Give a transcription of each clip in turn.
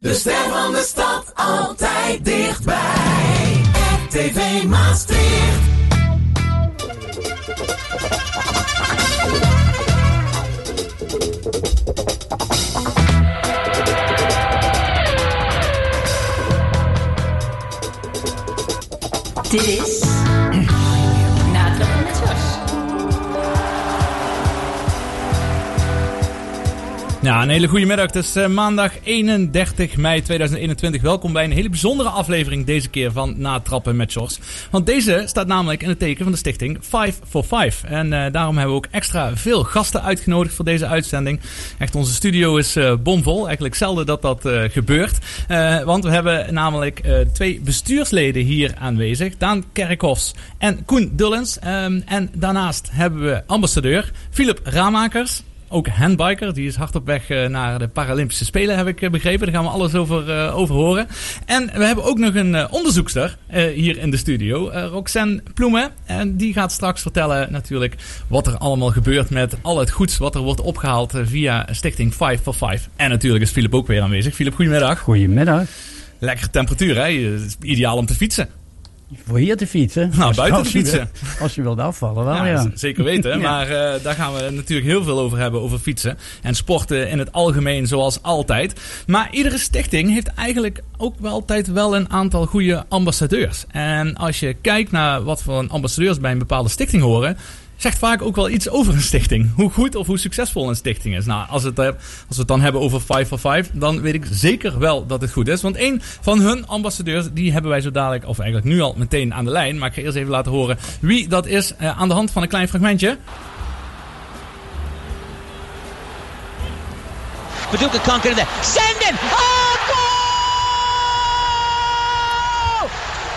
De ster van de stad altijd dichtbij. RTV Maastricht. Dit is Ja, een hele goede middag. Het is eh, maandag 31 mei 2021. Welkom bij een hele bijzondere aflevering deze keer van Natrappen met Sjors. Want deze staat namelijk in het teken van de stichting 5 for 5. En eh, daarom hebben we ook extra veel gasten uitgenodigd voor deze uitzending. Echt, onze studio is eh, bomvol. Eigenlijk zelden dat dat gebeurt. Want we hebben namelijk twee bestuursleden hier aanwezig. Daan Kerkhofs en Koen Dullens. Ehm, en daarnaast hebben we ambassadeur Philip Ramakers. Ook handbiker, die is hard op weg eh, naar de Paralympische Spelen, heb ik eh, begrepen. Daar gaan we alles over, eh, over horen. En we hebben ook nog een onderzoekster hier in de studio, Roxanne Ploemen. En die gaat straks vertellen natuurlijk wat er allemaal gebeurt met al het goeds wat er wordt opgehaald eh, via Stichting 5 for 5. En natuurlijk is Philip ook weer aanwezig. Philip, goedemiddag. Goedemiddag. Lekkere temperatuur, hè? Het is ideaal om te fietsen. Voor hier te fietsen? Nou, buiten te fietsen. Als je wilt afvallen, wel ja. Zeker weten. Ja. Maar eh, daar gaan we natuurlijk heel veel over hebben. Over fietsen. En sporten in het algemeen, zoals altijd. Maar iedere stichting heeft eigenlijk ook wel altijd wel een aantal goede ambassadeurs. En als je kijkt naar wat voor een ambassadeurs bij een bepaalde stichting horen. Zegt vaak ook wel iets over een stichting. Hoe goed of hoe succesvol een stichting is. Nou, als, het, eh, als we het dan hebben over 5 for 5, dan weet ik zeker wel dat het goed is. Want een van hun ambassadeurs, die hebben wij zo dadelijk, of eigenlijk nu al meteen aan de lijn. Maar ik ga eerst even laten horen wie dat is eh, aan de hand van een klein fragmentje. Get in there. Send in! Oh, goal!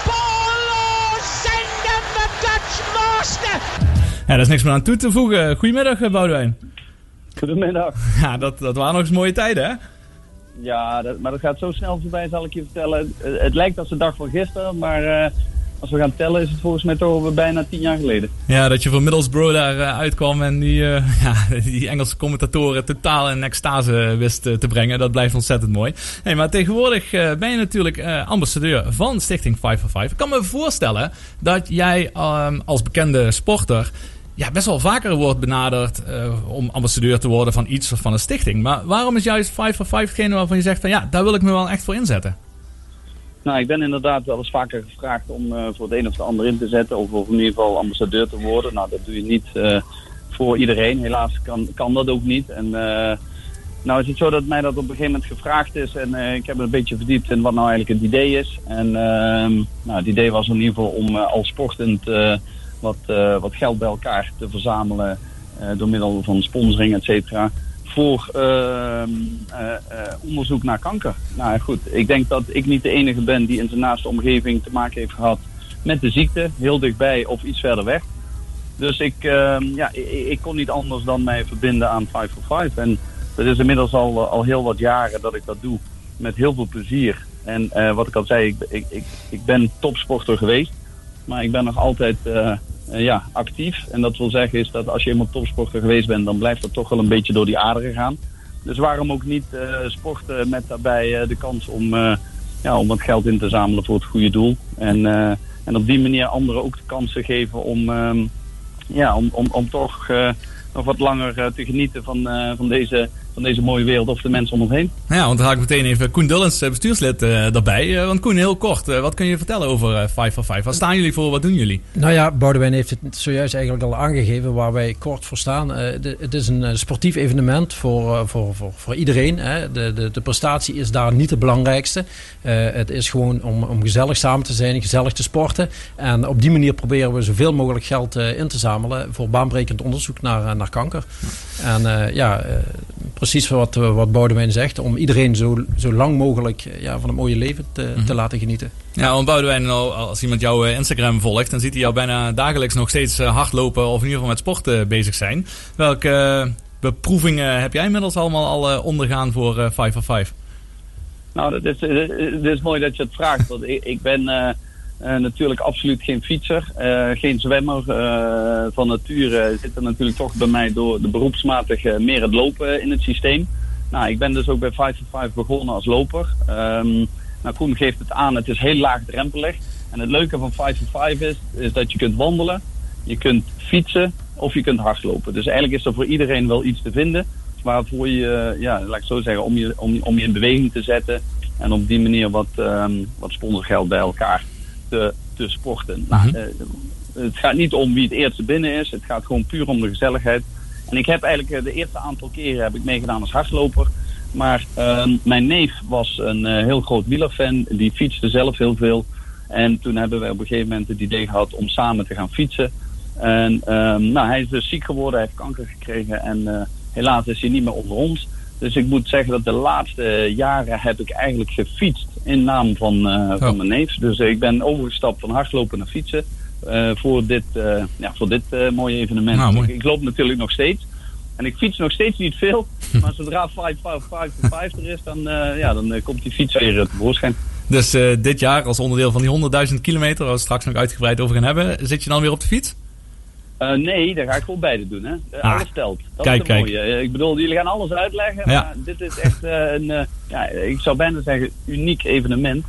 Paulo Senden, the Dutch master! Ja, daar is niks meer aan toe te voegen. Goedemiddag, eh, Boudewijn. Goedemiddag. Ja, dat, dat waren nog eens mooie tijden, hè? Ja, dat, maar dat gaat zo snel voorbij, zal ik je vertellen. Het, het lijkt als de dag van gisteren, maar eh, als we gaan tellen is het volgens mij toch bijna tien jaar geleden. Ja, dat je van Middlesbrough daar eh, uitkwam en die, eh, ja, die Engelse commentatoren totaal in extase wist eh, te brengen. Dat blijft ontzettend mooi. Hey, maar tegenwoordig eh, ben je natuurlijk eh, ambassadeur van Stichting 5 for 5. Ik kan me voorstellen dat jij ehm, als bekende sporter ja, best wel vaker wordt benaderd eh, om ambassadeur te worden van iets of van een stichting. Maar waarom is juist 5 for 5 hetgene waarvan je zegt van ja, daar wil ik me wel echt voor inzetten? Nou, ik ben inderdaad wel eens vaker gevraagd om eh, voor het een of het ander in te zetten. Of, of in ieder geval ambassadeur te worden. Nou, dat doe je niet eh, voor iedereen. Helaas kan, kan dat ook niet. En nou is het zo dat mij dat op een gegeven moment gevraagd is. En ik heb een beetje verdiept in wat nou eigenlijk het idee is. En ehm, nou, het idee was in ieder geval om als sportend wat, eh, wat geld bij elkaar te verzamelen. eh, door middel van sponsoring, et cetera. Voor ehm, eh, onderzoek naar kanker. Nou goed, ik denk dat ik niet de enige ben die in zijn naaste omgeving te maken heeft gehad met de ziekte. Heel dichtbij of iets verder weg. Dus ik, ehm, ja, ik, ik kon niet anders dan mij verbinden aan 5 for 5. En dat is inmiddels al, al heel wat jaren dat ik dat doe. Met heel veel plezier. En wat ik al zei, ik, ik, ik, ben topsporter geweest. Maar ik ben nog altijd ja, actief. En dat wil zeggen is dat als je eenmaal topsporter geweest bent, dan blijft dat toch wel een beetje door die aderen gaan. Dus waarom ook niet eh, sporten met daarbij eh, de kans om, eh, ja, om wat geld in te zamelen voor het goede doel. En, eh, en op die manier anderen ook de kans te geven om, ehm, ja, om, om, om toch eh, nog wat langer eh, te genieten van, eh, van, deze, van deze mooie wereld of de mensen om ons heen. Nou Ja, want dan haal ik meteen even Koen Dullens, eh, bestuurslid, eh, daarbij. Eh, want Koen, heel kort, eh, wat kun je vertellen over eh, 5 for 5? Wat staan jullie voor? Wat doen jullie? Nou ja, Boudewijn heeft het zojuist eigenlijk al aangegeven waar wij kort voor staan. Eh, de- het is een eh, sportief evenement voor, eh, voor, voor, voor iedereen. Hè. De, de, de prestatie is daar niet het belangrijkste. Eh, het is gewoon om, om gezellig samen te zijn, gezellig te sporten. En op die manier proberen we zoveel mogelijk geld eh, in te zamelen voor baanbrekend onderzoek naar, eh, naar kanker. En eh, ja, eh, precies wat, eh, wat Boudewijn zegt, om iedereen zo, zo lang mogelijk eh, ja, van een mooie leven te, te laten genieten. Ja, want Boudewijn, nou, als iemand jouw eh, Instagram volgt, dan ziet hij jou bijna dagelijks nog steeds hardlopen of in ieder geval met sport bezig zijn. Welke beproevingen heb jij inmiddels allemaal al ondergaan voor eh 5 for 5? Nou, dat is, het is mooi dat je het vraagt. Want ik, ik ben natuurlijk absoluut geen fietser, eh, geen zwemmer. eh, van nature zit er natuurlijk toch bij mij door de beroepsmatige meer het lopen in het systeem. nou, ik ben dus ook bij 5 for 5 begonnen als loper. Ehm, nou, Koen geeft het aan, het is heel laagdrempelig. En het leuke van 5 for 5 is, is dat je kunt wandelen, je kunt fietsen of je kunt hardlopen. Dus eigenlijk is er voor iedereen wel iets te vinden waarvoor je, ja, laat ik zo zeggen, om je, om, om je in beweging te zetten en op die manier wat, um, wat sponsorgeld bij elkaar te, te sporten. Nou, uh, het gaat niet om wie het eerste binnen is, het gaat gewoon puur om de gezelligheid. En ik heb eigenlijk de eerste aantal keren heb ik meegedaan als hardloper. Maar uh, mijn neef was een uh, heel groot wielerfan, die fietste zelf heel veel. En toen hebben wij op een gegeven moment het idee gehad om samen te gaan fietsen. En um, nou, hij is dus ziek geworden, hij heeft kanker gekregen en helaas is hij niet meer onder ons. Dus ik moet zeggen dat de laatste jaren heb ik eigenlijk gefietst in naam van, uh, van mijn neef. Dus ik ben overgestapt van hardlopen naar fietsen uh, voor dit, uh, ja, voor dit mooie evenement. Nou, mooi. ik, ik, loop natuurlijk nog steeds. En ik fiets nog steeds niet veel. Maar zodra 5 5 5 5 er is, dan, ja, dan komt die fiets weer tevoorschijn. Dus dit jaar als onderdeel van die 100.000 kilometer, waar we straks nog uitgebreid over gaan hebben, zit je dan weer op de fiets? Uh, nee, daar ga ik gewoon beide doen. Hè. Uh, Ah, alles telt. Dat kijk, is het kijk. mooie. Ik bedoel, jullie gaan alles uitleggen. Ja. Maar dit is echt uh, een, ja, ik zou bijna zeggen, uniek evenement.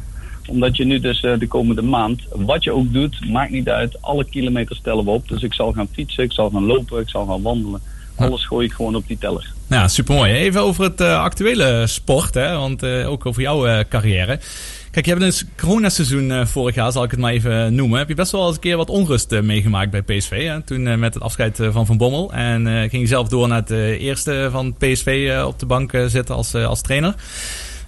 Omdat je nu dus de komende maand, wat je ook doet, maakt niet uit. Alle kilometers tellen we op. Dus ik zal gaan fietsen, ik zal gaan lopen, ik zal gaan wandelen. Alles gooi ik gewoon op die teller. Ja, supermooi. Even over het actuele sport, hè? want ook over jouw carrière. Kijk, je hebt een coronaseizoen uh, vorig jaar, zal ik het maar even noemen. Heb je best wel eens een keer wat onrust uh, meegemaakt bij PSV. Hè? Toen met het afscheid van Van Bommel. En ging je zelf door naar het eerste van PSV op de bank zitten als, als trainer.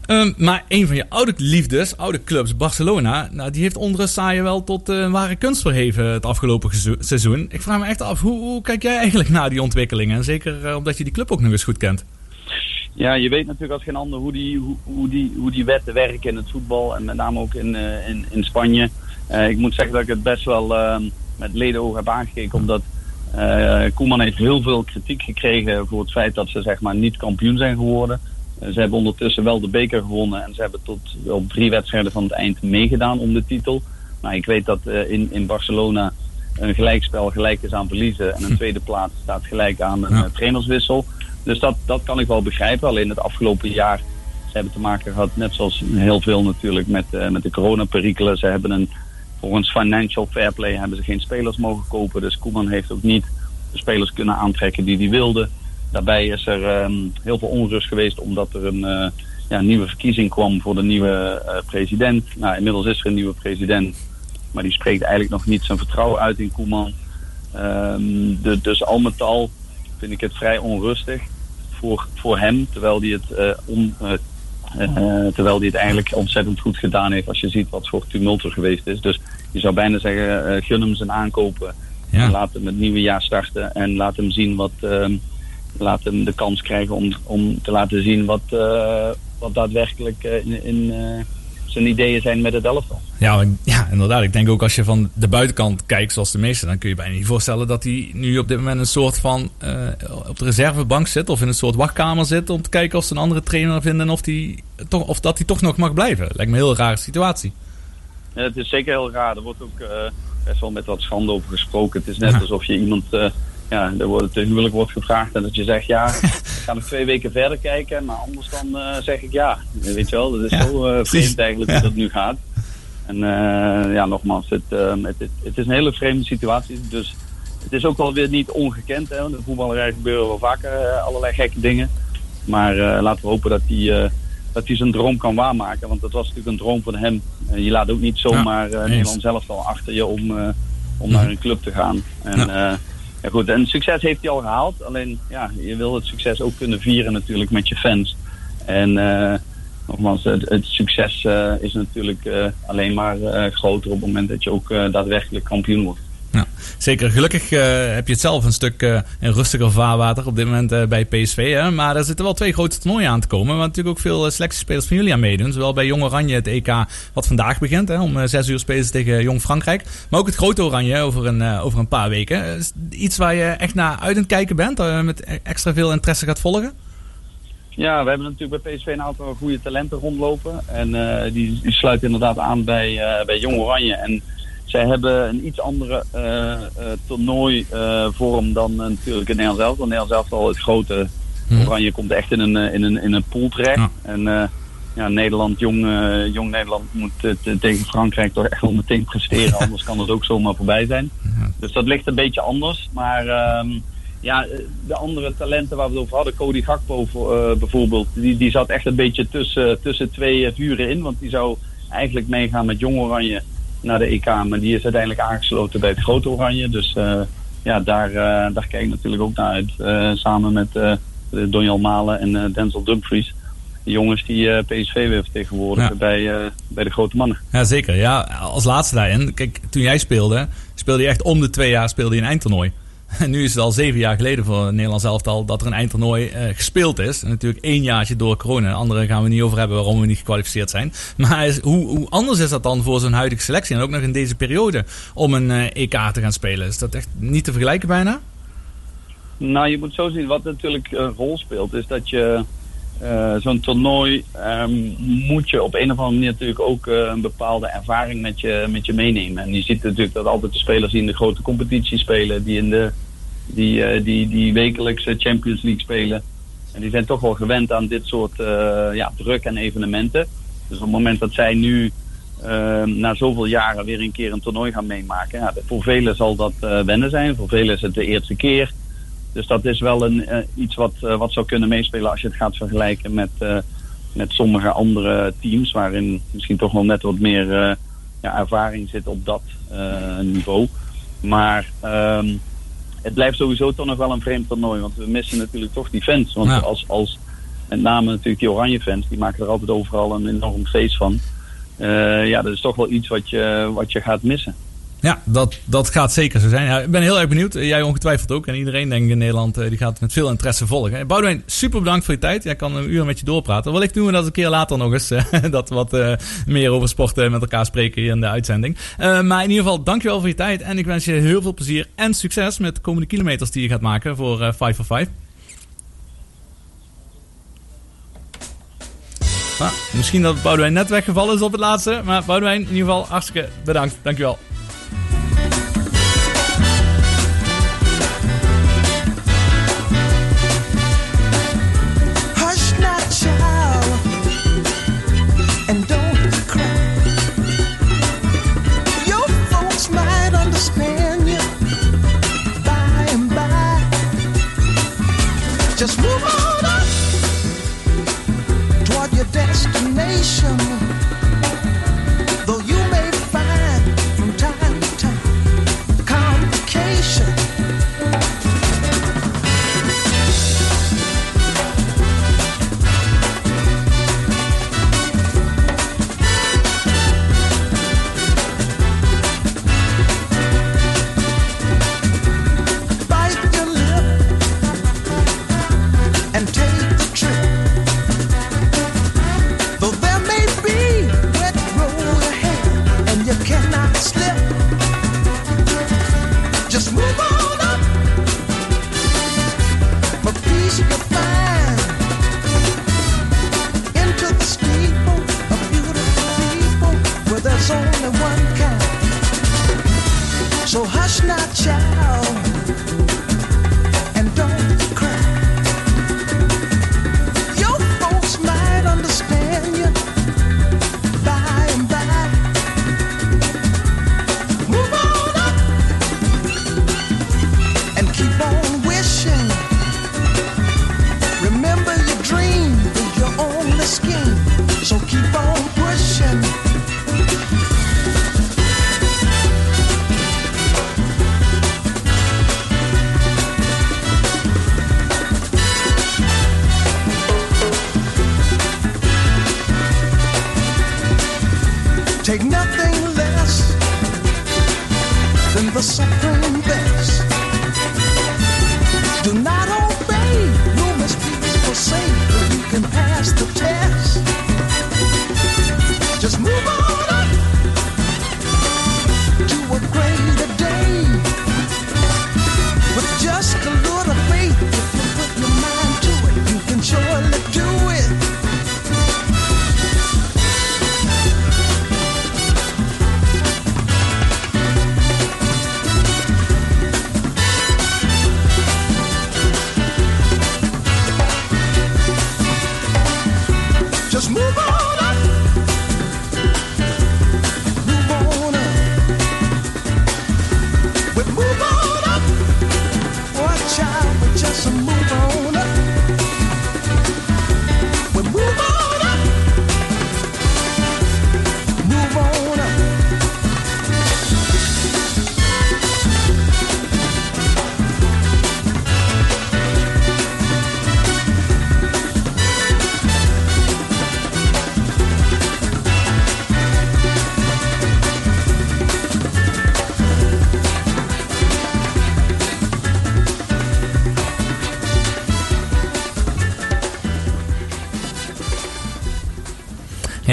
Um, maar een van je oude liefdes, oude clubs, Barcelona, nou, die heeft onrust saaien wel tot een ware kunst verheven het afgelopen seizoen. Ik vraag me echt af, hoe, hoe kijk jij eigenlijk naar die ontwikkelingen? En zeker omdat je die club ook nog eens goed kent. Ja, je weet natuurlijk als geen ander hoe die, hoe, hoe, die, hoe die wetten werken in het voetbal en met name ook in, uh, in, in Spanje. Uh, ik moet zeggen dat ik het best wel uh, met ledenoog heb aangekeken, omdat Koeman heeft heel veel kritiek gekregen voor het feit dat ze zeg maar niet kampioen zijn geworden. ze hebben ondertussen wel de beker gewonnen en ze hebben tot op drie wedstrijden van het eind meegedaan om de titel. Nou, ik weet dat in, in Barcelona een gelijkspel gelijk is aan verliezen en een tweede plaats staat gelijk aan een trainerswissel. Dus dat, dat kan ik wel begrijpen. Alleen het afgelopen jaar, ze hebben te maken gehad, net zoals heel veel natuurlijk, met, uh, met de coronaperikelen. Ze hebben een, volgens financial fair play hebben ze geen spelers mogen kopen. Dus Koeman heeft ook niet de spelers kunnen aantrekken die hij wilde. Daarbij is er um, heel veel onrust geweest omdat er een uh, ja, nieuwe verkiezing kwam voor de nieuwe uh, president. Nou, inmiddels is er een nieuwe president. Maar die spreekt eigenlijk nog niet zijn vertrouwen uit in Koeman. Um, de, dus al met al vind ik het vrij onrustig voor, voor hem. Terwijl hij het, uh, on, uh, uh, terwijl hij het eigenlijk ontzettend goed gedaan heeft als je ziet wat voor tumult er geweest is. Dus je zou bijna zeggen, gun hem zijn aankopen. Ja. En laat hem het nieuwe jaar starten en laat hem zien wat. laat hem de kans krijgen om, om te laten zien wat, wat daadwerkelijk in, in zijn ideeën zijn met het elftal. Ja, ja, inderdaad. Ik denk ook als je van de buitenkant kijkt, zoals de meesten, dan kun je bijna niet voorstellen dat hij nu op dit moment een soort van uh, op de reservebank zit of in een soort wachtkamer zit om te kijken of ze een andere trainer vinden of, die, toch, of dat hij toch nog mag blijven. Lijkt me een heel rare situatie. Ja, het is zeker heel raar. Er wordt ook uh, best wel met wat schande over gesproken. Het is net ja. alsof je iemand. Uh, ja, er wordt het huwelijk wordt gevraagd en dat je zegt ja, ik ga nog twee weken verder kijken, maar anders dan uh, zeg ik ja. Weet je wel, dat is ja, zo uh, vreemd eigenlijk ja. hoe dat nu gaat. En uh, ja, nogmaals, het, het, het, het, is een hele vreemde situatie, dus het is ook wel weer niet ongekend. Hè? In de voetballerij gebeuren wel vaker allerlei gekke dingen. Maar laten we hopen dat hij, dat hij zijn droom kan waarmaken, want dat was natuurlijk een droom van hem. je laat ook niet zomaar Nederland zelf al achter je om, om naar een club te gaan. En, goed, en succes heeft hij al gehaald. Alleen, ja, je wil het succes ook kunnen vieren natuurlijk met je fans. En uh, nogmaals, het, het succes uh, is natuurlijk uh, alleen maar groter op het moment dat je ook daadwerkelijk kampioen wordt. Zeker. Gelukkig heb je het zelf een stuk in rustiger vaarwater op dit moment bij PSV. Hè? Maar er zitten wel twee grote toernooien aan te komen. Waar natuurlijk ook veel selectiespelers van jullie aan meedoen. Zowel bij Jong Oranje, het EK, wat vandaag begint. Hè? Om zes uur spelen tegen Jong Frankrijk. Maar ook het Grote Oranje over een, over een paar weken. Iets waar je echt naar uit aan het kijken bent? met extra veel interesse gaat volgen? Ja, we hebben natuurlijk bij PSV een aantal goede talenten rondlopen. En uh, die, die sluiten inderdaad aan bij, uh, bij Jong Oranje. En zij hebben een iets andere uh, toernooivorm dan natuurlijk het Nederlands elftal. Het Nederlands elftal het grote Mhm. Oranje komt echt in een, eh, in een, in een pool terecht. Ja. En eh, ja, Nederland, jong, eh, jong Nederland moet eh, te- tegen Frankrijk toch echt wel meteen presteren. anders kan het ook zomaar voorbij zijn. Dus dat ligt een beetje anders. Maar ehm, ja, eh, de andere talenten waar we het over hadden, Cody Gakpo voor, eh, bijvoorbeeld, die, die zat echt een beetje tussen, tussen twee eh, vuren in. Want die zou eigenlijk meegaan met Jong Oranje naar de EK. Maar die is uiteindelijk aangesloten bij het Grote Oranje. Dus eh, ja, daar, eh, daar kijk ik natuurlijk ook naar uit. eh, samen met Donjal Malen en Denzel Dumfries. De jongens die PSV weer vertegenwoordigen Ja. bij, bij de grote mannen. Ja, zeker. Ja, als laatste daarin. Kijk, toen jij speelde, speelde je echt om de twee jaar speelde je een eindtoernooi. Nu is het al zeven jaar geleden voor het Nederlands elftal dat er een eindtoernooi eh, gespeeld is. Natuurlijk één jaartje door corona. De andere gaan we niet over hebben waarom we niet gekwalificeerd zijn. Maar hoe, anders is dat dan voor zo'n huidige selectie? En ook nog in deze periode om een eh, EK te gaan spelen. Is dat echt niet te vergelijken bijna? Nou, je moet zo zien, wat natuurlijk een rol speelt, is dat je eh, zo'n toernooi ehm, moet je op een of andere manier natuurlijk ook een bepaalde ervaring met je, met je meenemen. En je ziet natuurlijk dat altijd de spelers die in de grote competitie spelen, die in de die, eh, die, die wekelijkse Champions League spelen. En die zijn toch wel gewend aan dit soort eh, ja, druk en evenementen. Dus op het moment dat zij nu eh, na zoveel jaren weer een keer een toernooi gaan meemaken. Ja, voor velen zal dat eh, wennen zijn. Voor velen is het de eerste keer. Dus dat is wel een, iets wat, wat zou kunnen meespelen als je het gaat vergelijken met, met sommige andere teams. Waarin misschien toch wel net wat meer ja, ervaring zit op dat niveau. Maar ehm, het blijft sowieso toch nog wel een vreemd toernooi. Want we missen natuurlijk toch die fans. Want Ja. als, als met name natuurlijk die oranje fans, die maken er altijd overal een enorm feest van. Eh, ja, dat is toch wel iets wat je, wat je gaat missen. Ja, dat, dat gaat zeker zo zijn. Ik ben heel erg benieuwd. Jij ongetwijfeld ook. En iedereen denk ik in Nederland eh, die gaat het met veel interesse volgen. Eh, Boudewijn, super bedankt voor je tijd. Jij kan een uur met je doorpraten. Wellicht doen we dat een keer later nog eens. eh, dat we wat meer over sport eh, met elkaar spreken hier in de uitzending. Maar in ieder geval, dankjewel voor je tijd. En ik wens je heel veel plezier en succes met de komende kilometers die je gaat maken voor eh 5 for 5. Ah, misschien dat Boudewijn net weggevallen is op het laatste. Maar Boudewijn, in ieder geval hartstikke bedankt. Dankjewel.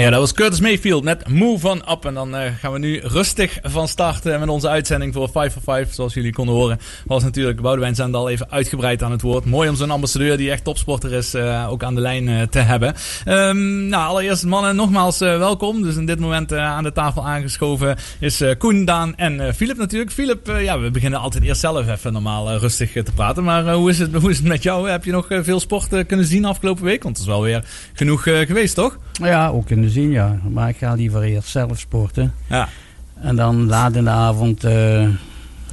Ja, dat was Curtis Mayfield met Move On Up. En dan eh, gaan we nu rustig van start eh, met onze uitzending voor 5 for 5. Zoals jullie konden horen, was natuurlijk Boudewijn Zendal even uitgebreid aan het woord. Mooi om zo'n ambassadeur die echt topsporter is, eh, ook aan de lijn eh, te hebben. Ehm, nou, allereerst mannen, nogmaals eh, welkom. Dus in dit moment aan de tafel aangeschoven is Koen, Daan en Philip natuurlijk. Philip, eh, ja, we beginnen altijd eerst zelf even normaal rustig te praten. Maar hoe, is het, hoe is het met jou? Heb je nog veel sport kunnen zien afgelopen week? Want het is wel weer genoeg geweest, toch? Ja, ook kunnen zien, ja. Maar ik ga liever eerst zelf sporten. Ja. En dan laat in de avond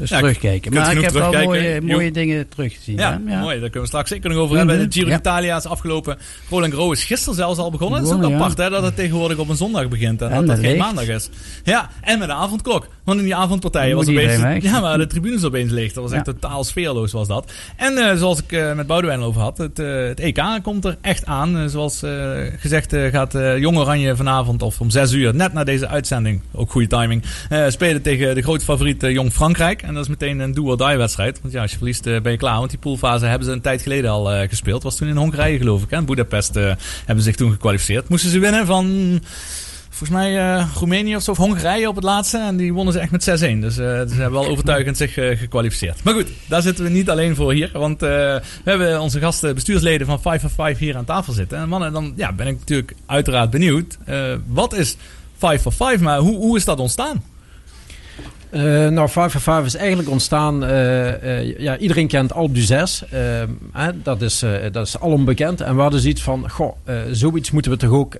eens Ja, terugkijken. Maar ik heb wel mooie, mooie dingen teruggezien. Ja, hè? mooi. Daar kunnen we straks zeker nog over hebben. De Giro ja. is afgelopen. Roland Garros is gisteren zelfs al begonnen. Het is ook apart hè, dat het tegenwoordig op een zondag begint. En, En dat het geen maandag is. Ja, en met de avondklok. Want in die avondpartijen was opeens... Ja, maar de tribunes opeens licht. Dat was echt Ja. totaal sfeerloos was dat. En eh, zoals ik eh, met Boudewijn over had. Het, eh, het EK komt er echt aan. Zoals gezegd gaat Jong Oranje vanavond of om 6 uur. Net na deze uitzending. Ook goede timing. spelen tegen de grote favoriet Jong Frankrijk. En dat is meteen een do-or-die wedstrijd. Want ja, als je verliest eh, ben je klaar. Want die poolfase hebben ze een tijd geleden al eh, gespeeld. Was toen in Hongarije geloof ik. Hè? In Budapest eh, hebben ze zich toen gekwalificeerd. Moesten ze winnen van... Volgens mij Roemenië of zo, of Hongarije op het laatste. En die wonnen ze echt met 6-1. Dus ze hebben wel overtuigend zich gekwalificeerd. Maar goed, daar zitten we niet alleen voor hier. Want we hebben onze gasten, bestuursleden van 5 for 5 hier aan tafel zitten. En mannen, dan ja, ben ik natuurlijk uiteraard benieuwd. wat is 5 for 5? Maar hoe, hoe is dat ontstaan? Eh, nou, 5 for 5 is eigenlijk ontstaan. eh, eh, ja, iedereen kent d'Huez. Eh, hè, dat, is, dat is alom bekend. En we hadden zoiets van: goh, zoiets moeten we toch ook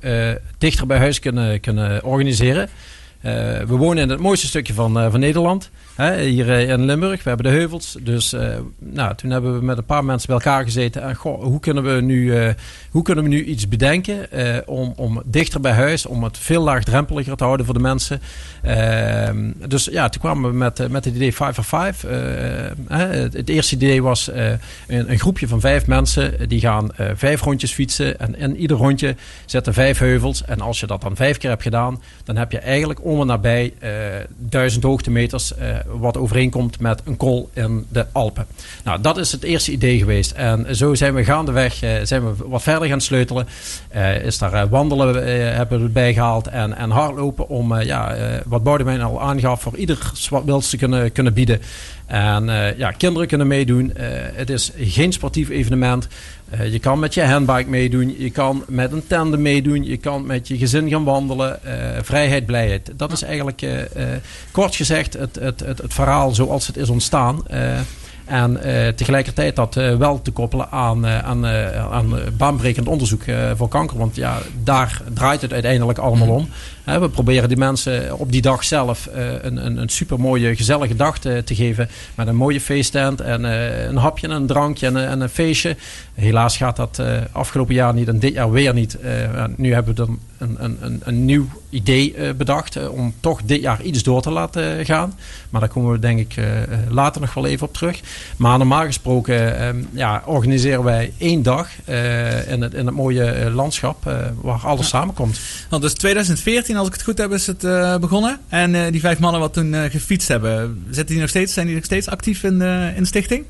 dichter bij huis kunnen, kunnen organiseren. Eh, we wonen in het mooiste stukje van, eh, van Nederland. Hè, hier eh, in Limburg. We hebben de heuvels. Dus nou, toen hebben we met een paar mensen bij elkaar gezeten. En goh, hoe kunnen we nu, hoe kunnen we nu iets bedenken om, om dichter bij huis, om het veel laagdrempeliger te houden voor de mensen. Ehm, dus ja, toen kwamen we met, met het idee 5 for 5. Eh, hè, het, eerste idee was een, een groepje van vijf mensen. Die gaan vijf rondjes fietsen. En in ieder rondje zitten vijf heuvels. En als je dat dan vijf keer hebt gedaan, dan heb je eigenlijk om en nabij eh, duizend hoogtemeters. eh, wat overeenkomt met een kool in de Alpen. Nou, dat is het eerste idee geweest. En zo zijn we gaandeweg eh, zijn we wat verder gaan sleutelen. Is daar wandelen hebben we erbij gehaald. En, en hardlopen om, ja, wat Boudewijn al aangaf, voor ieder wat wils te kunnen, kunnen bieden. En eh, ja, kinderen kunnen meedoen. Eh, het is geen sportief evenement. Eh, je kan met je handbike meedoen. Je kan met een tandem meedoen. Je kan met je gezin gaan wandelen. Vrijheid, blijheid. Dat is eigenlijk kort gezegd het, het, het, het verhaal zoals het is ontstaan. En tegelijkertijd dat wel te koppelen aan, aan, aan baanbrekend onderzoek voor kanker. Want ja, daar draait het uiteindelijk allemaal om. We proberen die mensen op die dag zelf eh, een, een, een super mooie, gezellige dag te, te geven. Met een mooie feesttent en eh, een hapje en een drankje en, een- en een feestje. Helaas gaat dat eh, afgelopen jaar niet en dit jaar weer niet. Eh, nu hebben we dan een, een, een, een nieuw idee eh, bedacht eh, om toch dit jaar iets door te laten eh, gaan. Maar daar komen we denk ik eh, eh, later nog wel even op terug. Maar normaal gesproken eh, ja, organiseren wij één dag eh, in, het, in het mooie eh, landschap eh, waar alles samenkomt. Want dus 2014, als ik het goed heb, is het eh, begonnen. En eh, die vijf mannen wat toen eh, gefietst hebben, zitten die nog steeds, zijn die nog steeds actief in de, in de stichting?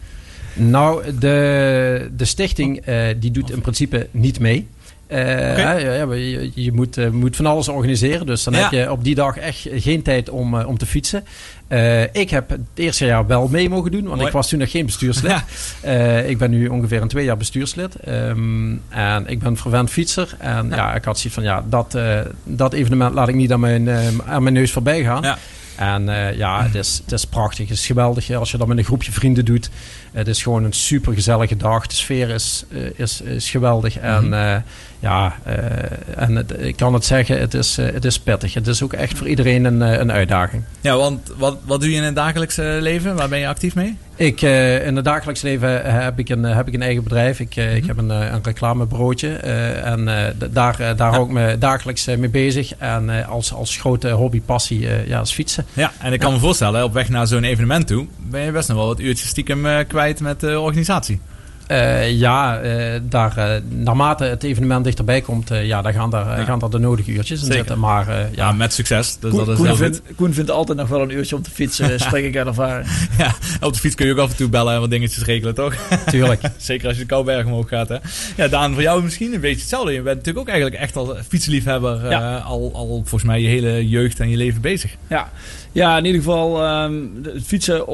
Nou, de, de stichting eh, die doet in principe niet mee. Ja, ja, je, je moet, moet van alles organiseren. Dus dan Ja. heb je op die dag echt geen tijd om, om te fietsen. Eh, ik heb het eerste jaar wel mee mogen doen, want Mooi. ik was toen nog geen bestuurslid. Ja. Eh, ik ben nu ongeveer een twee jaar bestuurslid. Ehm, en ik ben verwend fietser. En ja, ik had zoiets van, ja, dat, eh, dat evenement laat ik niet aan mijn, eh, aan mijn neus voorbij gaan. Ja. En ja, het is, het is prachtig. Het is geweldig als je dat met een groepje vrienden doet. Het is gewoon een super gezellige dag. De sfeer is, is, is geweldig. En eh, ja, eh, en het- ik kan het zeggen, het is, eh, het is pittig. Het is ook echt voor iedereen een, eh, een uitdaging. Ja, want wat, wat doe je in het dagelijkse leven? Waar ben je actief mee? Ik, in het dagelijks leven heb ik een, heb ik een eigen bedrijf. Ik, ik heb een, een reclamebureautje. eh, en daar, daar hou ik me dagelijks mee bezig. En als, als grote hobby, passie, eh, ja, is fietsen. Ja, en ik kan me voorstellen, op weg naar zo'n evenement toe, ben je best nog wel wat uurtjes stiekem kwijt met de organisatie. Eh, ja, eh, daar, eh, naarmate het evenement dichterbij komt, eh, ja, daar gaan, daar, Ja. gaan daar de nodige uurtjes in Zeker. zitten. Maar eh, Ja, ja, met succes. Dus Koen, dat is Koen vindt, Koen vindt altijd nog wel een uurtje om te fietsen, spreek ik uit ervaring. Ja, op de fiets kun je ook af en toe bellen en wat dingetjes regelen, toch? tuurlijk. Zeker als je de Kouberg omhoog gaat, hè? Ja, Daan, voor jou misschien een beetje hetzelfde. Je bent natuurlijk ook eigenlijk echt al fietsliefhebber. Ja. eh, al, al volgens mij je hele jeugd en je leven bezig. Ja, ja in ieder geval ehm, de- het fietsen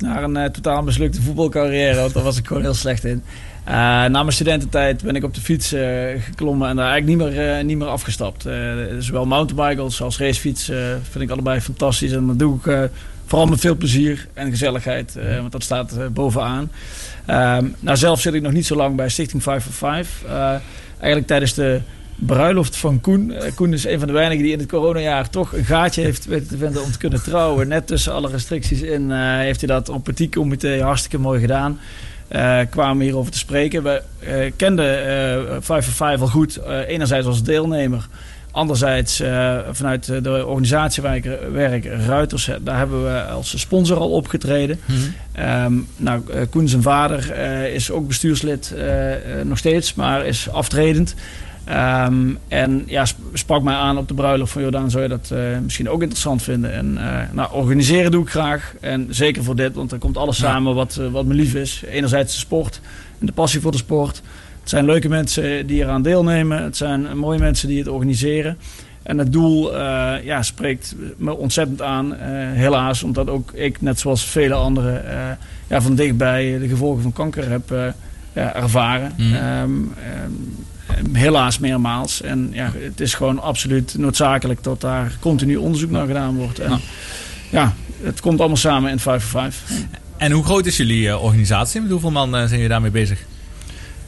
naar een eh, totaal mislukte voetbalcarrière. Want daar was ik gewoon heel slecht in. Eh, na mijn studententijd ben ik op de fiets eh, geklommen en daar eigenlijk niet meer, niet meer afgestapt. Zowel mountainbike als, racefiets vind ik allebei fantastisch. En dat doe ik vooral met veel plezier en gezelligheid. want dat staat bovenaan. Ehm, nou, zelf zit ik nog niet zo lang bij Stichting 5 for 5. Eh, eigenlijk tijdens de bruiloft van Koen. Eh, Koen is een van de weinigen die in het coronajaar toch een gaatje heeft weten te vinden om te kunnen trouwen. Net tussen alle restricties in eh, heeft hij dat op petit comité hartstikke mooi gedaan. Eh kwamen hierover te spreken. We kenden 5 for 5 al goed. Enerzijds als deelnemer. Anderzijds vanuit de organisatie waar ik werk, Ruiters, daar hebben we als sponsor al opgetreden. Ehm, nou, Koen zijn vader is ook bestuurslid nog steeds, maar is aftredend. Ehm, en ja, sp- sprak mij aan op de bruiloft van Jordaan, zou je dat eh, misschien ook interessant vinden? En eh, nou, organiseren doe ik graag. En zeker voor dit, want er komt alles Ja. samen wat, eh, wat me lief is. Enerzijds de sport en de passie voor de sport. Het zijn leuke mensen die eraan deelnemen. Het zijn mooie mensen die het organiseren. En het doel ja, spreekt me ontzettend aan, helaas. Omdat ook ik, net zoals vele anderen, ja, van dichtbij de gevolgen van kanker heb ja, ervaren. Mhm. Ehm, ehm, helaas meermaals. En ja, het is gewoon absoluut noodzakelijk dat daar continu onderzoek naar gedaan wordt. En, Ja. ja, het komt allemaal samen in 5 for 5. En hoe groot is jullie eh, organisatie? Met hoeveel man eh, zijn jullie daarmee bezig?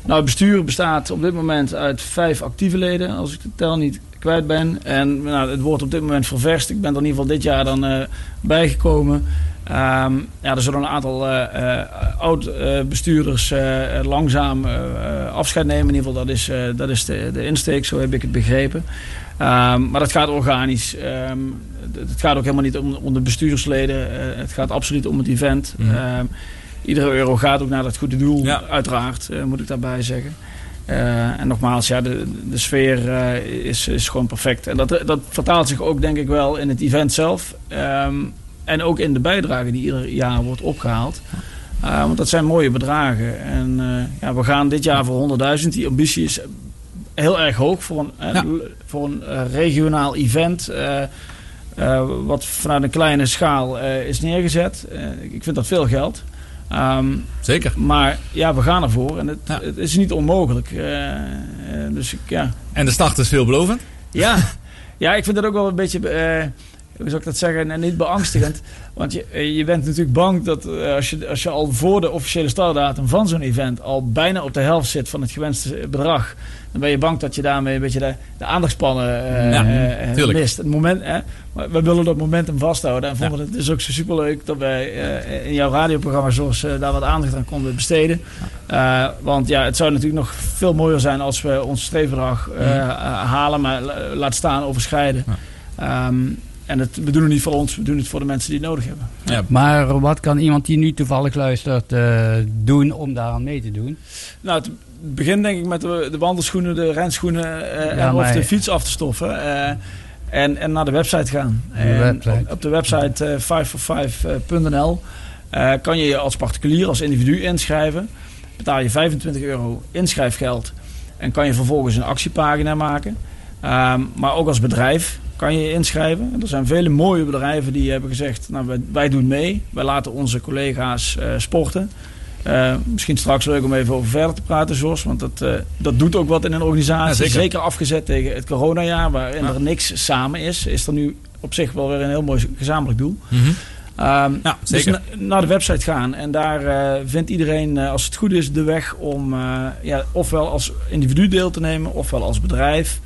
Nou, het bestuur bestaat op dit moment uit vijf actieve leden, als ik de tel niet kwijt ben. En nou, het wordt op dit moment ververst. Ik ben er in ieder geval dit jaar dan eh, bijgekomen. Ehm, ja, er zullen een aantal eh, eh, oud-bestuurders eh, langzaam afscheid nemen. In ieder geval, dat is, dat is de, de insteek, zo heb ik het begrepen. Ehm, maar dat gaat organisch. Ehm, het gaat ook helemaal niet om, om de bestuursleden. Het gaat absoluut om het event. Mhm. Iedere euro gaat ook naar dat goede doel, Ja. uiteraard, moet ik daarbij zeggen. En nogmaals, ja, de, de sfeer is, is gewoon perfect. En dat, dat vertaalt zich ook, denk ik, wel in het event zelf. En ook in de bijdrage die ieder jaar wordt opgehaald. Eh, want dat zijn mooie bedragen. En eh, ja, we gaan dit jaar voor 100.000. Die ambitie is heel erg hoog voor een, eh, Ja. voor een regionaal event. wat vanuit een kleine schaal is neergezet. Ik vind dat veel geld. Ehm, Zeker. maar ja, we gaan ervoor. En het, Ja. het is niet onmogelijk. Dus ik, ja. En de start is veelbelovend. Ja. ja, ik vind dat ook wel een beetje... hoe zou ik dat zeggen? En niet beangstigend. Want je, je bent natuurlijk bang dat eh, als, je, als je al voor de officiële startdatum van zo'n event... al bijna op de helft zit van het gewenste bedrag... dan ben je bang dat je daarmee een beetje de, de aandachtspannen Ja, tuurlijk. mist. Het moment, hè, maar we willen dat momentum vasthouden. En vonden het dus ook zo superleuk dat wij in jouw radioprogramma... zoals daar wat aandacht aan konden besteden. Want ja, het zou natuurlijk nog veel mooier zijn als we ons streefbedrag eh, halen, maar la- laat staan overschrijden. Ehm, en het, we doen het niet voor ons, we doen het voor de mensen die het nodig hebben. Ja. Maar wat kan iemand die nu toevallig luistert eh, doen om daaraan mee te doen? Nou, het begint denk ik met de, de wandelschoenen, de renschoenen eh, Ja, en of de fiets af te stoffen. eh, en, en naar de website gaan. de En website. Op, op de website eh 5for5.nl eh, kan je je als particulier, als individu inschrijven. Betaal je 25 euro inschrijfgeld. En kan je vervolgens een actiepagina maken. Ehm, maar ook als bedrijf kan je inschrijven. Er zijn vele mooie bedrijven die hebben gezegd... Nou, wij, wij doen mee. Wij laten onze collega's eh, sporten. Eh, misschien straks leuk om even over verder te praten, Jos. Want dat, eh, dat doet ook wat in een organisatie. Ja, zeker. zeker. afgezet tegen het coronajaar, waarin Ja. er niks samen is. Is er nu op zich wel weer een heel mooi gezamenlijk doel. Ja, dus na- naar de website gaan. En daar vindt iedereen, als het goed is, de weg om ja, ofwel als individu deel te nemen, ofwel als bedrijf.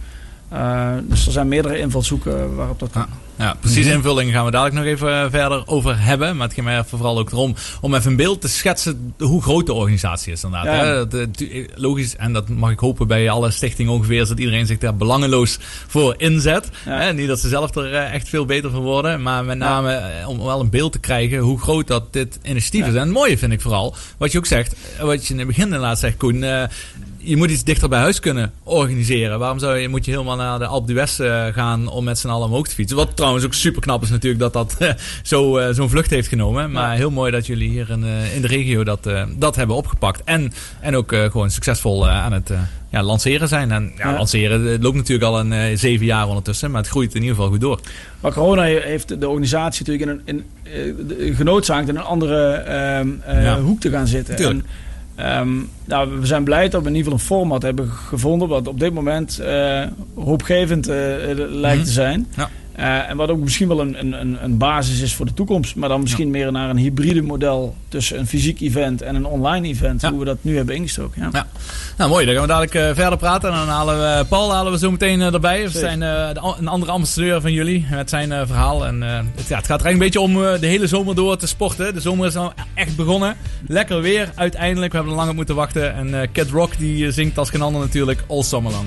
Eh, dus er zijn meerdere invalshoeken waarop dat kan. Ja, precieze Mhm. invulling gaan we dadelijk nog even eh, verder over hebben. Maar het ging mij vooral ook erom om even een beeld te schetsen hoe groot de organisatie is inderdaad. Ja. Hè? Dat, eh, logisch, en dat mag ik hopen bij alle stichtingen ongeveer, is dat iedereen zich daar belangeloos voor inzet. Ja. Hè? Niet dat ze zelf er echt veel beter van worden, maar met name om wel een beeld te krijgen hoe groot dat dit initiatief is. En het mooie vind ik vooral, wat je ook zegt, wat je in het begin inderdaad zegt, Koen, eh, je moet iets dichter bij huis kunnen organiseren. Waarom zou je, moet je helemaal naar de Alpe d'Huez eh, gaan om met z'n allen omhoog te fietsen? Wat trouwens ook super knap is natuurlijk dat dat eh, zo, eh, zo'n vlucht heeft genomen. Maar heel mooi dat jullie hier in, in de regio dat, dat hebben opgepakt. En, en ook gewoon succesvol aan het ja, lanceren zijn. En ja, Ja. lanceren, het loopt natuurlijk al een zeven jaar ondertussen. Maar het groeit in ieder geval goed door. Maar corona heeft de organisatie natuurlijk in een, in, genoodzaakt in een andere ehm, eh, Ja. hoek te gaan zitten. Ehm, nou, we zijn blij dat we in ieder geval een format hebben gevonden wat op dit moment eh, hoopgevend eh, eh, lijkt Mhm. te zijn. Ja. Eh, en wat ook misschien wel een, een, een- basis is voor de toekomst. Maar dan misschien meer naar een hybride model tussen een fysiek event en een online event. Ja. Hoe we dat nu hebben ingestoken. Ja. Ja. Nou mooi, dan gaan we dadelijk eh, verder praten. En dan halen we Paul halen we zo meteen eh, erbij. We zijn eh, de, een andere ambassadeur van jullie met zijn eh, verhaal. En eh, het, ja, het gaat er eigenlijk een beetje om eh, de hele zomer door te sporten. De zomer is al echt begonnen. Lekker weer uiteindelijk. We hebben er lang op moeten wachten. En eh Kid Rock die eh, zingt als geen ander natuurlijk all summer long.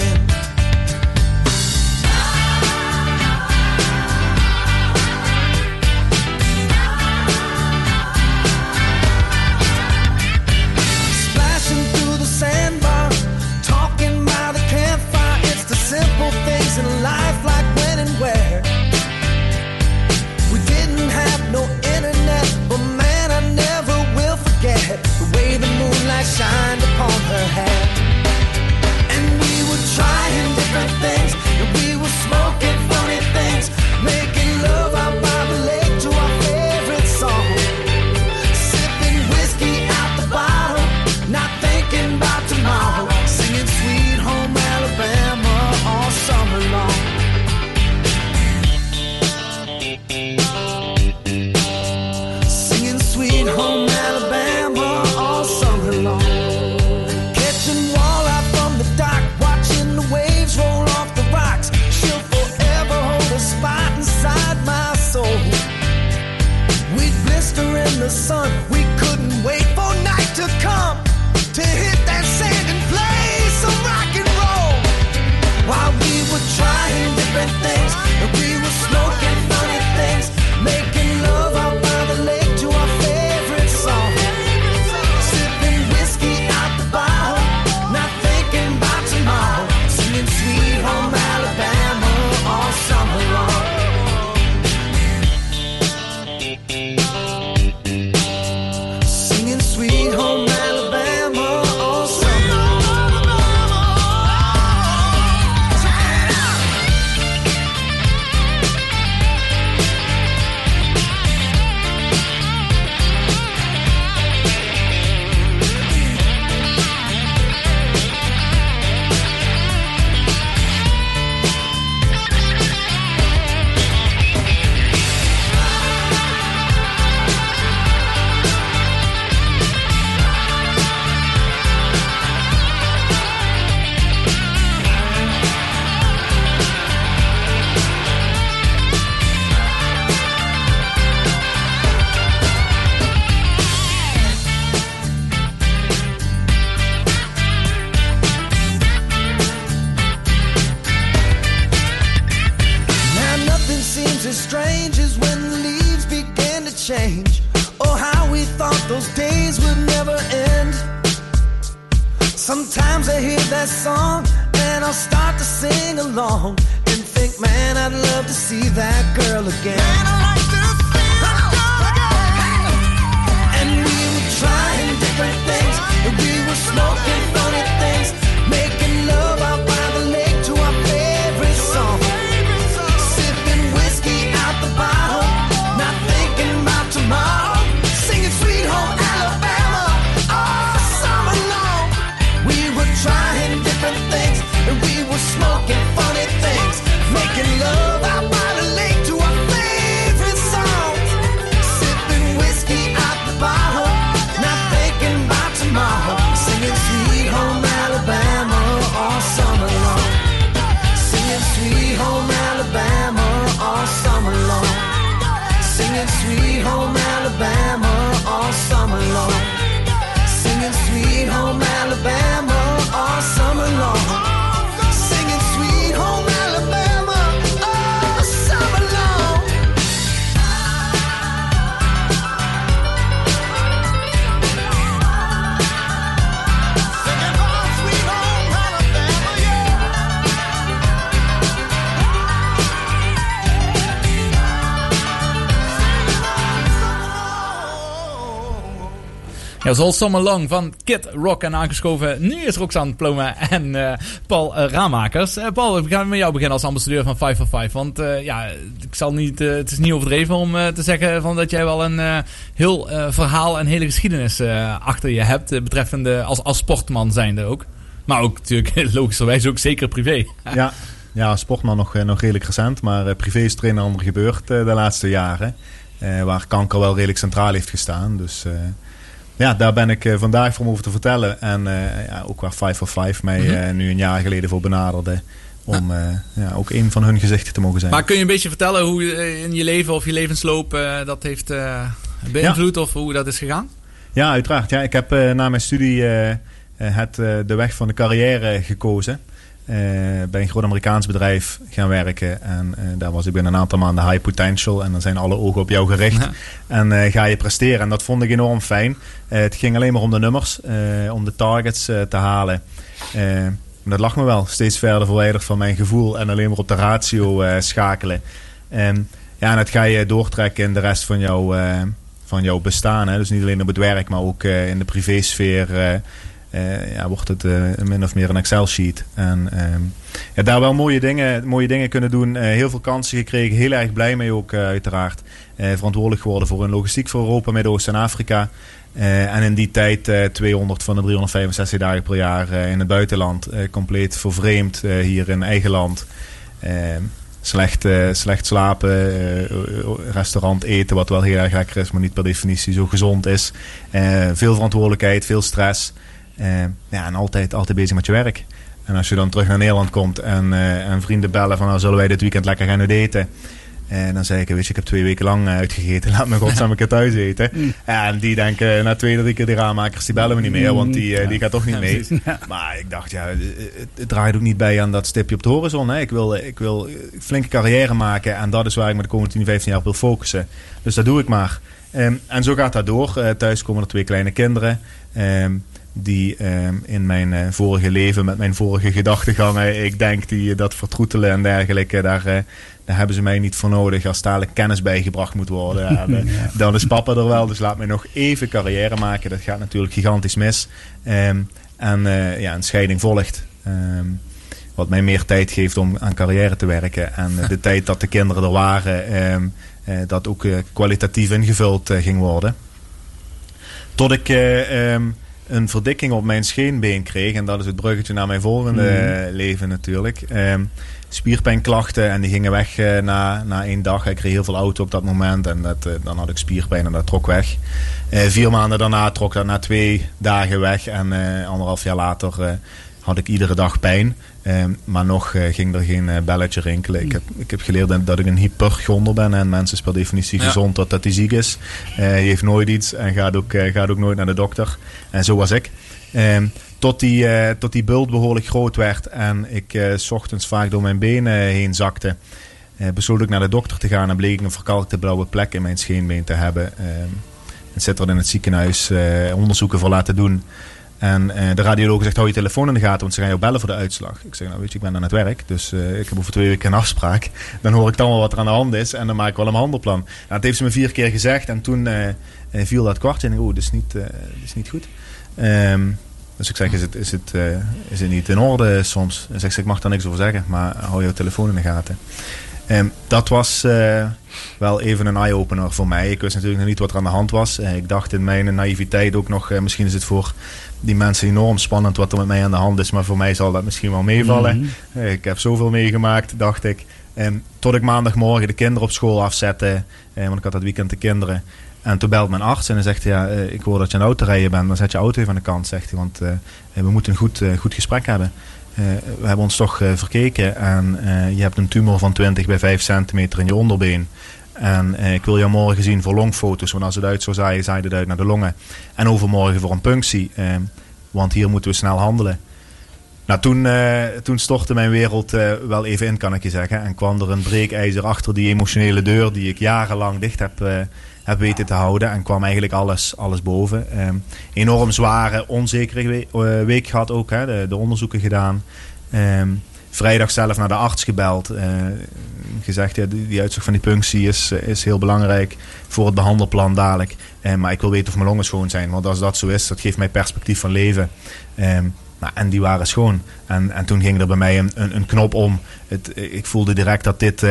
Moonlight shined upon her hair. Ja, zoals Summer Long van Kid Rock en aangeschoven. Nu is Roxanne Ploma en eh, Paul eh, Raamakers. Eh, Paul, we gaan met jou beginnen als ambassadeur van 5 for 5. Want ja, ik zal niet, het is niet overdreven om te zeggen van dat jij wel een heel verhaal en hele geschiedenis achter je hebt. betreffende als, als sportman zijnde ook. Maar ook natuurlijk logischerwijs ook zeker privé. Ja, ja sportman nog, nog redelijk recent. Maar privé is het een en ander gebeurd de laatste jaren. Waar kanker wel redelijk centraal heeft gestaan. Dus ja, daar ben ik eh, vandaag voor om over te vertellen. En eh, ja, ook waar 5 for 5 mij Mhm. eh, nu een jaar geleden voor benaderde. Om ja, ook een van hun gezichten te mogen zijn. Maar kun je een beetje vertellen hoe in je leven of je levensloop dat heeft beïnvloed of hoe dat is gegaan? Ja, uiteraard. Ja, ik heb na mijn studie het, de weg van de carrière gekozen. Eh, bij een groot Amerikaans bedrijf gaan werken. En eh, daar was ik binnen een aantal maanden high potential. En dan zijn alle ogen op jou gericht. En eh, ga je presteren. En dat vond ik enorm fijn. Het ging alleen maar om de nummers. om de targets te halen. Dat lag me wel. Steeds verder verwijderd van mijn gevoel. En alleen maar op de ratio schakelen. En ja, en dat ga je doortrekken in de rest van jouw, eh, van jouw bestaan. Hè? Dus niet alleen op het werk, maar ook in de privésfeer. Eh, ja, wordt het eh, min of meer een Excel-sheet. En ehm, ja, daar wel mooie dingen, mooie dingen kunnen doen. Eh, heel veel kansen gekregen. Heel erg blij mee ook, uiteraard. Verantwoordelijk geworden voor een logistiek voor Europa, Midden-Oosten en Afrika. En in die tijd eh, 200 van de 365 dagen per jaar in het buitenland. compleet vervreemd hier in eigen land. Eh, slecht, slecht slapen, restaurant eten, wat wel heel erg lekker is, maar niet per definitie zo gezond is. Veel verantwoordelijkheid, veel stress. Eh, ja, en altijd, altijd bezig met je werk. En als je dan terug naar Nederland komt en, eh, en vrienden bellen van nou, zullen wij dit weekend lekker gaan daten. En dan zei ik, weet je, ik heb twee weken lang eh, uitgegeten. Laat me godsnaam een keer thuis eten. En die denken na twee, drie keer die raammakers, die bellen me niet meer. Want die, eh, die gaat toch niet mee. Maar ik dacht, ja, het, het draait ook niet bij aan dat stipje op de horizon. Hè. Ik, wil, ik wil flinke carrière maken. En dat is waar ik me de komende 10, 15 jaar op wil focussen. Dus dat doe ik maar. Ehm, en zo gaat dat door. Eh, thuis komen er twee kleine kinderen. ehm, die ehm, in mijn eh, vorige leven met mijn vorige gedachtegangen, ik denk die dat vertroetelen en dergelijke, daar, eh, daar hebben ze mij niet voor nodig. Als dadelijk kennis bijgebracht moet worden, ja, de- dan is papa er wel. Dus laat mij nog even carrière maken. Dat gaat natuurlijk gigantisch mis. Ehm, en eh, ja, een scheiding volgt. Ehm, wat mij meer tijd geeft om aan carrière te werken. En eh, de tijd dat de kinderen er waren, eh, dat ook eh, kwalitatief ingevuld eh, ging worden. Tot ik eh, een verdikking op mijn scheenbeen kreeg. En dat is het bruggetje naar mijn volgende eh, leven natuurlijk. Ehm, spierpijnklachten en die gingen weg eh, na, na één dag. Ik reed heel veel auto op dat moment en dat, eh, dan had ik spierpijn en dat trok weg. Vier maanden daarna trok dat na twee dagen weg. En anderhalf jaar later had ik iedere dag pijn. Ehm, maar nog eh, ging er geen eh, belletje rinkelen. Ik heb, ik heb geleerd dat- dat ik een hypergonder ben. En mensen is per definitie Ja. gezond dat, dat hij ziek is. Eh, hij heeft nooit iets en gaat ook, gaat ook nooit naar de dokter. En zo was ik. Ehm, tot, die, tot die bult behoorlijk groot werd en ik s ochtends vaak door mijn benen heen zakte. besloot ik naar de dokter te gaan en bleek ik een verkalkte blauwe plek in mijn scheenbeen te hebben. Ehm het zit er in het ziekenhuis onderzoeken voor laten doen. En eh, de radioloog zegt, hou je telefoon in de gaten, want ze gaan jou bellen voor de uitslag. Ik zeg, nou weet je, ik ben aan het werk, dus eh, ik heb over twee weken een afspraak. Dan hoor ik dan wel wat er aan de hand is en dan maak ik wel een handelplan. Nou, dat heeft ze me vier keer gezegd en toen eh, viel dat kwartje en ik, oh, dat is niet, dat is niet goed. Ehm, dus ik zeg, is het, is, het, is het niet in orde soms? En zegt ze, ik mag daar niks over zeggen, maar hou je telefoon in de gaten. Ehm, dat was wel even een eye-opener voor mij. Ik wist natuurlijk nog niet wat er aan de hand was. Ik dacht in mijn naïviteit ook nog, misschien is het voor die mensen enorm spannend wat er met mij aan de hand is. Maar voor mij zal dat misschien wel meevallen. Mhm. Eh, ik heb zoveel meegemaakt, dacht ik. Ehm, tot ik maandagmorgen de kinderen op school afzette. eh, want ik had dat weekend de kinderen. En toen belt mijn arts en dan zegt hij, ja, eh, ik hoor dat je een auto rijden bent. Dan zet je auto even aan de kant, zegt hij. Want eh, we moeten een goed, goed gesprek hebben. Eh, we hebben ons toch verkeken en eh, je hebt een tumor van 20 bij 5 centimeter in je onderbeen. En eh, ik wil jou morgen zien voor longfoto's, want als het uit zou zaaien, zaait het uit naar de longen. En overmorgen voor een punctie, eh, want hier moeten we snel handelen. Nou, toen, eh, toen stortte mijn wereld eh, wel even in, kan ik je zeggen. En kwam er een breekijzer achter die emotionele deur die ik jarenlang dicht heb, heb weten te houden. En kwam eigenlijk alles, alles boven. Ehm, enorm zware, onzekere we- week gehad ook, hè, de, de onderzoeken gedaan. Ehm, vrijdag zelf naar de arts gebeld. eh, gezegd, ja, die, die van die punctie is, eh, is heel belangrijk voor het behandelplan dadelijk. Eh, maar ik wil weten of mijn longen schoon zijn. Want als dat zo is, dat geeft mij perspectief van leven. Ehm, nou, en die waren schoon. En, en toen ging er bij mij een, een, knop om. Het, ik voelde direct dat dit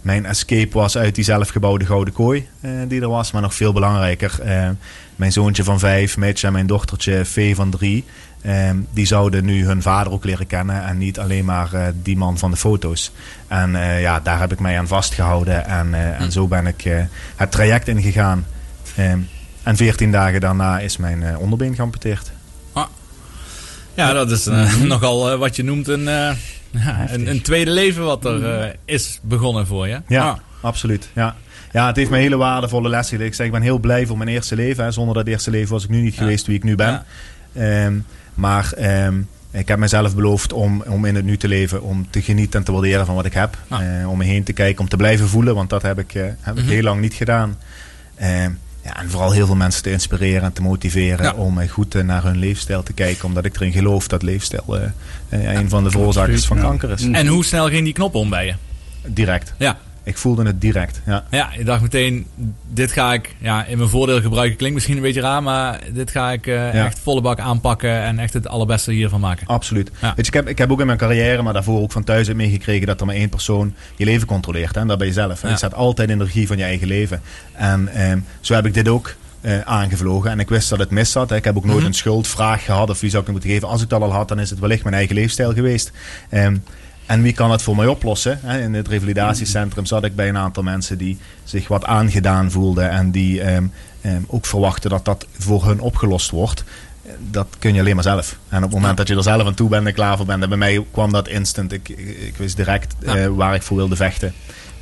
mijn escape was uit die zelfgebouwde gouden kooi die er was. Maar nog veel belangrijker, mijn zoontje van vijf, Mitch en mijn dochtertje Vee van drie. Eh, die zouden nu hun vader ook leren kennen en niet alleen maar eh, die man van de foto's. En eh, ja, daar heb ik mij aan vastgehouden en, eh, en zo ben ik het traject ingegaan. Eh, en veertien dagen daarna is mijn onderbeen geamputeerd. Ja, dat is eh, nogal wat je noemt een, ja, een, een tweede leven wat er eh, is begonnen voor je. Ja, Ah. absoluut. Ja. ja, het heeft me hele waardevolle lessen geleerd. Ik zeg, ik ben heel blij voor mijn eerste leven. Hè. Zonder dat eerste leven was ik nu niet geweest wie ik nu ben. Ja. Ehm, maar ehm, ik heb mezelf beloofd om, om in het nu te leven. Om te genieten en te waarderen van wat ik heb. Ah. Eh, om me heen te kijken, om te blijven voelen. Want dat heb ik, eh, heb ik Mhm. heel lang niet gedaan. Ehm, ja, en vooral heel veel mensen te inspireren en te motiveren Ja. om eh, goed naar hun leefstijl te kijken. Omdat ik erin geloof dat leefstijl een van de veroorzakers van kanker is. En hoe snel ging die knop om bij je? Direct. Ja. Ik voelde het direct. Ja. Ja, je dacht meteen, dit ga ik ja, in mijn voordeel gebruiken. Klinkt misschien een beetje raar, maar dit ga ik eh, Ja. echt volle bak aanpakken en echt het allerbeste hiervan maken. Absoluut. Ja. Weet je, ik, heb, ik heb ook in mijn carrière, maar daarvoor ook van thuis uit meegekregen dat er maar één persoon je leven controleert. Hè? En dat ben je zelf. Ja. Je staat altijd in de regie van je eigen leven. En ehm, zo heb ik dit ook eh, aangevlogen. En ik wist dat het mis zat. hè. Ik heb ook nooit Mhm. een schuldvraag gehad of wie zou ik het moeten geven. Als ik dat al had, dan is het wellicht mijn eigen leefstijl geweest. Ehm, en wie kan het voor mij oplossen? In het revalidatiecentrum zat ik bij een aantal mensen die zich wat aangedaan voelden. En die ehm, ehm, ook verwachten dat dat voor hun opgelost wordt. Dat kun je alleen maar zelf. En op het moment dat je er zelf aan toe bent en klaar voor bent. En bij mij kwam dat instant. Ik, ik, wist direct Ja. eh, waar ik voor wilde vechten.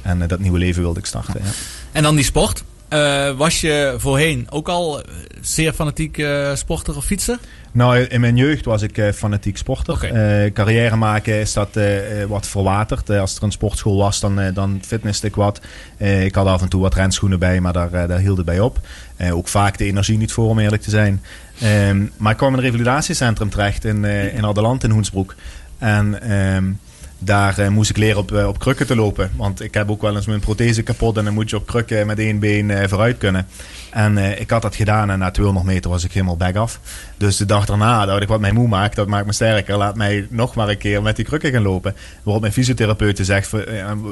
En eh, dat nieuwe leven wilde ik starten. Ja. En dan die sport. Eh, was je voorheen ook al zeer fanatiek sporter of fietser? Nou, in mijn jeugd was ik eh, fanatiek sporter. Eh, carrière maken is dat eh, wat verwaterd. Als er een sportschool was, dan, dan fitnesste ik wat. Ik had af en toe wat renschoenen bij, maar daar, daar hield het bij op. Ook vaak de energie niet voor, om eerlijk te zijn. Ehm, maar ik kwam in een revalidatiecentrum terecht in, in Adeland in Hoensbroek. En ehm, daar eh, moest ik leren op, eh, op krukken te lopen. Want ik heb ook wel eens mijn prothese kapot en dan moet je op krukken met één been eh, vooruit kunnen. En ik had dat gedaan en na 200 meter was ik helemaal back af. Dus de dag daarna dacht ik, wat mij moe maakt, dat maakt me sterker. Laat mij nog maar een keer met die krukken gaan lopen. Waarop mijn fysiotherapeut zegt,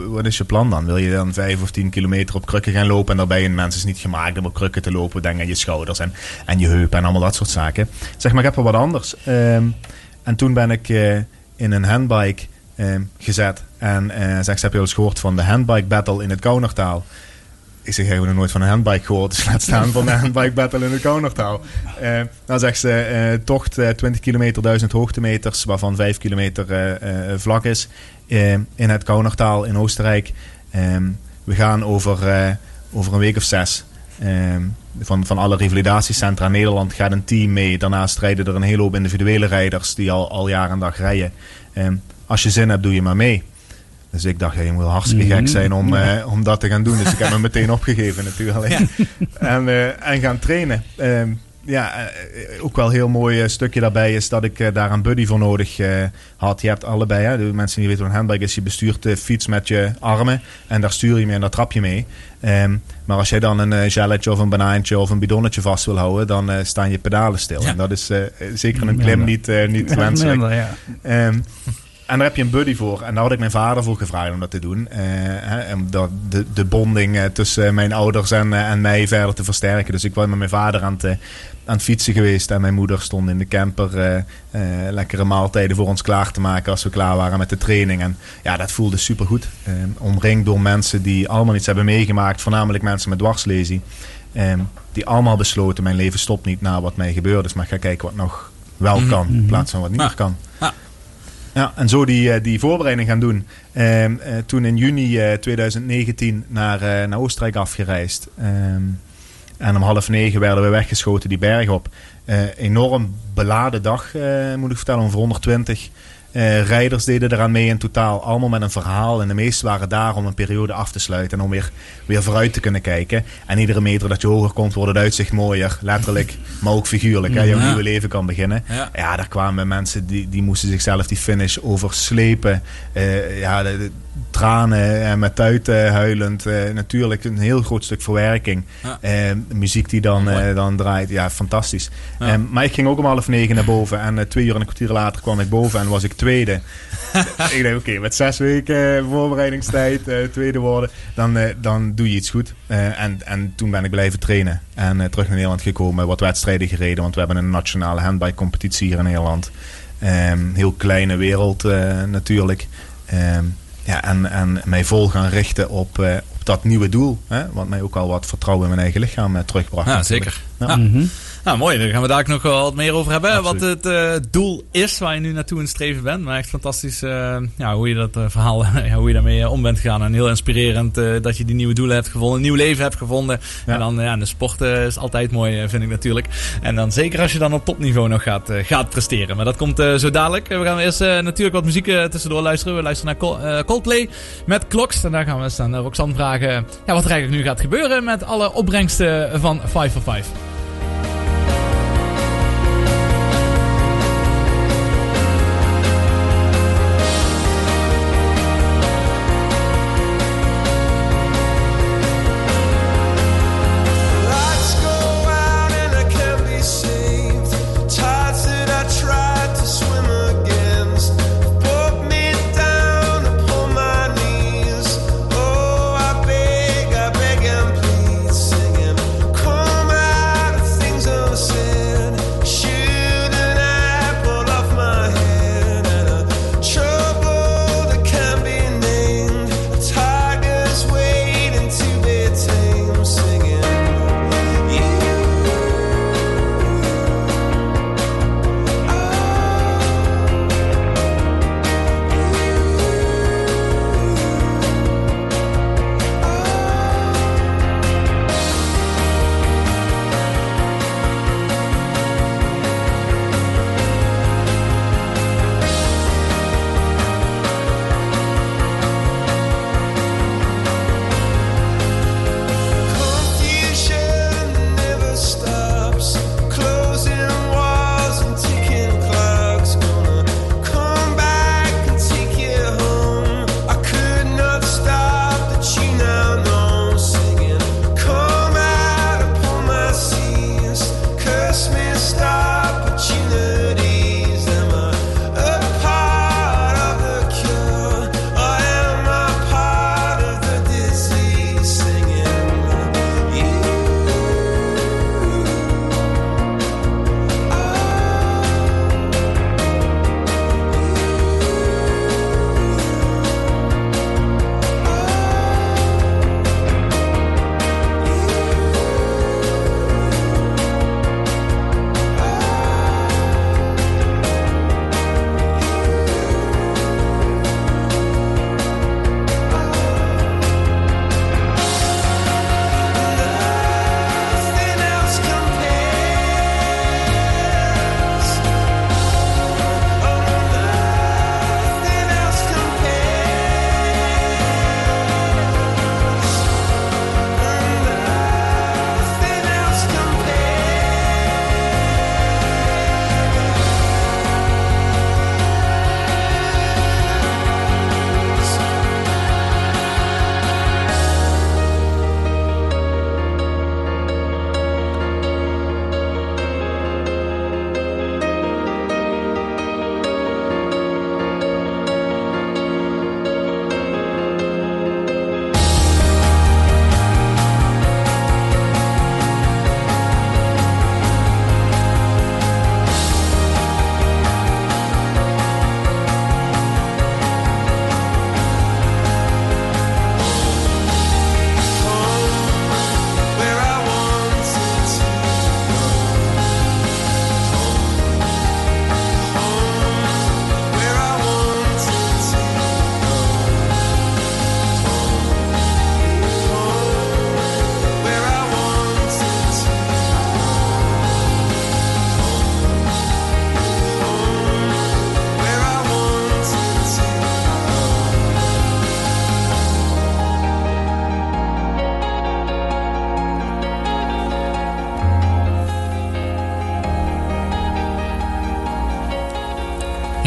wat is je plan dan? Wil je dan 5 of 10 kilometer op krukken gaan lopen? En daarbij een mens is niet gemaakt om op krukken te lopen. Denk aan je schouders en, en je heupen en allemaal dat soort zaken. Zeg maar, ik heb wel wat anders. Ehm, en toen ben ik in een handbike ehm, gezet. En eh zegt, ze heb je eens gehoord van de handbike battle in het Kaunertaal? Ik zeg, heb nog nooit van een handbike gehoord. Dus laat staan van de handbike battle in het Kaunertaal. Eh dan zegt ze, eh, tocht eh, 20 kilometer, 1000 hoogtemeters, waarvan 5 kilometer eh, eh, vlak is. eh, in het Kaunertaal in Oostenrijk. Ehm, we gaan over, eh, over een week of zes. ehm, van, van alle revalidatiecentra in Nederland gaat een team mee. Daarnaast rijden er een hele hoop individuele rijders die al, al jaar en dag rijden. Ehm, als je zin hebt, doe je maar mee. Dus ik dacht, ja, je moet wel hartstikke gek zijn om, eh, om dat te gaan doen. Dus ik heb me meteen opgegeven natuurlijk. En, eh, en gaan trainen. Ehm, ja, eh, ook wel een heel mooi stukje daarbij is dat ik daar een buddy voor nodig had. Je hebt allebei, hè, de mensen die weten wat een handbike is, je bestuurt de fiets met je armen en daar stuur je mee en daar trap je mee. Ehm, maar als jij dan een gelletje of een banaantje of een bidonnetje vast wil houden, dan staan je pedalen stil. Ja. En dat is zeker een klim niet, niet Ja, wenselijk. minder, ja. Ehm, en daar heb je een buddy voor. En daar had ik mijn vader voor gevraagd om dat te doen. Eh, hè, om dat, de, de bonding eh, tussen mijn ouders en, eh, en mij verder te versterken. Dus ik was met mijn vader aan het, eh, aan het fietsen geweest. En mijn moeder stond in de camper eh, eh, lekkere maaltijden voor ons klaar te maken als we klaar waren met de training. En ja, dat voelde supergoed. Eh, omringd door mensen die allemaal iets hebben meegemaakt. Voornamelijk mensen met dwarslesie. eh, die allemaal besloten, mijn leven stopt niet na wat mij gebeurd is. Maar ga kijken wat nog wel Mhm. kan. In plaats van wat niet meer kan. Ja. Ja, en zo die, eh, die voorbereiding gaan doen. Ehm, eh, toen in juni eh, 2019 naar, eh, naar Oostenrijk afgereisd. Ehm, en om half negen werden we weggeschoten die berg op. Eh, enorm beladen dag, moet ik vertellen, over 120 eh, rijders deden eraan mee in totaal. Allemaal met een verhaal. En de meesten waren daar om een periode af te sluiten. En om weer, weer vooruit te kunnen kijken. En iedere meter dat je hoger komt, wordt het uitzicht mooier. Letterlijk, maar ook figuurlijk. Hè, jouw Ja. nieuwe leven kan beginnen. Ja. Ja, daar kwamen mensen die, die moesten zichzelf die finish overslepen. Eh, ja, de, de tranen en met tuiten huilend. Eh, natuurlijk een heel groot stuk verwerking. Ja. Eh, muziek die dan, eh, dan draait. Ja, fantastisch. Ja. Eh, maar ik ging ook om half negen naar boven. En eh, twee uur en een kwartier later kwam ik boven en was ik tweede. ik dacht, oké, met zes weken eh, voorbereidingstijd, eh, tweede worden, dan, eh, dan doe je iets goed. Eh, en, en toen ben ik blijven trainen. En eh, terug naar Nederland gekomen, wat wedstrijden gereden. Want we hebben een nationale handbike competitie hier in Nederland. Ehm, heel kleine wereld eh, natuurlijk. Ehm, ja, en, en mij vol gaan richten op, eh, op dat nieuwe doel. Hè? Wat mij ook al wat vertrouwen in mijn eigen lichaam eh, terugbracht. Ja, natuurlijk. zeker. Ja. Ja. Mhm. Nou, mooi. Daar gaan we daar nog wel wat meer over hebben. Absoluut. Wat het eh, doel is waar je nu naartoe in streven bent. Maar echt fantastisch eh, ja, hoe je dat eh, verhaal, ja, hoe je daarmee om bent gegaan. En heel inspirerend dat je die nieuwe doelen hebt gevonden. Een nieuw leven hebt gevonden. Ja. En dan, ja, de sport is altijd mooi, vind ik natuurlijk. En dan zeker als je dan op topniveau nog gaat, gaat presteren. Maar dat komt zo dadelijk. We gaan eerst natuurlijk wat muziek tussendoor luisteren. We luisteren naar Col- Coldplay met Clocks. En daar gaan we eens aan Roxanne vragen ja, wat er eigenlijk nu gaat gebeuren met alle opbrengsten van 5 for 5.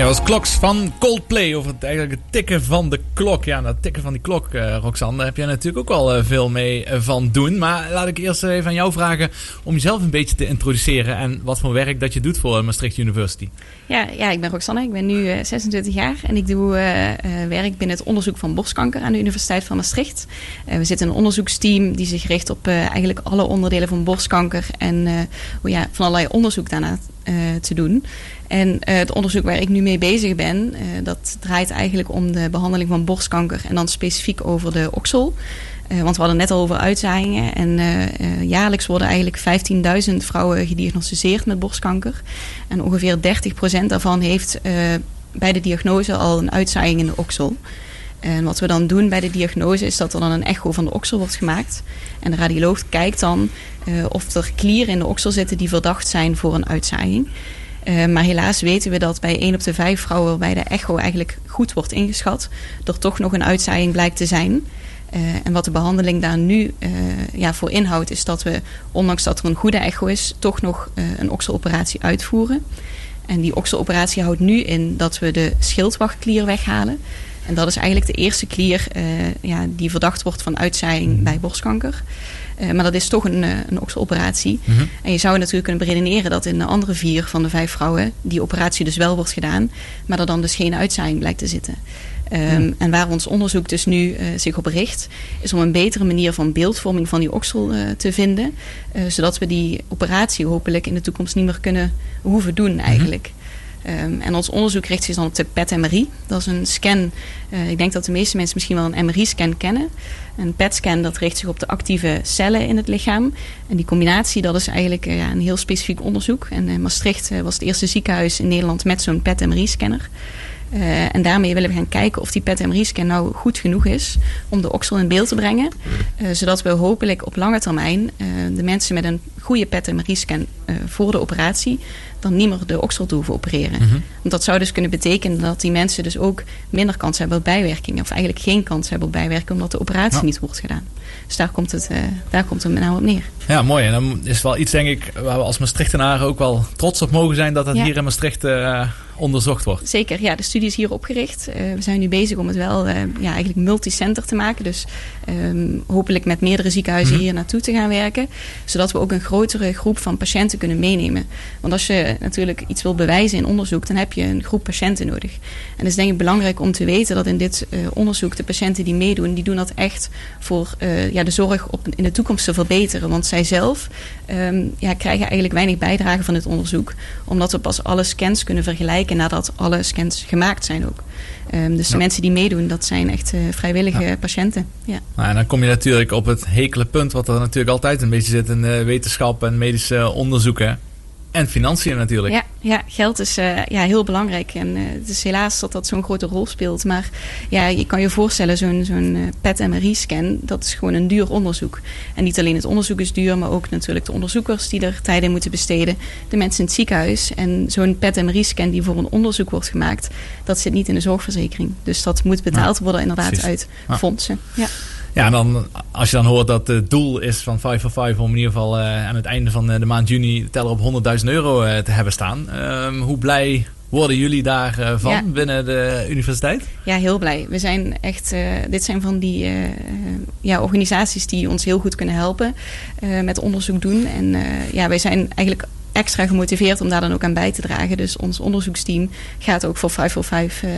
Dat was Kloks van Coldplay. Over het, eigenlijk het tikken van de klok. Ja, dat tikken van die klok, eh Roxanne, daar heb jij natuurlijk ook wel eh, veel mee eh, van doen. Maar laat ik eerst even aan jou vragen om jezelf een beetje te introduceren. En wat voor werk dat je doet voor Maastricht University. Ja, ja, ik ben Roxanne. Ik ben nu eh, 26 jaar en ik doe werk binnen het onderzoek van borstkanker aan de Universiteit van Maastricht. We zitten in een onderzoeksteam die zich richt op eigenlijk alle onderdelen van borstkanker en hoe ja, van allerlei onderzoek daarna te doen. En eh, het onderzoek waar ik nu mee bezig ben, eh, dat draait eigenlijk om de behandeling van borstkanker en dan specifiek over de oksel. Eh, want we hadden net al over uitzaaiingen. En jaarlijks worden eigenlijk 15.000 vrouwen gediagnosticeerd met borstkanker. En ongeveer 30% daarvan heeft bij de diagnose al een uitzaaiing in de oksel. En wat we dan doen bij de diagnose is dat er dan een echo van de oksel wordt gemaakt. En de radioloog kijkt dan of er klieren in de oksel zitten die verdacht zijn voor een uitzaaiing. Eh, maar helaas weten we dat bij 1 op de 5 vrouwen waarbij de echo eigenlijk goed wordt ingeschat, er toch nog een uitzaaiing blijkt te zijn. Eh, en wat de behandeling daar nu eh, ja, voor inhoudt, is dat we, ondanks dat er een goede echo is, toch nog een okseloperatie uitvoeren. En die okseloperatie houdt nu in dat we de schildwachtklier weghalen. En dat is eigenlijk de eerste klier ja, die verdacht wordt van uitzaaiing bij borstkanker. Eh, maar dat is toch een, eh, een okseloperatie. Mhm. En je zou natuurlijk kunnen beredeneren dat in de andere vier van de vijf vrouwen die operatie dus wel wordt gedaan, maar er dan dus geen uitzaaiing blijkt te zitten. Ehm, En waar ons onderzoek dus nu eh, zich op richt, is om een betere manier van beeldvorming van die oksel te vinden. zodat we die operatie hopelijk in de toekomst niet meer kunnen hoeven doen eigenlijk. Ehm, en ons onderzoek richt zich dan op de PET-MRI. Dat is een scan. eh, ik denk dat de meeste mensen misschien wel een MRI-scan kennen. Een PET-scan dat richt zich op de actieve cellen in het lichaam. En die combinatie dat is eigenlijk eh, ja, een heel specifiek onderzoek. En Maastricht eh, was het eerste ziekenhuis in Nederland met zo'n PET-MRI-scanner. En daarmee willen we gaan kijken of die PET-MRI-scan nou goed genoeg is om de oksel in beeld te brengen. Zodat we hopelijk op lange termijn de mensen met een goede PET-MRI-scan voor de operatie dan niet meer de oksel te hoeven opereren. Mhm. Want dat zou dus kunnen betekenen dat die mensen dus ook minder kans hebben op bijwerkingen. Of eigenlijk geen kans hebben op bijwerkingen omdat de operatie niet wordt gedaan. Dus daar komt het, eh, daar komt het met name op neer. Ja, mooi. En dan is het wel iets, denk ik, waar we als Maastrichtenaren ook wel trots op mogen zijn dat dat Ja. hier in Maastricht eh, onderzocht wordt. Zeker, ja, de studie is hier opgericht. Eh, we zijn nu bezig om het wel eh, ja, eigenlijk multicenter te maken. Dus ehm, hopelijk met meerdere ziekenhuizen Mhm. hier naartoe te gaan werken. Zodat we ook een grotere groep van patiënten kunnen meenemen. Want als je natuurlijk iets wil bewijzen in onderzoek, dan heb je een groep patiënten nodig. En het is denk ik belangrijk om te weten dat in dit eh, onderzoek de patiënten die meedoen, die doen dat echt voor ja, de zorg op, in de toekomst te verbeteren. Want zij zelf ehm, ja, krijgen eigenlijk weinig bijdrage van dit onderzoek. Omdat we pas alle scans kunnen vergelijken nadat alle scans gemaakt zijn ook. Ehm, dus de Ja. mensen die meedoen, dat zijn echt eh, vrijwillige patiënten. Ja. Nou, en dan kom je natuurlijk op het hekele punt wat er natuurlijk altijd een beetje zit in eh, wetenschap en medische onderzoeken. En financiën natuurlijk. Ja, ja, geld is eh, ja, heel belangrijk. En eh, het is helaas dat dat zo'n grote rol speelt. Maar ja, je kan je voorstellen, zo'n zo'n eh, PET-MRI-scan, dat is gewoon een duur onderzoek. En niet alleen het onderzoek is duur, maar ook natuurlijk de onderzoekers die er tijd in moeten besteden. De mensen in het ziekenhuis. En zo'n PET-MRI-scan die voor een onderzoek wordt gemaakt, dat zit niet in de zorgverzekering. Dus dat moet betaald worden inderdaad precies. uit fondsen. Ja. Ja, en dan, als je dan hoort dat het doel is van 5 for 5 om in ieder geval eh, aan het einde van eh, de maand juni de teller op 100.000 euro eh, te hebben staan. Ehm, hoe blij worden jullie daarvan van Ja. binnen de universiteit? Ja, heel blij. We zijn echt, dit zijn van die ja, organisaties die ons heel goed kunnen helpen met onderzoek doen. En ja, wij zijn eigenlijk extra gemotiveerd om daar dan ook aan bij te dragen. Dus ons onderzoeksteam gaat ook voor 5 voor 5 eh,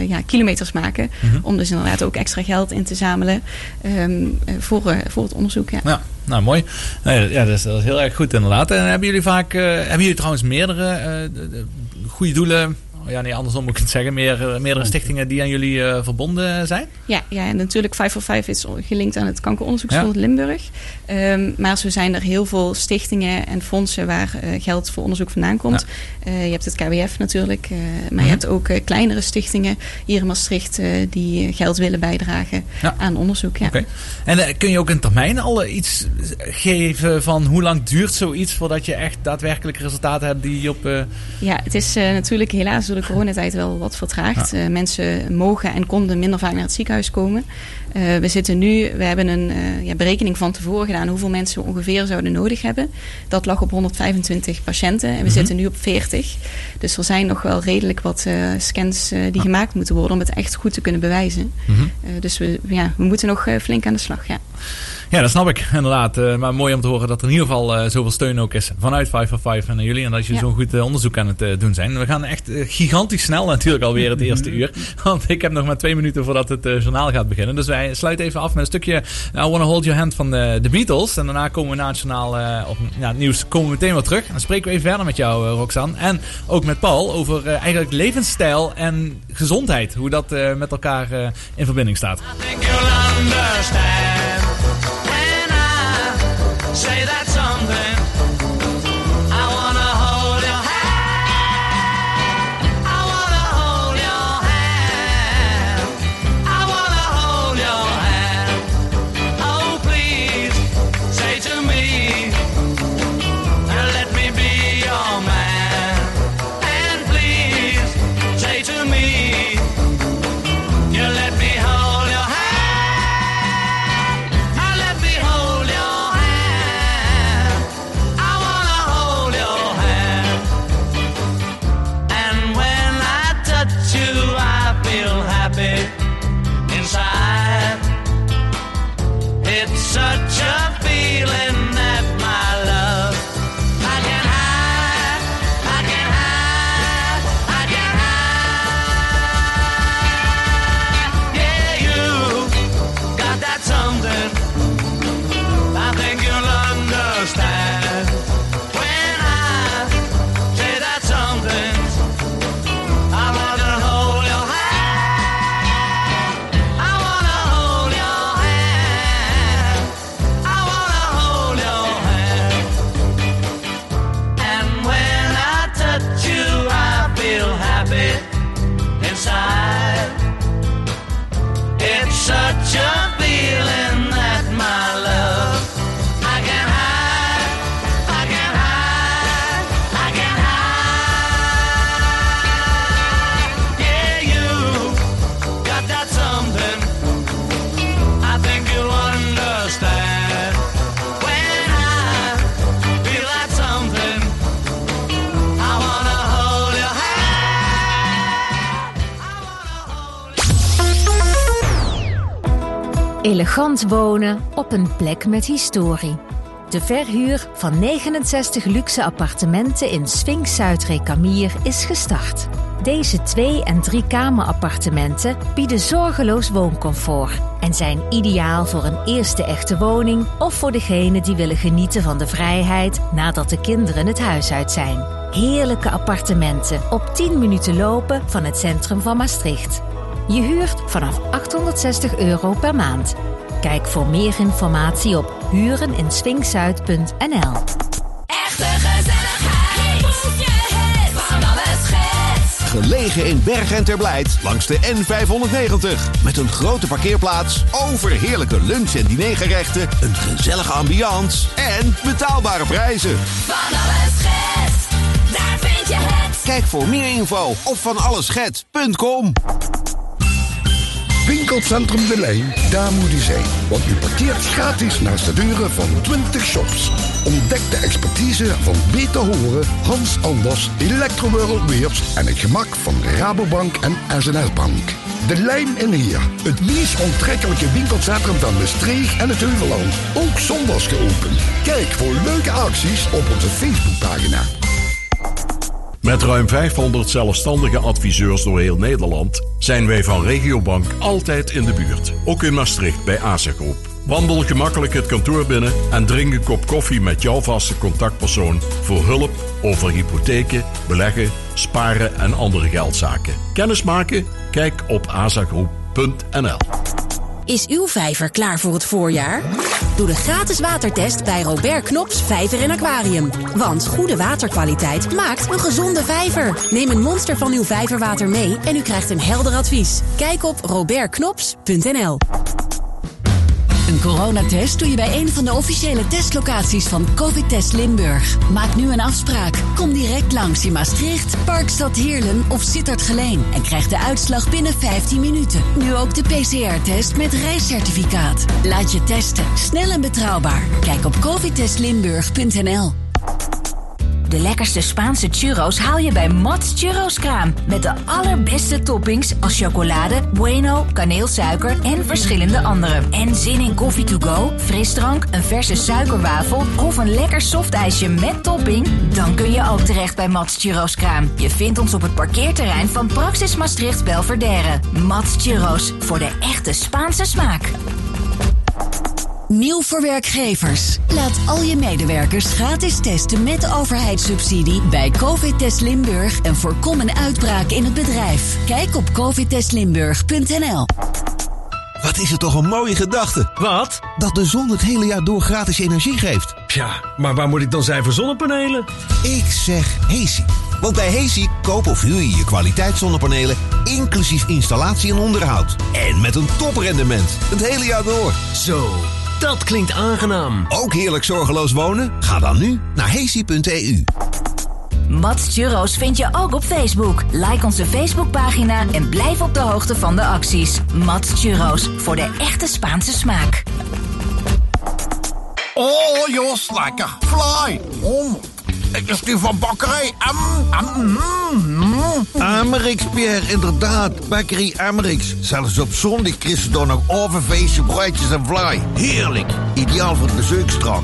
eh, ja, kilometers maken. Mhm. Om dus inderdaad ook extra geld in te zamelen ehm, eh, voor, eh, voor het onderzoek. Ja. Ja, nou mooi. Nee, ja, dat is, dat is heel erg goed inderdaad. En hebben jullie vaak, eh, hebben jullie trouwens meerdere de- de goede doelen? Ja, nee, andersom moet ik het zeggen. Meer, eh, meerdere stichtingen die aan jullie eh, verbonden zijn? Ja, ja, en natuurlijk 5 voor 5 is gelinkt aan het Kankeronderzoeksfonds Ja. Limburg. Ehm, maar zo zijn er heel veel stichtingen en fondsen waar eh, geld voor onderzoek vandaan komt. Je hebt het KWF natuurlijk, maar Mhm. je hebt ook kleinere stichtingen hier in Maastricht die geld willen bijdragen Ja. aan onderzoek. Ja. En kun je ook in termijn al iets geven van hoe lang duurt zoiets voordat je echt daadwerkelijk resultaten hebt die op... eh, Ja, het is natuurlijk helaas door de coronatijd wel wat vertraagd. Eh, mensen mogen en konden minder vaak naar het ziekenhuis komen. Eh, we zitten nu, we hebben een eh, ja, berekening van tevoren gedaan hoeveel mensen we ongeveer zouden nodig hebben. Dat lag op 125 patiënten en we Mhm. zitten nu op 40. Dus er zijn nog wel redelijk wat scans die gemaakt moeten worden om het echt goed te kunnen bewijzen. Mhm. Dus we, ja, we moeten nog flink aan de slag. Ja. Ja, dat snap ik inderdaad. Eh, maar mooi om te horen dat er in ieder geval eh, zoveel steun ook is vanuit 555 en naar jullie. En dat je Ja. zo'n goed eh, onderzoek aan het doen zijn. We gaan echt gigantisch snel natuurlijk alweer het eerste uur. Want ik heb nog maar twee minuten voordat het eh, journaal gaat beginnen. Dus wij sluiten even af met een stukje I Wanna Hold Your Hand van de, de Beatles. En daarna komen we na het journaal eh, op ja, het nieuws komen we meteen weer terug. En dan spreken we even verder met jou, Roxanne. En ook met Paul over eh, eigenlijk levensstijl en gezondheid. Hoe dat eh, met elkaar eh, in verbinding staat. understand when Elegant wonen op een plek met historie. De verhuur van 69 luxe appartementen in Sphinx Zuid-Recamier is gestart. Deze twee- en drie-kamer-appartementen bieden zorgeloos wooncomfort en zijn ideaal voor een eerste echte woning of voor degenen die willen genieten van de vrijheid nadat de kinderen het huis uit zijn. Heerlijke appartementen op 10 minuten lopen van het centrum van Maastricht. Je huurt vanaf 860 euro per maand. Kijk voor meer informatie op huureninsfinkzuid.nl. Echte gezelligheid. Het van alle schets. Gelegen in Berg en Terblijt langs de N590. Met een grote parkeerplaats, overheerlijke lunch- en dinergerechten, een gezellige ambiance en betaalbare prijzen. Van alle schets. Daar vind je het. Kijk voor meer info op vanalleschet.com. Winkelcentrum De Lijn, daar moet u zijn. Want u parkeert gratis naast de deuren van 20 shops. Ontdek de expertise van Beter Horen, Hans Anders, Electroworld Weers en het gemak van Rabobank en SNS Bank. De Lijn in Heer, het meest onttrekkelijke winkelcentrum van Maastricht en het Heuvelland. Ook zondags geopend. Kijk voor leuke acties op onze Facebookpagina. Met ruim 500 zelfstandige adviseurs door heel Nederland zijn wij van Regiobank altijd in de buurt. Ook in Maastricht bij ASA Groep. Wandel gemakkelijk het kantoor binnen en drink een kop koffie met jouw vaste contactpersoon voor hulp over hypotheken, beleggen, sparen en andere geldzaken. Kennismaken? Kijk op asagroep.nl. Is uw vijver klaar voor het voorjaar? Doe de gratis watertest bij Robert Knops Vijver en Aquarium. Want goede waterkwaliteit maakt een gezonde vijver. Neem een monster van uw vijverwater mee en u krijgt een helder advies. Kijk op robertknops.nl. Coronatest doe je bij een van de officiële testlocaties van COVID Test Limburg. Maak nu een afspraak. Kom direct langs in Maastricht, Parkstad Heerlen of Sittard Geleen. En krijg de uitslag binnen 15 minuten. Nu ook de PCR-test met reiscertificaat. Laat je testen. Snel en betrouwbaar. Kijk op covidtestlimburg.nl. De lekkerste Spaanse churros haal je bij Mats Churros Kraam. Met de allerbeste toppings als chocolade, bueno, kaneelsuiker en verschillende andere. En zin in koffie to go, frisdrank, een verse suikerwafel of een lekker softijsje met topping? Dan kun je ook terecht bij Mats Churros Kraam. Je vindt ons op het parkeerterrein van Praxis Maastricht Belvedere. Mats Churros, voor de echte Spaanse smaak. Nieuw voor werkgevers. Laat al je medewerkers gratis testen met overheidssubsidie bij COVID Test Limburg en voorkom een uitbraak in het bedrijf. Kijk op covidtestlimburg.nl. Wat is het toch een mooie gedachte? Wat? Dat de zon het hele jaar door gratis energie geeft. Ja, maar waar moet ik dan zijn voor zonnepanelen? Ik zeg Hezi. Want bij Hezi koop of huur je je kwaliteitszonnepanelen... inclusief installatie en onderhoud. En met een toprendement. Het hele jaar door. Zo, dat klinkt aangenaam. Ook heerlijk zorgeloos wonen? Ga dan nu naar hezi.eu. Mats Churros vind je ook op Facebook. Like onze Facebookpagina en blijf op de hoogte van de acties. Mats Churros, voor de echte Spaanse smaak. Oh, Jos, lekker. Fly. Om. Het is die van bakkerij. Am, am, mm, mm. Amerix, Pierre, inderdaad. Bakkerie Amerix. Zelfs op zondag krijg je dan nog overfeestje broodjes en vlaai. Heerlijk. Ideaal voor het bezoekstrak.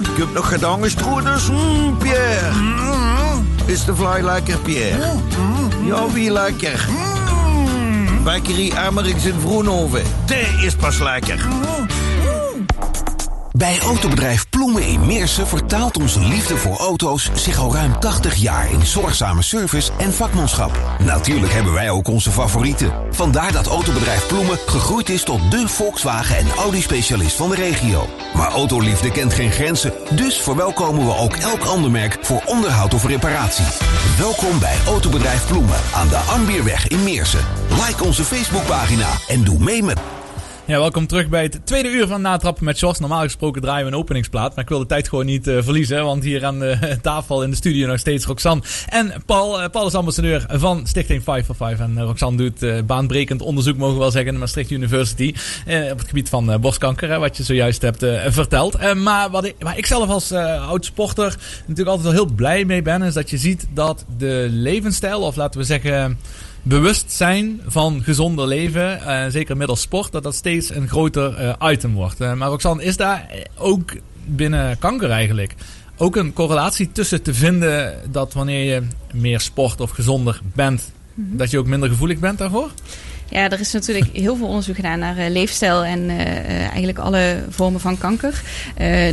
Ik heb nog gedangenstroeders. Mm, Pierre. Is de vlaai lekker, Pierre? Ja, wie lekker? Bakkerie Amerix in Vroenhoven. Die is pas lekker. Bij autobedrijf Ploemen in Meersen vertaalt onze liefde voor auto's zich al ruim 80 jaar in zorgzame service en vakmanschap. Natuurlijk hebben wij ook onze favorieten. Vandaar dat autobedrijf Ploemen gegroeid is tot de Volkswagen en Audi-specialist van de regio. Maar autoliefde kent geen grenzen, dus verwelkomen we ook elk ander merk voor onderhoud of reparatie. Welkom bij autobedrijf Ploemen aan de Ambierweg in Meersen. Like onze Facebookpagina en doe mee met Ja, welkom terug bij het tweede uur van Natrappen met Sjors. Normaal gesproken draaien we een openingsplaat, maar ik wil de tijd gewoon niet eh, verliezen. Want hier aan de tafel in de studio nog steeds Roxanne en Paul. Eh, Paul is ambassadeur van Stichting 5 for 5. En eh, Roxanne doet baanbrekend onderzoek, mogen we wel zeggen, in de Maastricht University. op het gebied van borstkanker, wat je zojuist hebt verteld. Maar wat ik, waar ik zelf als eh, oud sporter natuurlijk altijd wel heel blij mee ben, is dat je ziet dat de levensstijl, of laten we zeggen bewustzijn van gezonder leven, eh, zeker middels sport, dat dat steeds een groter eh, item wordt. Eh, maar Roxanne, is daar ook binnen kanker eigenlijk ook een correlatie tussen te vinden dat wanneer je meer sport of gezonder bent, Mhm. dat je ook minder gevoelig bent daarvoor? Ja, er is natuurlijk heel veel onderzoek gedaan naar eh, leefstijl en eh, eh, eigenlijk alle vormen van kanker.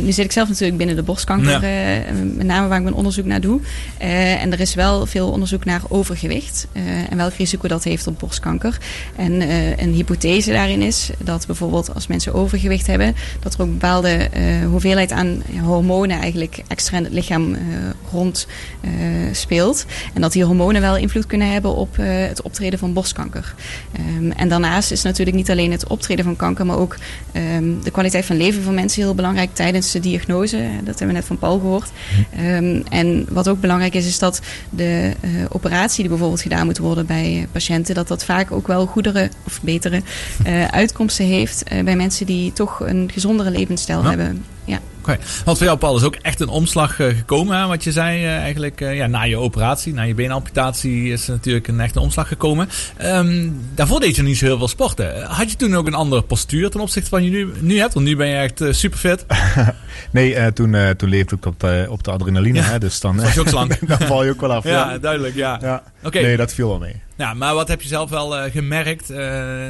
Nu zit ik zelf natuurlijk binnen de borstkanker, Ja. met name waar ik mijn onderzoek naar doe. En er is wel veel onderzoek naar overgewicht en welk risico dat heeft op borstkanker. En een hypothese daarin is dat bijvoorbeeld als mensen overgewicht hebben, dat er ook bepaalde hoeveelheid aan hormonen eigenlijk extra in het lichaam rond speelt. En dat die hormonen wel invloed kunnen hebben op het optreden van borstkanker. Ehm, en daarnaast is natuurlijk niet alleen het optreden van kanker, maar ook ehm, de kwaliteit van leven van mensen heel belangrijk tijdens de diagnose. Dat hebben we net van Paul gehoord. Ehm, en wat ook belangrijk is, is dat de eh, operatie die bijvoorbeeld gedaan moet worden bij eh, patiënten, dat dat vaak ook wel goedere of betere eh, uitkomsten heeft bij mensen die toch een gezondere levensstijl Ja. hebben. Ja. Oké, want voor jou Paul is ook echt een omslag eh, gekomen, hè, wat je zei eh, eigenlijk eh, ja, na je operatie, na je beenamputatie is er natuurlijk een echte omslag gekomen. Ehm, daarvoor deed je niet zo heel veel sporten. Had je toen ook een andere postuur ten opzichte van je nu, nu hebt? Want nu ben je echt super fit. Nee, eh, toen, eh, toen leefde ik op de, op de adrenaline. Ja. Hè, dus dan, Was je ook slank? dan val je ook wel af. Ja, duidelijk, ja. Oké. Nee, dat viel wel mee. Ja, maar wat heb je zelf wel eh, gemerkt eh,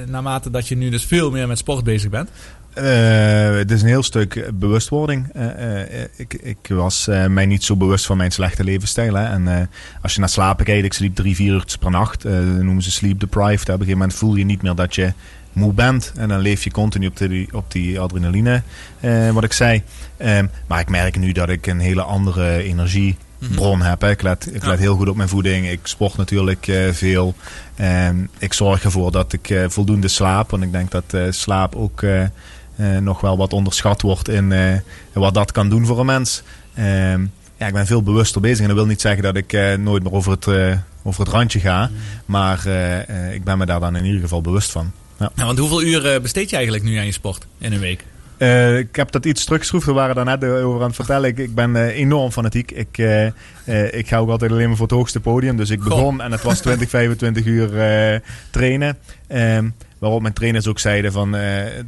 naarmate dat je nu dus veel meer met sport bezig bent? Eh, het is een heel stuk bewustwording. Eh, eh, ik, ik was mij niet zo bewust van mijn slechte levensstijl. Hè. En als je naar slapen kijkt, ik sliep drie, vier uur per nacht. dat noemen ze sleep deprived. Op een gegeven moment voel je niet meer dat je moe bent. En dan leef je continu op die, op die adrenaline, wat ik zei. Ehm, maar ik merk nu dat ik een hele andere energiebron heb. Hè. Ik let, ik let heel goed op mijn voeding. Ik sport natuurlijk veel. Ehm, ik zorg ervoor dat ik voldoende slaap. Want ik denk dat slaap ook... eh, nog wel wat onderschat wordt in eh, wat dat kan doen voor een mens. Ehm, ja, ik ben veel bewuster bezig en dat wil niet zeggen dat ik eh, nooit meer over het, eh, over het randje ga. Maar eh, eh, ik ben me daar dan in ieder geval bewust van. Ja. Ja, want hoeveel uur eh, besteed je eigenlijk nu aan je sport in een week? Eh, ik heb dat iets teruggeschroefd. We waren daar net eh, over aan het vertellen. Ik, ik ben eh, enorm fanatiek. Ik, eh, ik ga ook altijd alleen maar voor het hoogste podium. Dus ik begon en het was 20, 25 uur trainen. Ehm, waarop mijn trainers ook zeiden van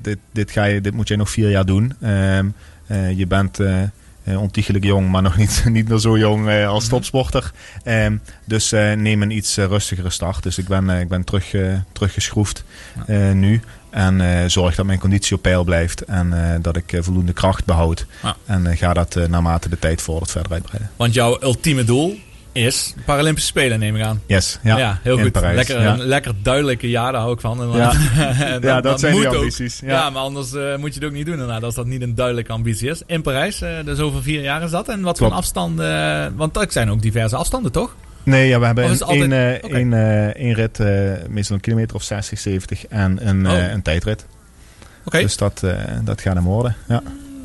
dit, dit, ga je, dit moet jij nog vier jaar doen. Ehm, eh, je bent eh, ontiegelijk jong, maar nog niet, niet meer zo jong als topsporter. Ehm, dus neem een iets rustigere start. Dus ik ben, ik ben terug, teruggeschroefd nu. En eh, zorg dat mijn conditie op peil blijft. En eh, dat ik eh, voldoende kracht behoud. Ja. En ga dat naarmate de tijd vordert verder uitbreiden. Want jouw ultieme doel is Paralympische Spelen, neem ik aan. Yes, ja. heel In goed. Parijs, lekker, ja. Een lekker duidelijke jaar, daar hou ik van. Ja. Ja, dat zijn moet ambities, Ja. ja. maar anders moet je het ook niet doen inderdaad, als dat niet een duidelijke ambitie is. In Parijs, dus over vier jaar is dat. En wat voor afstanden, want er zijn ook diverse afstanden, toch? Nee, ja, we hebben een, altijd- één, eh, Oké. één, eh, één rit, eh, meestal een kilometer of 60, 70. En een, Oh. een tijdrit. Oké. Dus dat, dat gaat hem worden. Ja.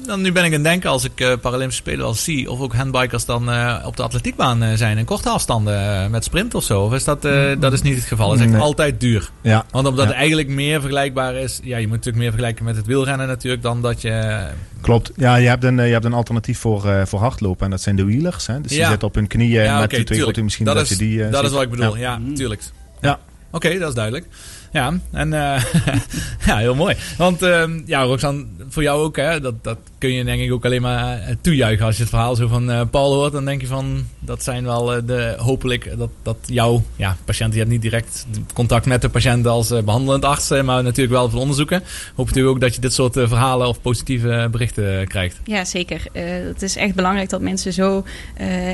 Dan, nu ben ik aan het denken, als ik eh, Paralympische Spelen al zie, of ook handbikers dan eh, op de atletiekbaan eh, zijn in korte afstanden met sprint of zo. Of is dat, eh, dat is niet het geval? Dat is echt Nee. altijd duur. Ja. Want omdat Ja. het eigenlijk meer vergelijkbaar is, ja, je moet natuurlijk meer vergelijken met het wielrennen natuurlijk, dan dat je... Klopt. Ja, je hebt een, je hebt een alternatief voor, eh, voor hardlopen. En dat zijn de wheelers. Hè? Dus die Ja. zitten op hun knieën Ja, met die twee misschien dat, dat, is, je die eh, dat is wat ik bedoel, Ja. ja, tuurlijk. Ja. Oké, dat is duidelijk. Ja, en eh, ja, heel mooi. Want ehm, ja, Roxanne, voor jou ook, hè, dat, dat kun je denk ik ook alleen maar eh, toejuichen. Als je het verhaal zo van eh, Paul hoort, dan denk je van, dat zijn wel de, hopelijk, dat, dat jouw ja, patiënt, je hebt niet direct contact met de patiënt als eh, behandelend arts, maar natuurlijk wel voor onderzoeken. Hoopt u ook dat je dit soort verhalen of positieve berichten krijgt? Ja, zeker. Het is echt belangrijk dat mensen zo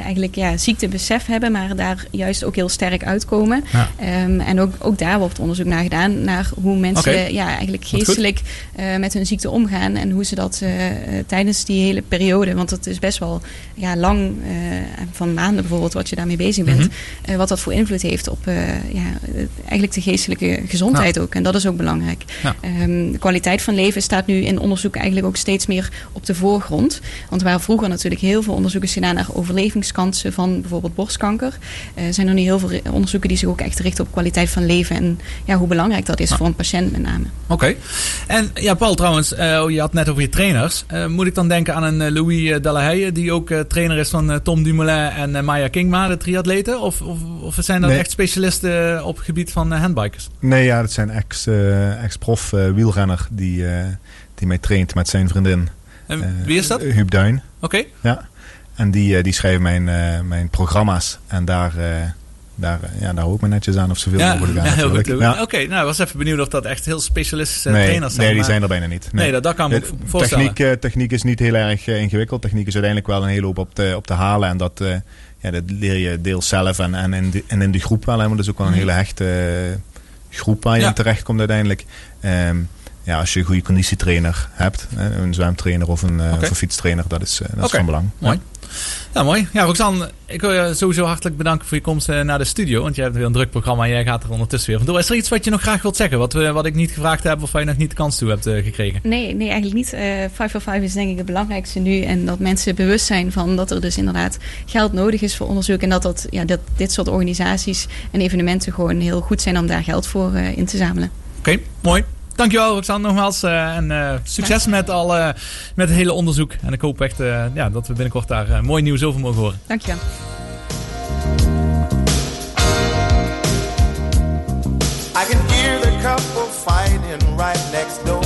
eigenlijk ja, ziektebesef hebben, maar daar juist ook heel sterk uitkomen. Ja. Ehm, en ook, ook daar wordt onderzoek naar gedaan, naar hoe mensen ja, eigenlijk geestelijk eh, met hun ziekte omgaan en hoe ze dat eh, eh, tijdens die hele periode, want het is best wel ja, lang, van maanden bijvoorbeeld, wat je daarmee bezig bent, eh, wat dat voor invloed heeft op ja, eigenlijk de geestelijke gezondheid ook. En dat is ook belangrijk. Ehm, de kwaliteit van leven staat nu in onderzoek eigenlijk ook steeds meer op de voorgrond. Want waren vroeger natuurlijk heel veel onderzoeken gedaan naar overlevingskansen van bijvoorbeeld borstkanker. Zijn er nu heel veel onderzoeken die zich ook echt richten op kwaliteit van leven en ja, hoe belangrijk dat is voor een patiënt met name. Oké. En ja, Paul, trouwens, eh, je had net over je trainers. Eh, moet ik dan denken aan een eh, Louis Delahaye, die ook eh, trainer is van Tom Dumoulin en Maya Kingma, de triatleten? Of, of, of zijn dat Nee. echt specialisten op het gebied van handbikers? Nee, ja, dat zijn ex, eh, ex-prof wielrenner die, eh, die mij traint met zijn vriendin. En wie is dat? Huub Duin. Oké. Ja. En die, die schrijven mijn, eh, mijn programma's. En daar, eh, daar, eh, ja, daar hou ik me netjes aan of zoveel Ja, mogelijk aan natuurlijk. Ja. Oké, nou, ik was even benieuwd of dat echt heel specialistische nee, trainers zijn. nee, die zijn er bijna niet. Nee, dat, dat kan ik voorstellen. Techniek, eh, techniek is niet heel erg eh, ingewikkeld. Techniek is uiteindelijk wel een hele hoop op te, op te halen. En dat, eh, ja, dat leer je deels zelf en, en, in, de, en in de groep wel. hè, Maar dat is ook wel een Mhm. hele hechte eh, groep waar je Ja. in terecht komt uiteindelijk. Ehm, ja, als je een goede conditietrainer hebt, hè, een zwemtrainer of een, eh, of een fietstrainer, dat is, eh, dat is van belang. Mooi. Ja, mooi. Ja, Roxanne, ik wil je sowieso hartelijk bedanken voor je komst eh, naar de studio. Want jij hebt weer een druk programma en jij gaat er ondertussen weer vandoor. Is er iets wat je nog graag wilt zeggen? Wat, we, wat ik niet gevraagd heb of waar je nog niet de kans toe hebt gekregen? Nee, nee, eigenlijk niet. Eh 505 is denk ik het belangrijkste nu. En dat mensen bewust zijn van dat er dus inderdaad geld nodig is voor onderzoek. En dat, dat, ja, dat dit soort organisaties en evenementen gewoon heel goed zijn om daar geld voor in te zamelen. Oké, mooi. Dankjewel Roxanne nogmaals. eh, en eh, succes met, al, eh, met het hele onderzoek. En ik hoop echt eh, ja, dat we binnenkort daar mooi nieuws over mogen horen. Dankjewel. I can hear the couple fighting right next door.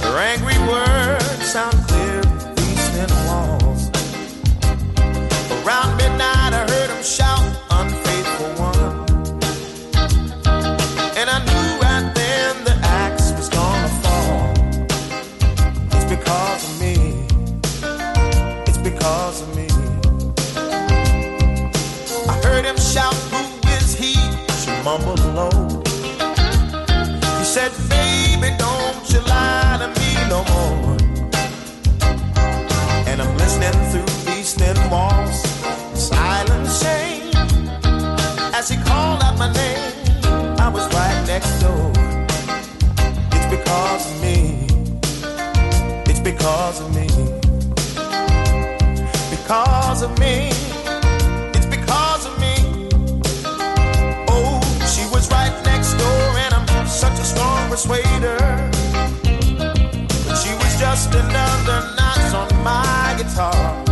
Their angry words said, Baby, don't you lie to me no more. And I'm listening through thin walls, silent shame. As he called out my name, I was right next door. It's because of me. It's because of me. Because of me. Strong persuader. But she was just another notch on my guitar.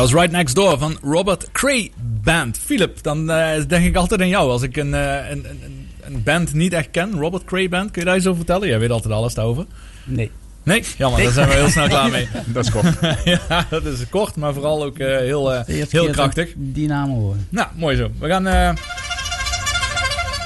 Was Right Next Door van Robert Cray Band. Philip, dan eh, denk ik altijd aan jou. Als ik een, eh, een, een, een band niet echt ken, Robert Cray Band, kun je daar iets over vertellen? Jij weet altijd alles daarover. Nee. Nee? Jammer, daar zijn we heel snel klaar mee. Dat is kort. ja, dat is kort, maar vooral ook eh, heel, heel krachtig. Die namen horen. Nou, mooi zo. We gaan eh,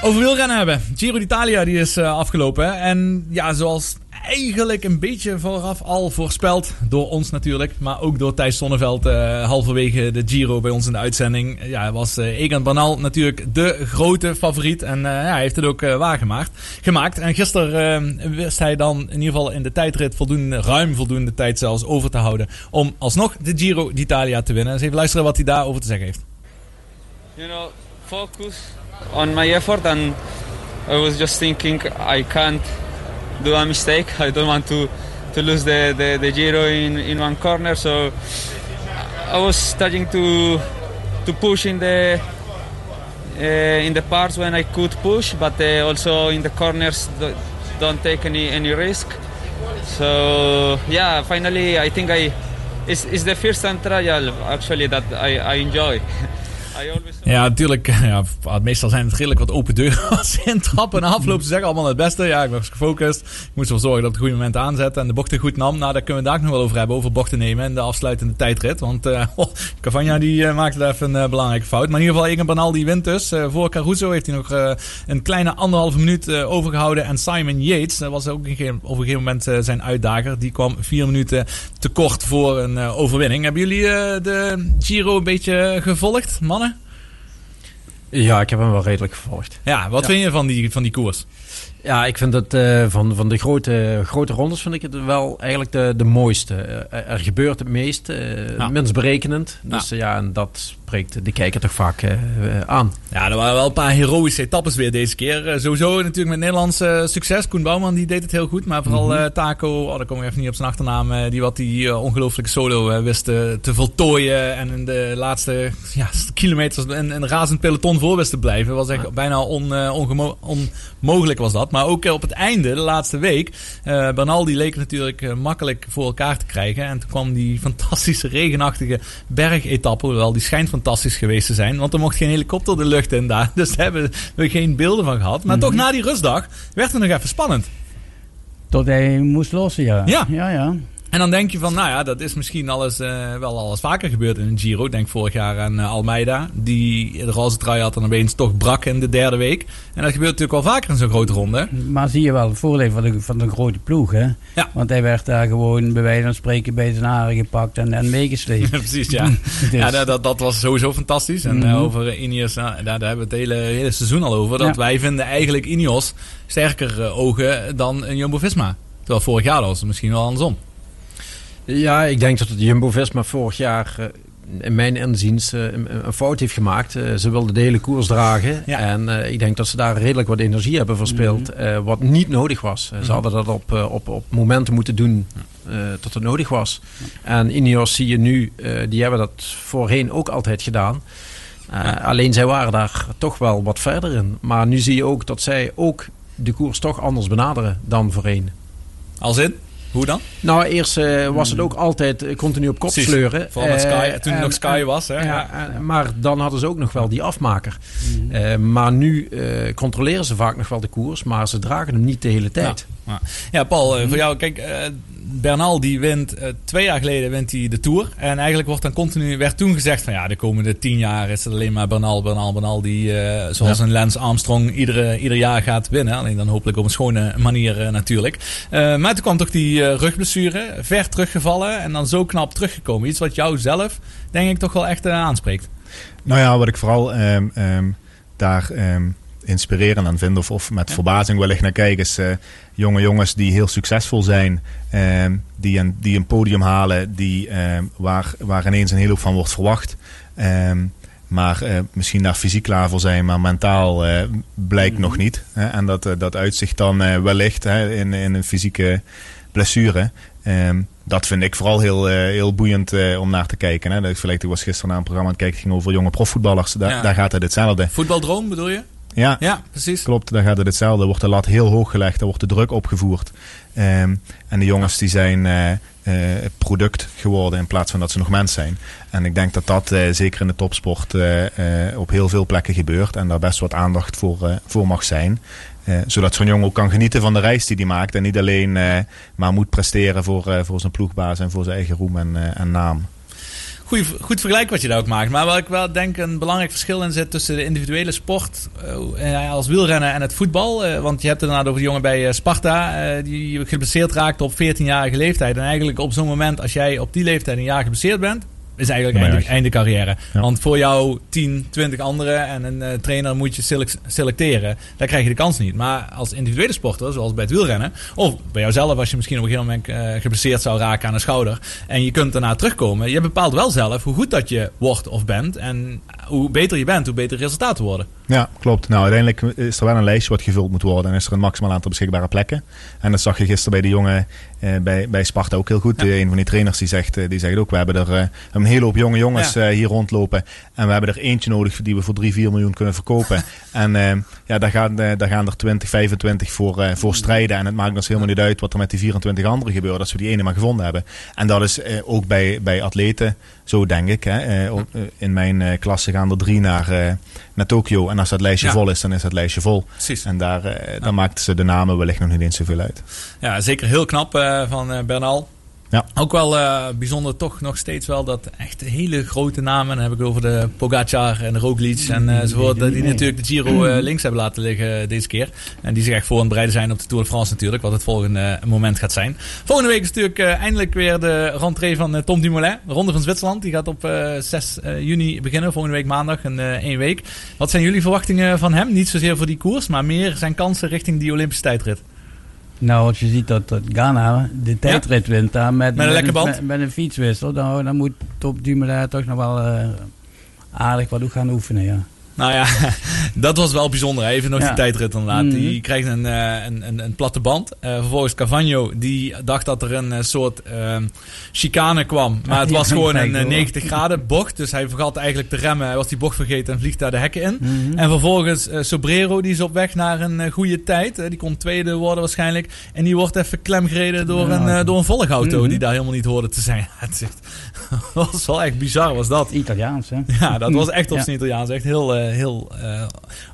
over wielrennen hebben. Giro d'Italia die is eh, afgelopen. hè. En ja, zoals eigenlijk een beetje vooraf al voorspeld. Door ons natuurlijk. Maar ook door Thijs Sonneveld eh, halverwege de Giro bij ons in de uitzending. Ja, was eh Egan Bernal natuurlijk de grote favoriet. En eh, ja, hij heeft het ook eh, waargemaakt. Gemaakt. En gisteren eh, wist hij dan in ieder geval in de tijdrit voldoende, ruim voldoende tijd zelfs over te houden. Om alsnog de Giro d'Italia te winnen. Dus even luisteren wat hij daarover te zeggen heeft. you know, focus on my effort, and I was just thinking I can't do a mistake. I don't want to to lose the, the, the Giro in, in one corner, so I was starting to to push in the uh, in the parts when I could push, but uh, also in the corners do- don't take any any risk. So yeah, finally I think I it's, it's the first time trial actually that I, I enjoy. I always Ja, natuurlijk. Ja, meestal zijn het redelijk wat open deuren als ze intrappen en aflopen. Ze zeggen allemaal het beste. Ja, ik was gefocust. Ik moest ervoor zorgen dat ik het goede moment aanzette en de bochten goed nam. Nou, daar kunnen we daar nog wel over hebben. Over bochten nemen en de afsluitende tijdrit. Want eh Cavagna die eh, maakte daar even een eh, belangrijke fout. Maar in ieder geval, Egan Bernal die wint dus. Voor Caruso heeft hij nog een kleine anderhalve minuut eh, overgehouden. En Simon Yates, dat was ook een op een gegeven moment zijn uitdager. Die kwam vier minuten te kort voor een overwinning. Hebben jullie de Giro een beetje gevolgd, mannen? Ja, ik heb hem wel redelijk gevolgd. Ja, wat Ja. vind je van die, van die koers? Ja, ik vind het eh, van, van de grote, grote rondes vind ik het wel eigenlijk de, de mooiste. Eh, er gebeurt het meest, eh, Ja. minst berekenend. Dus ja. ja, en dat spreekt de kijker toch vaak aan. Ja, er waren wel een paar heroïsche etappes weer deze keer. Sowieso natuurlijk met Nederlands succes. Koen Bouwman die deed het heel goed. Maar vooral Mhm. Taco, oh, daar kom ik even niet op zijn achternaam. die wat die ongelooflijke solo wist te voltooien. En in de laatste ja, kilometers een, een razend peloton voor wist te blijven. Was echt bijna on, onmogelijk was dat. Maar ook eh, op het einde, de laatste week. eh Bernal die leek natuurlijk eh, makkelijk voor elkaar te krijgen. En toen kwam die fantastische regenachtige bergetappe. Hoewel die schijnt fantastisch geweest te zijn. Want er mocht geen helikopter de lucht in daar. Dus daar hebben we geen beelden van gehad. Maar toch na die rustdag werd het nog even spannend. Tot hij moest lossen, ja. Ja. ja, ja. En dan denk je van, nou ja, dat is misschien alles, eh, wel alles vaker gebeurd in een Giro. Denk vorig jaar aan eh, Almeida. Die de roze trui had en opeens toch brak in de derde week. En dat gebeurt natuurlijk wel vaker in zo'n grote ronde. Maar zie je wel het voordeel van de, van de grote ploeg, hè? Ja. Want hij werd daar gewoon bij wijze van spreken bij zijn haren gepakt en, en meegesleept. Precies, ja. Dus- ja dat, dat, dat was sowieso fantastisch. En Mhm. eh, over Ineos, nou, daar, daar hebben we het hele, hele seizoen al over. Dat Ja. wij vinden eigenlijk Ineos sterker ogen dan een Jumbo-Visma. Terwijl vorig jaar was het misschien wel andersom. Ja, ik denk dat het Jumbo-Visma vorig jaar... eh, in mijn inziens eh, een, fout heeft gemaakt. Eh, ze wilden de hele koers dragen. En ik denk dat ze daar redelijk wat energie hebben verspild. eh, wat niet nodig was. Ze Mhm. hadden dat op, op, op momenten moeten doen eh, dat het nodig was. En Ineos zie je nu, die hebben dat voorheen ook altijd gedaan. Alleen zij waren daar toch wel wat verder in. Maar nu zie je ook dat zij ook de koers toch anders benaderen dan voorheen. Als in? Hoe dan? Nou, eerst eh, was het ook altijd eh, continu op kop Precies. sleuren. Vooral met Eh, Sky, toen het nog Sky was, hè? Ja, maar dan hadden ze ook nog wel die afmaker. Eh, maar nu controleren ze vaak nog wel de koers, maar ze dragen hem niet de hele tijd. Ja, ja Paul, eh, voor jou, kijk, eh, Bernal die wint eh, twee jaar geleden wint hij de Tour. En eigenlijk wordt dan continu, werd toen gezegd van ja, de komende tien jaar is het alleen maar Bernal, Bernal, Bernal die zoals Ja. een Lance Armstrong iedere, ieder jaar gaat winnen. Alleen dan hopelijk op een schone manier natuurlijk. Maar toen kwam toch die rugblessure, ver teruggevallen en dan zo knap teruggekomen. Iets wat jou zelf, denk ik, toch wel echt aanspreekt. Nou ja, wat ik vooral ehm, daar ehm, inspirerend aan vind, of, of met verbazing wellicht naar kijk, is eh, jonge jongens die heel succesvol zijn, ehm, die, een, die een podium halen, die, ehm, waar, waar ineens een hele hoop van wordt verwacht. Ehm, maar eh, misschien daar fysiek klaar voor zijn, maar mentaal eh, blijkt nog niet. Hè? En dat, dat uitzicht dan wellicht hè, in, in een fysieke blessure. Dat vind ik vooral heel, heel boeiend om naar te kijken. Hè. Dat ik, ik was gisteren naar een programma aan het kijken, ging over jonge profvoetballers. Ja. daar gaat het hetzelfde. Voetbaldroom bedoel je? Ja, Ja, precies. klopt. Daar gaat het hetzelfde. Er wordt de lat heel hoog gelegd, er wordt de druk opgevoerd. Ehm, en de jongens die zijn eh, product geworden in plaats van dat ze nog mens zijn. En ik denk dat dat eh, zeker in de topsport op heel veel plekken gebeurt. En daar best wat aandacht voor, voor mag zijn. Zodat zo'n jongen ook kan genieten van de reis die hij maakt. En niet alleen maar moet presteren voor, voor zijn ploegbaas en voor zijn eigen roem en, en naam. Goeie, goed vergelijk wat je daar ook maakt. Maar waar ik wel denk een belangrijk verschil in zit tussen de individuele sport eh, als wielrennen en het voetbal. Eh, want je hebt het inderdaad over de jongen bij eh, Sparta eh, die geblesseerd raakte op 14-jarige leeftijd. En eigenlijk op zo'n moment, als jij op die leeftijd een jaar geblesseerd bent, is eigenlijk einde, einde carrière. Want voor jou 10, 20 anderen en een eh, trainer moet je selec- selecteren. Daar krijg je de kans niet. Maar als individuele sporter, zoals bij het wielrennen, of bij jouzelf als je misschien op een gegeven moment eh, geblesseerd zou raken aan een schouder en je kunt daarna terugkomen, je bepaalt wel zelf hoe goed dat je wordt of bent. En hoe beter je bent, hoe beter resultaten worden. Ja, klopt. Nou, uiteindelijk is er wel een lijstje wat gevuld moet worden. En is er een maximaal aantal beschikbare plekken. En dat zag je gisteren bij de jongen eh, bij, bij Sparta ook heel goed. Eh, een van die trainers die zegt, eh, die zegt ook, we hebben er eh, een hele hoop jonge jongens Ja. hier rondlopen. En we hebben er eentje nodig die we voor 3, 4 miljoen kunnen verkopen. en ja, daar gaan, daar gaan er 20, 25 voor, voor strijden. En het maakt ons helemaal niet uit wat er met die 24 anderen gebeurt. Als we die ene maar gevonden hebben. En dat is ook bij, bij atleten zo, denk ik. Hè. Eh, eh, in mijn eh, klasse gaan er drie naar, naar Tokio. En als dat lijstje Ja. vol is, dan is dat lijstje vol. Precies. En daar, dan maakten ze de namen wellicht nog niet eens zoveel uit. Ja, zeker heel knap van Bernal. Ja. Ook wel eh, bijzonder toch nog steeds wel dat echt hele grote namen, dan heb ik over de Pogacar en de Roglic en eh, enzovoort, eh, die natuurlijk de Giro eh, links hebben laten liggen deze keer. En die zich echt voor aan het bereiden zijn op de Tour de France natuurlijk, wat het volgende moment gaat zijn. Volgende week is natuurlijk eindelijk weer de rentree van Tom Dumoulin, de Ronde van Zwitserland. Die gaat op eh, 6 eh, juni beginnen, volgende week maandag in eh, één week. Wat zijn jullie verwachtingen van hem? Niet zozeer voor die koers, maar meer zijn kansen richting die Olympische tijdrit. Nou, als je ziet dat, dat Ghana de tijdrit wint daar met, Met een lekke band. Met, met een fietswissel, dan, dan moet Top Dumoulin toch nog wel eh, aardig wat gaan oefenen, ja. Nou ja, dat was wel bijzonder. Even nog Ja. die tijdrit inderdaad. Mhm. Die krijgt een, eh, een, een, een platte band. Eh, vervolgens Cavagno, die dacht dat er een eh, soort eh, chicane kwam. Maar het was gewoon een eh, hoor. 90 graden bocht. Dus hij vergat eigenlijk te remmen. Hij was die bocht vergeten en vliegt daar de hekken in. Mhm. En vervolgens Sobrero, die is op weg naar een goede tijd. Die kon tweede worden waarschijnlijk. En die wordt even klemgereden door, Ja, een, door een volgauto. Mhm. Die daar helemaal niet hoorde te zijn. Het was wel echt bizar was dat. Italiaans, hè? Ja, dat was echt op zijn Italiaans. Echt heel, heel eh,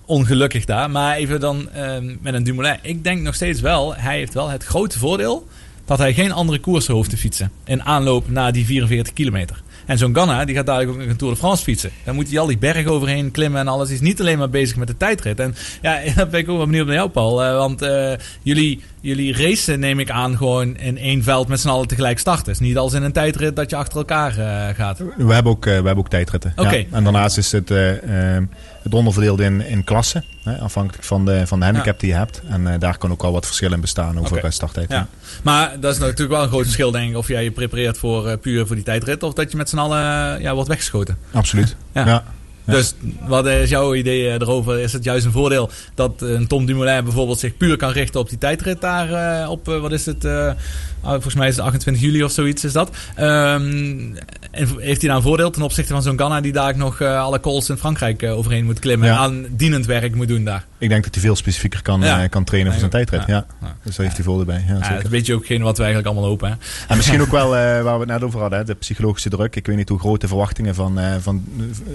ongelukkig daar. Maar even dan eh, met een Dumoulin. Ik denk nog steeds wel, hij heeft wel het grote voordeel... dat hij geen andere koersen hoeft te fietsen. In aanloop naar die 44 kilometer. En zo'n Ganna, die gaat dadelijk ook nog een Tour de France fietsen. Dan moet hij al die berg overheen klimmen en alles. Hij is niet alleen maar bezig met de tijdrit. En ja, daar ben ik ook wel benieuwd naar jou, Paul. Eh, want eh, jullie, jullie racen, neem ik aan, gewoon in één veld met z'n allen tegelijk starten. Het is niet als in een tijdrit dat je achter elkaar eh, gaat. We hebben ook, eh, we hebben ook tijdritten. Ja. En daarnaast is het, eh, het onderverdeeld in, in klassen. Hè, afhankelijk van de, van de handicap die je hebt. En daar kan ook wel wat verschil in bestaan over okay. starttijd. Ja. Maar dat is natuurlijk wel een groot verschil, denk ik. Of jij je prepareert voor puur voor die tijdrit. Of dat je met z'n allen ja, wordt weggeschoten. Absoluut. Ja. Dus wat is jouw idee eh, erover? Is het juist een voordeel dat eh, een Tom Dumoulin bijvoorbeeld zich puur kan richten op die tijdrit daar eh, op, wat is het, ah, volgens mij is het 28 juli of zoiets is dat. Ehm, en heeft hij daar een voordeel ten opzichte van zo'n Ganna die daar nog eh, alle calls in Frankrijk eh, overheen moet klimmen Ja. en aan dienend werk moet doen daar? Ik denk dat hij veel specifieker kan, Ja. eh, kan trainen voor zijn tijdrit. Ja. Dus daar heeft hij voordeel bij. Ja, zeker. weet je ook geen wat we eigenlijk allemaal hopen. Hè? En misschien ook wel waar we het net over hadden, hè, de psychologische druk. Ik weet niet hoe groot de verwachtingen van, van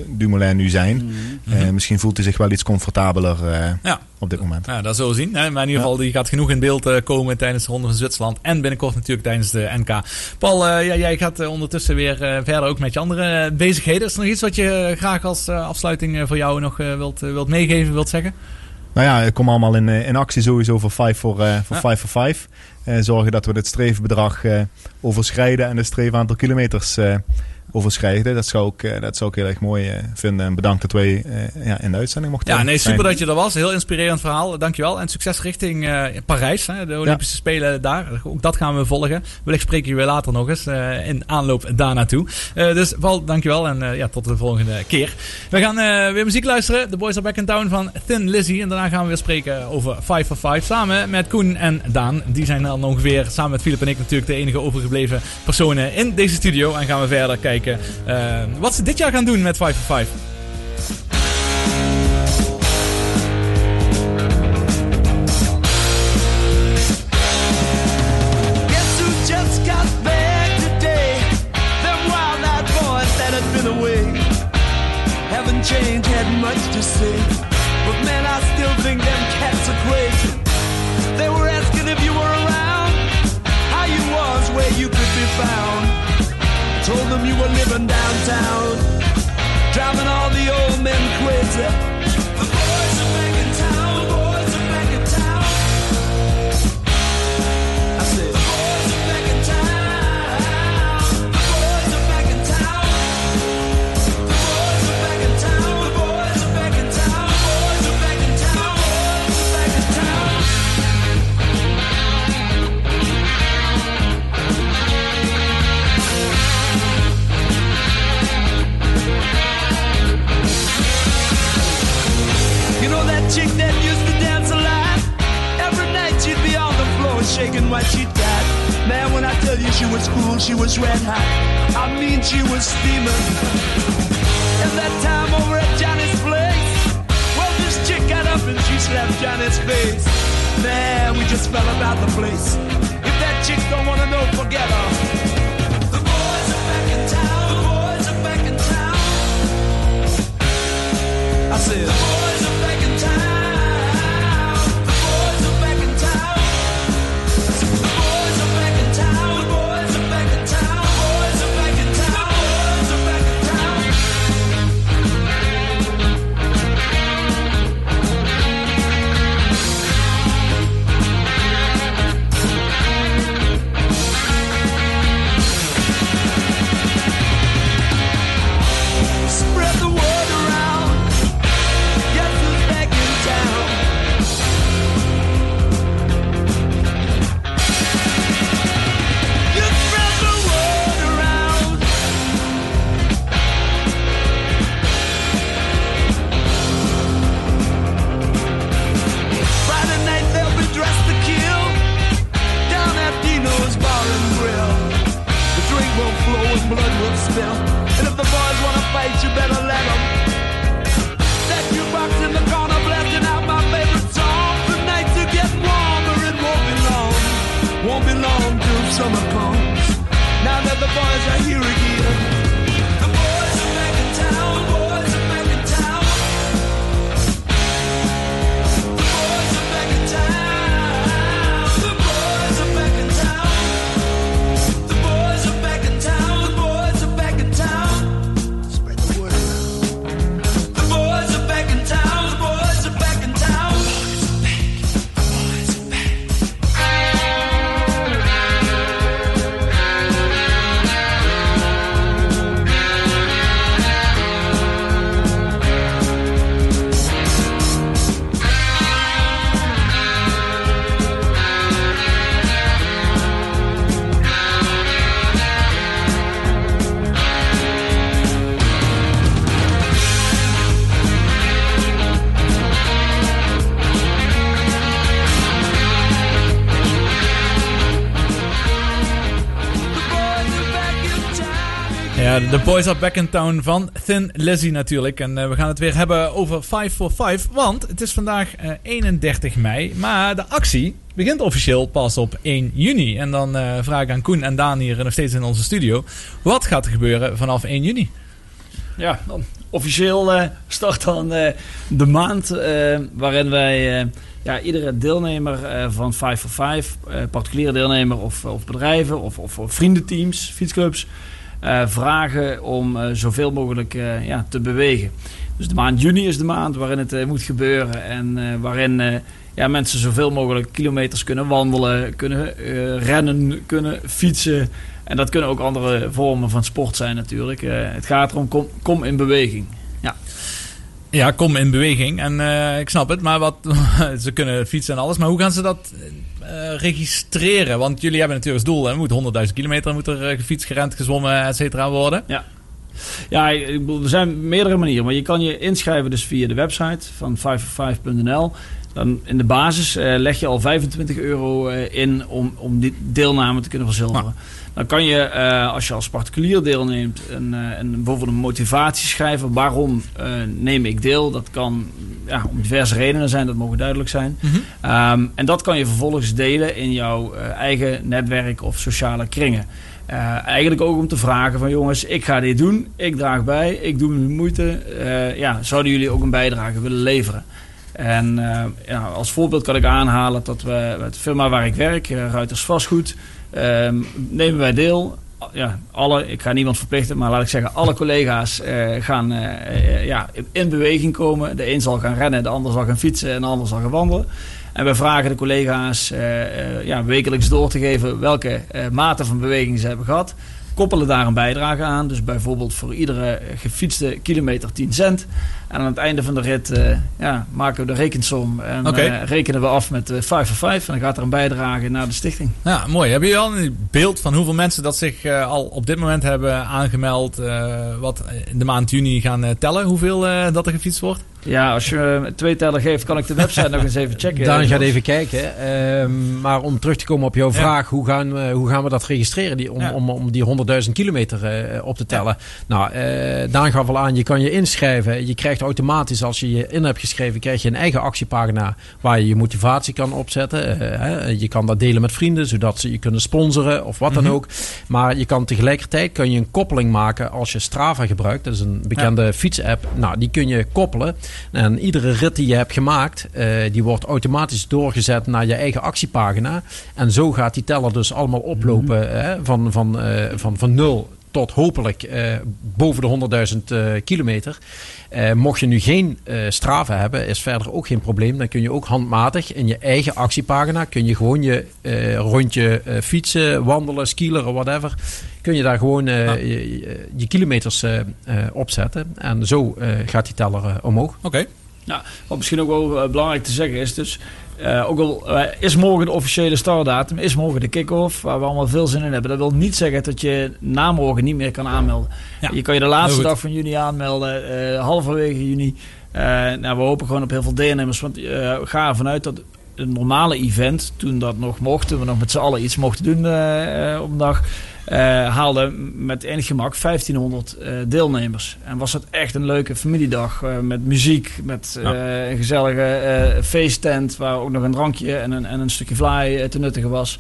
Dumoulin nu zijn. Mhm. Misschien voelt hij zich wel iets comfortabeler Ja. Op dit moment. Ja, dat zullen we zien. Hè? Maar in ieder geval, die gaat genoeg in beeld eh, komen tijdens de Ronde van Zwitserland. En binnenkort natuurlijk tijdens de NK. Paul, eh, ja, jij gaat eh, ondertussen weer verder ook met je andere bezigheden. Is er nog iets wat je graag als afsluiting voor jou nog wilt, wilt meegeven, wilt zeggen? Nou ja, ik kom allemaal in, in actie sowieso voor 5 voor, eh, voor, Ja. 5 voor 5. Eh, zorgen dat we het streefbedrag overschrijden en het streefaantal kilometers overschrijden. Dat zou, ik, eh, dat zou ik heel erg mooi eh, vinden. En bedankt dat wij eh, ja, in de uitzending mochten Ja, nee, super zijn. dat je er was. Heel inspirerend verhaal. Dankjewel. En succes richting Parijs, hè, de Olympische Spelen daar. Ook dat gaan we volgen. Wellicht spreken we weer later nog eens in aanloop daar naartoe. Eh, dus Paul, dankjewel. En ja, tot de volgende keer. We gaan weer muziek luisteren. The Boys Are Back in Town van Thin Lizzy. En daarna gaan we weer spreken over 5 for 5. Samen met Koen en Daan. Die zijn dan ongeveer, samen met Filip en ik natuurlijk, de enige overgebleven personen in deze studio. En gaan we verder kijken eh, wat ze dit jaar gaan doen met 5 for 5. Tell you she was cool, she was red hot. I mean, she was steaming. And that time over at Johnny's place, well, this chick got up and she slapped Johnny's face. Man, we just fell about the place. If that chick don't wanna know, forget her. The boys are back in town. The boys are back in town. I said, boys are back in town van Thin Lizzy natuurlijk. En eh, we gaan het weer hebben over 5 for 5. Want het is vandaag eh, 31 mei. Maar de actie begint officieel pas op 1 juni. En dan eh, vraag ik aan Koen en Daan hier nog steeds in onze studio. Wat gaat er gebeuren vanaf 1 juni? Ja, dan officieel eh, start dan eh, de maand eh, waarin wij eh, ja, iedere deelnemer eh, van 5 for 5, eh, particuliere deelnemer of, of bedrijven of, of, vriendenteams, fietsclubs, eh, vragen om eh, zoveel mogelijk eh, ja, te bewegen. Dus de maand juni is de maand waarin het eh, moet gebeuren en eh, waarin eh, ja, mensen zoveel mogelijk kilometers kunnen wandelen, kunnen eh, rennen, kunnen fietsen. En dat kunnen ook andere vormen van sport zijn natuurlijk. Eh, het gaat erom, kom, kom in beweging. Ja. Ja, kom in beweging. En eh, ik snap het, maar wat, ze kunnen fietsen en alles. Maar hoe gaan ze dat eh, registreren? Want jullie hebben natuurlijk als doel, er moet 100.000 kilometer moet er eh, gefietst, gerend, gezwommen, et cetera worden. Ja. Ja, ik bedoel, er zijn meerdere manieren. Maar je kan je inschrijven dus via de website van 545.nl. Dan in de basis eh, leg je al 25 euro in om, om die deelname te kunnen verzilveren. Dan kan je, eh, als je als particulier deelneemt, een, eh, een, bijvoorbeeld een motivatie schrijven. Waarom eh, neem ik deel? Dat kan ja, om diverse redenen zijn, dat mogen duidelijk zijn. Ehm, en dat kan je vervolgens delen in jouw eigen netwerk of sociale kringen. Eigenlijk ook om te vragen van jongens, ik ga dit doen, ik draag bij, ik doe mijn moeite. Ja, zouden jullie ook een bijdrage willen leveren? En ja, als voorbeeld kan ik aanhalen dat we met de firma waar ik werk, Ruiters Vastgoed, ehm, nemen wij deel. Ja, alle, ik ga niemand verplichten, maar laat ik zeggen, alle collega's eh, gaan eh, eh, ja, in beweging komen. De een zal gaan rennen, de ander zal gaan fietsen en de ander zal gaan wandelen. En we vragen de collega's ja, wekelijks door te geven welke mate van beweging ze hebben gehad. Koppelen daar een bijdrage aan. Dus bijvoorbeeld voor iedere eh, gefietste kilometer 10 cent. En aan het einde van de rit eh, ja, maken we de rekensom. En eh, rekenen we af met eh 5 voor 5. En dan gaat er een bijdrage naar de stichting. Ja, mooi. Hebben jullie al een beeld van hoeveel mensen dat zich al op dit moment hebben aangemeld? wat in de maand juni gaan tellen? Hoeveel dat er gefietst wordt? Ja, als je me twee tellen geeft, kan ik de website nog eens even checken. Daan gaat even kijken. Ehm, maar om terug te komen op jouw Ja. vraag, hoe, gaan we, hoe gaan we dat registreren? Die, om, Ja. om, om die 100.000 kilometer eh, op te tellen. Nou, eh Daan gaf al aan, je kan je inschrijven. Je krijgt automatisch, als je je in hebt geschreven, krijg je een eigen actiepagina waar je je motivatie kan opzetten. Eh, hè. je kan dat delen met vrienden, zodat ze je kunnen sponsoren of wat dan Mhm. ook. Maar je kan tegelijkertijd kan je een koppeling maken als je Strava gebruikt. Dat is een bekende fietsapp. Nou, die kun je koppelen. En iedere rit die je hebt gemaakt, eh, die wordt automatisch doorgezet naar je eigen actiepagina. En zo gaat die teller dus allemaal oplopen hè, van, van, eh, van, van nul tot hopelijk eh, boven de 100.000 eh, kilometer. Eh, mocht je nu geen eh Strava hebben, is verder ook geen probleem. Dan kun je ook handmatig in je eigen actiepagina, kun je gewoon je eh, rondje eh, fietsen, wandelen, skileren, whatever. Kun je daar gewoon eh, je, je- je kilometers eh, eh, opzetten. En zo eh, gaat die teller omhoog. Oké. Nou, wat misschien ook wel belangrijk te zeggen is, dus eh, ook al eh, is morgen de officiële startdatum, is morgen de kick-off, waar we allemaal veel zin in hebben. Dat wil niet zeggen dat je na morgen niet meer kan aanmelden. Je kan je de laatste dag van juni aanmelden, eh, halverwege juni. Eh, nou, we hopen gewoon op heel veel deelnemers, want eh ga ervan uit dat een normale event, toen dat nog mocht, toen we nog met z'n allen iets mochten doen op een dag, haalde met enig gemak 1500 eh, deelnemers. En was het echt een leuke familiedag eh, met muziek, met eh, een gezellige eh, feesttent waar ook nog een drankje en een, en een stukje eh, te nuttigen was.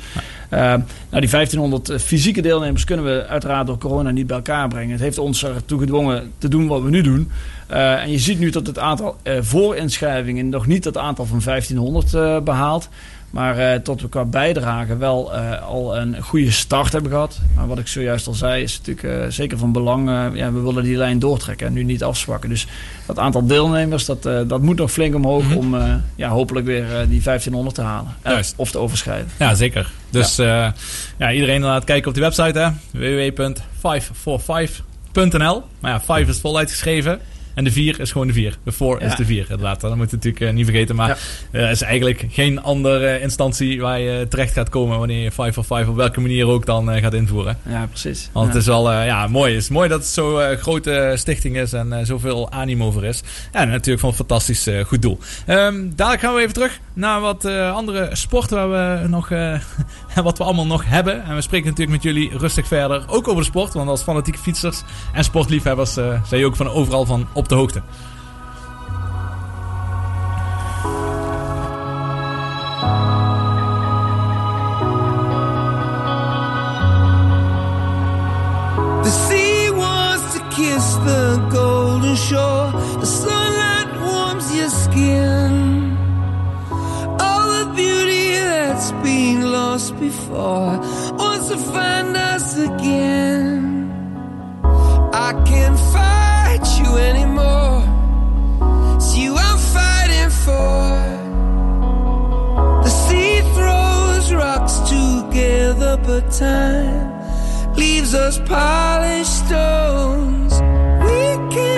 Eh, nou, die 1500 eh, fysieke deelnemers kunnen we uiteraard door corona niet bij elkaar brengen. Het heeft ons ertoe gedwongen te doen wat we nu doen. Eh, en je ziet nu dat het aantal eh, voorinschrijvingen nog niet het aantal van 1500 eh, behaalt. Maar eh, tot we qua bijdrage wel eh, al een goede start hebben gehad. Maar wat ik zojuist al zei, is natuurlijk eh, zeker van belang. ja, we willen die lijn doortrekken en nu niet afzwakken. Dus dat aantal deelnemers, dat, dat moet nog flink omhoog om eh, ja, hopelijk weer die 1500 te halen. Of te overschrijden. Ja, zeker. Dus ja, ja iedereen laat kijken op die website, hè. www.545.nl Maar ja, 5 is vol uitgeschreven. En de 4 is gewoon de 4. De 4 is de 4, inderdaad. Dat moet je natuurlijk eh, niet vergeten. Maar er is eigenlijk geen andere instantie waar je terecht gaat komen wanneer je 5 for 5 op welke manier ook dan eh, gaat invoeren. Ja, precies. Want het is wel eh, ja, mooi. Het is mooi dat het zo'n eh, grote stichting is en eh, zoveel animo voor is. En natuurlijk van een fantastisch eh, goed doel. Ehm dadelijk gaan we even terug naar wat eh, andere sporten waar we nog, eh, wat we allemaal nog hebben. En we spreken natuurlijk met jullie rustig verder, ook over de sport. Want als fanatieke fietsers en sportliefhebbers eh, zijn je ook van overal van op de hoogte. The sea wants to kiss the golden shore. The sunlight warms your skin. All the beauty that's been lost before wants to find us again. I can't fight you anymore. It's you I'm fighting for. The sea throws rocks together, but time leaves us polished stones. We can't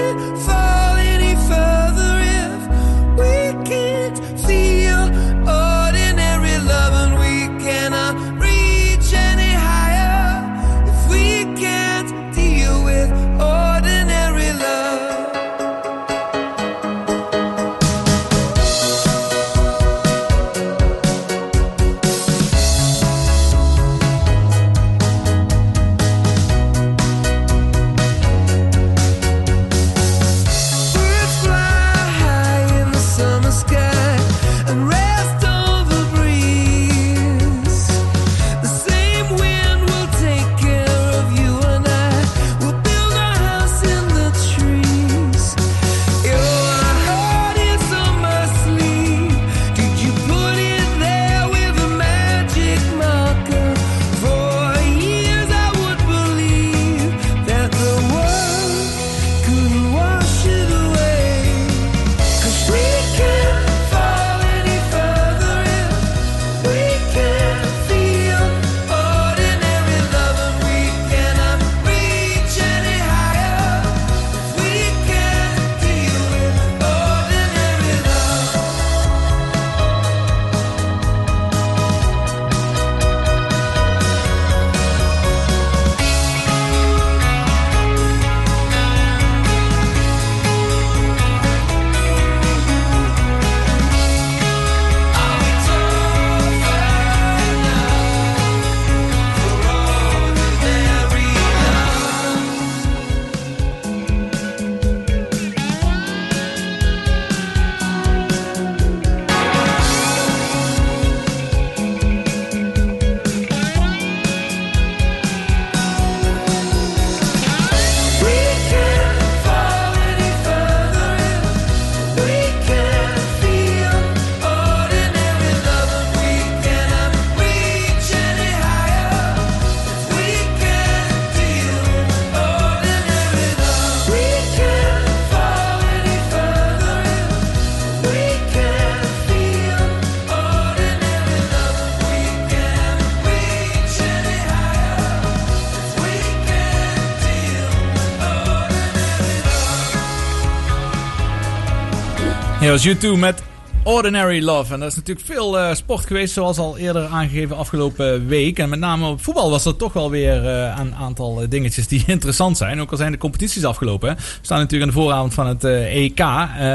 was U2 met Ordinary Love. En dat is natuurlijk veel eh, sport geweest, zoals al eerder aangegeven afgelopen week. En met name op voetbal was er toch wel weer eh, een aantal eh, dingetjes die interessant zijn. Ook al zijn de competities afgelopen. We staan natuurlijk aan de vooravond van het EK.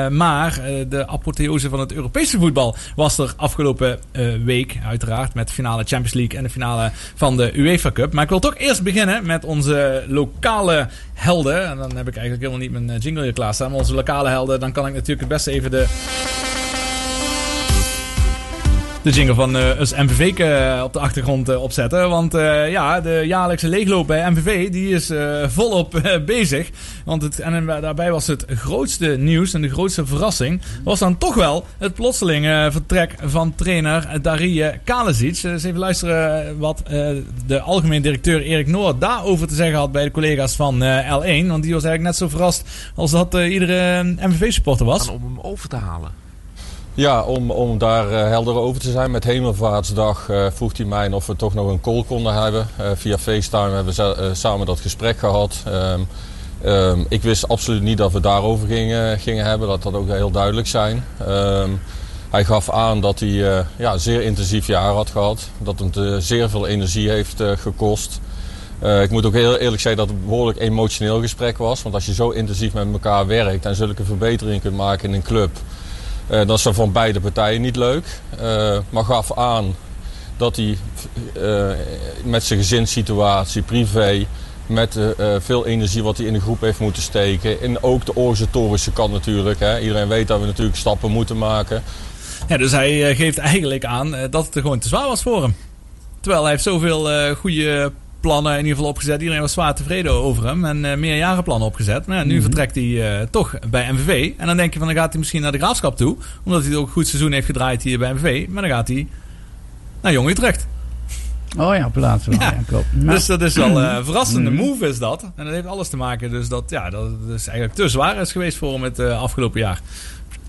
maar de apotheose van het Europese voetbal was er afgelopen week. Uiteraard met de finale Champions League en de finale van de UEFA Cup. Maar ik wil toch eerst beginnen met onze lokale helden. En dan heb ik eigenlijk helemaal niet mijn jingle hier klaarstaan. Maar onze lokale helden, dan kan ik natuurlijk het beste even de de jingle van eh ons MVV eh, op de achtergrond eh, opzetten. Want ja, de jaarlijkse leegloop bij MVV die is volop bezig. Want het, en daarbij was het grootste nieuws en de grootste verrassing... was dan toch wel het plotseling vertrek van trainer Darije Kalezic. Eens even luisteren wat de algemeen directeur Erik Noord daarover te zeggen had... bij de collega's van eh, L1. Want die was eigenlijk net zo verrast als dat iedere MVV-supporter was. om hem over te halen. Ja, om, om daar eh, helder over te zijn. Met Hemelvaartsdag eh, vroeg hij mij of we toch nog een call konden hebben. Eh, via FaceTime hebben we samen dat gesprek gehad. Ehm, Ehm, ik wist absoluut niet dat we daarover gingen, gingen hebben. Dat dat ook heel duidelijk zijn. Ehm, hij gaf aan dat hij eh, ja, een zeer intensief jaar had gehad. Dat hem zeer veel energie heeft gekost. Ik moet ook heel eerlijk zeggen dat het een behoorlijk emotioneel gesprek was. Want als je zo intensief met elkaar werkt en zulke verbeteringen kunt maken in een club... eh, dat is van beide partijen niet leuk. Eh, maar gaf aan dat hij eh, met zijn gezinssituatie, privé... met veel energie wat hij in de groep heeft moeten steken... en ook de organisatorische kant natuurlijk. Hè. Iedereen weet dat we natuurlijk stappen moeten maken... Ja, dus hij geeft eigenlijk aan dat het er gewoon te zwaar was voor hem. Terwijl hij heeft zoveel eh goede plannen in ieder geval opgezet. Iedereen was zwaar tevreden over hem en eh meerjarenplannen opgezet. Maar ja, nu Mhm. vertrekt hij eh, toch bij MVV. En dan denk je van dan gaat hij misschien naar de graafschap toe. Omdat hij ook een goed seizoen heeft gedraaid hier bij MVV. Maar dan gaat hij naar Jong Utrecht. Oh ja, klopt. Maar- Dus dat is wel eh, een verrassende Mhm. move is dat. En dat heeft alles te maken dus dat, ja, dat is eigenlijk te zwaar is geweest voor hem het afgelopen jaar.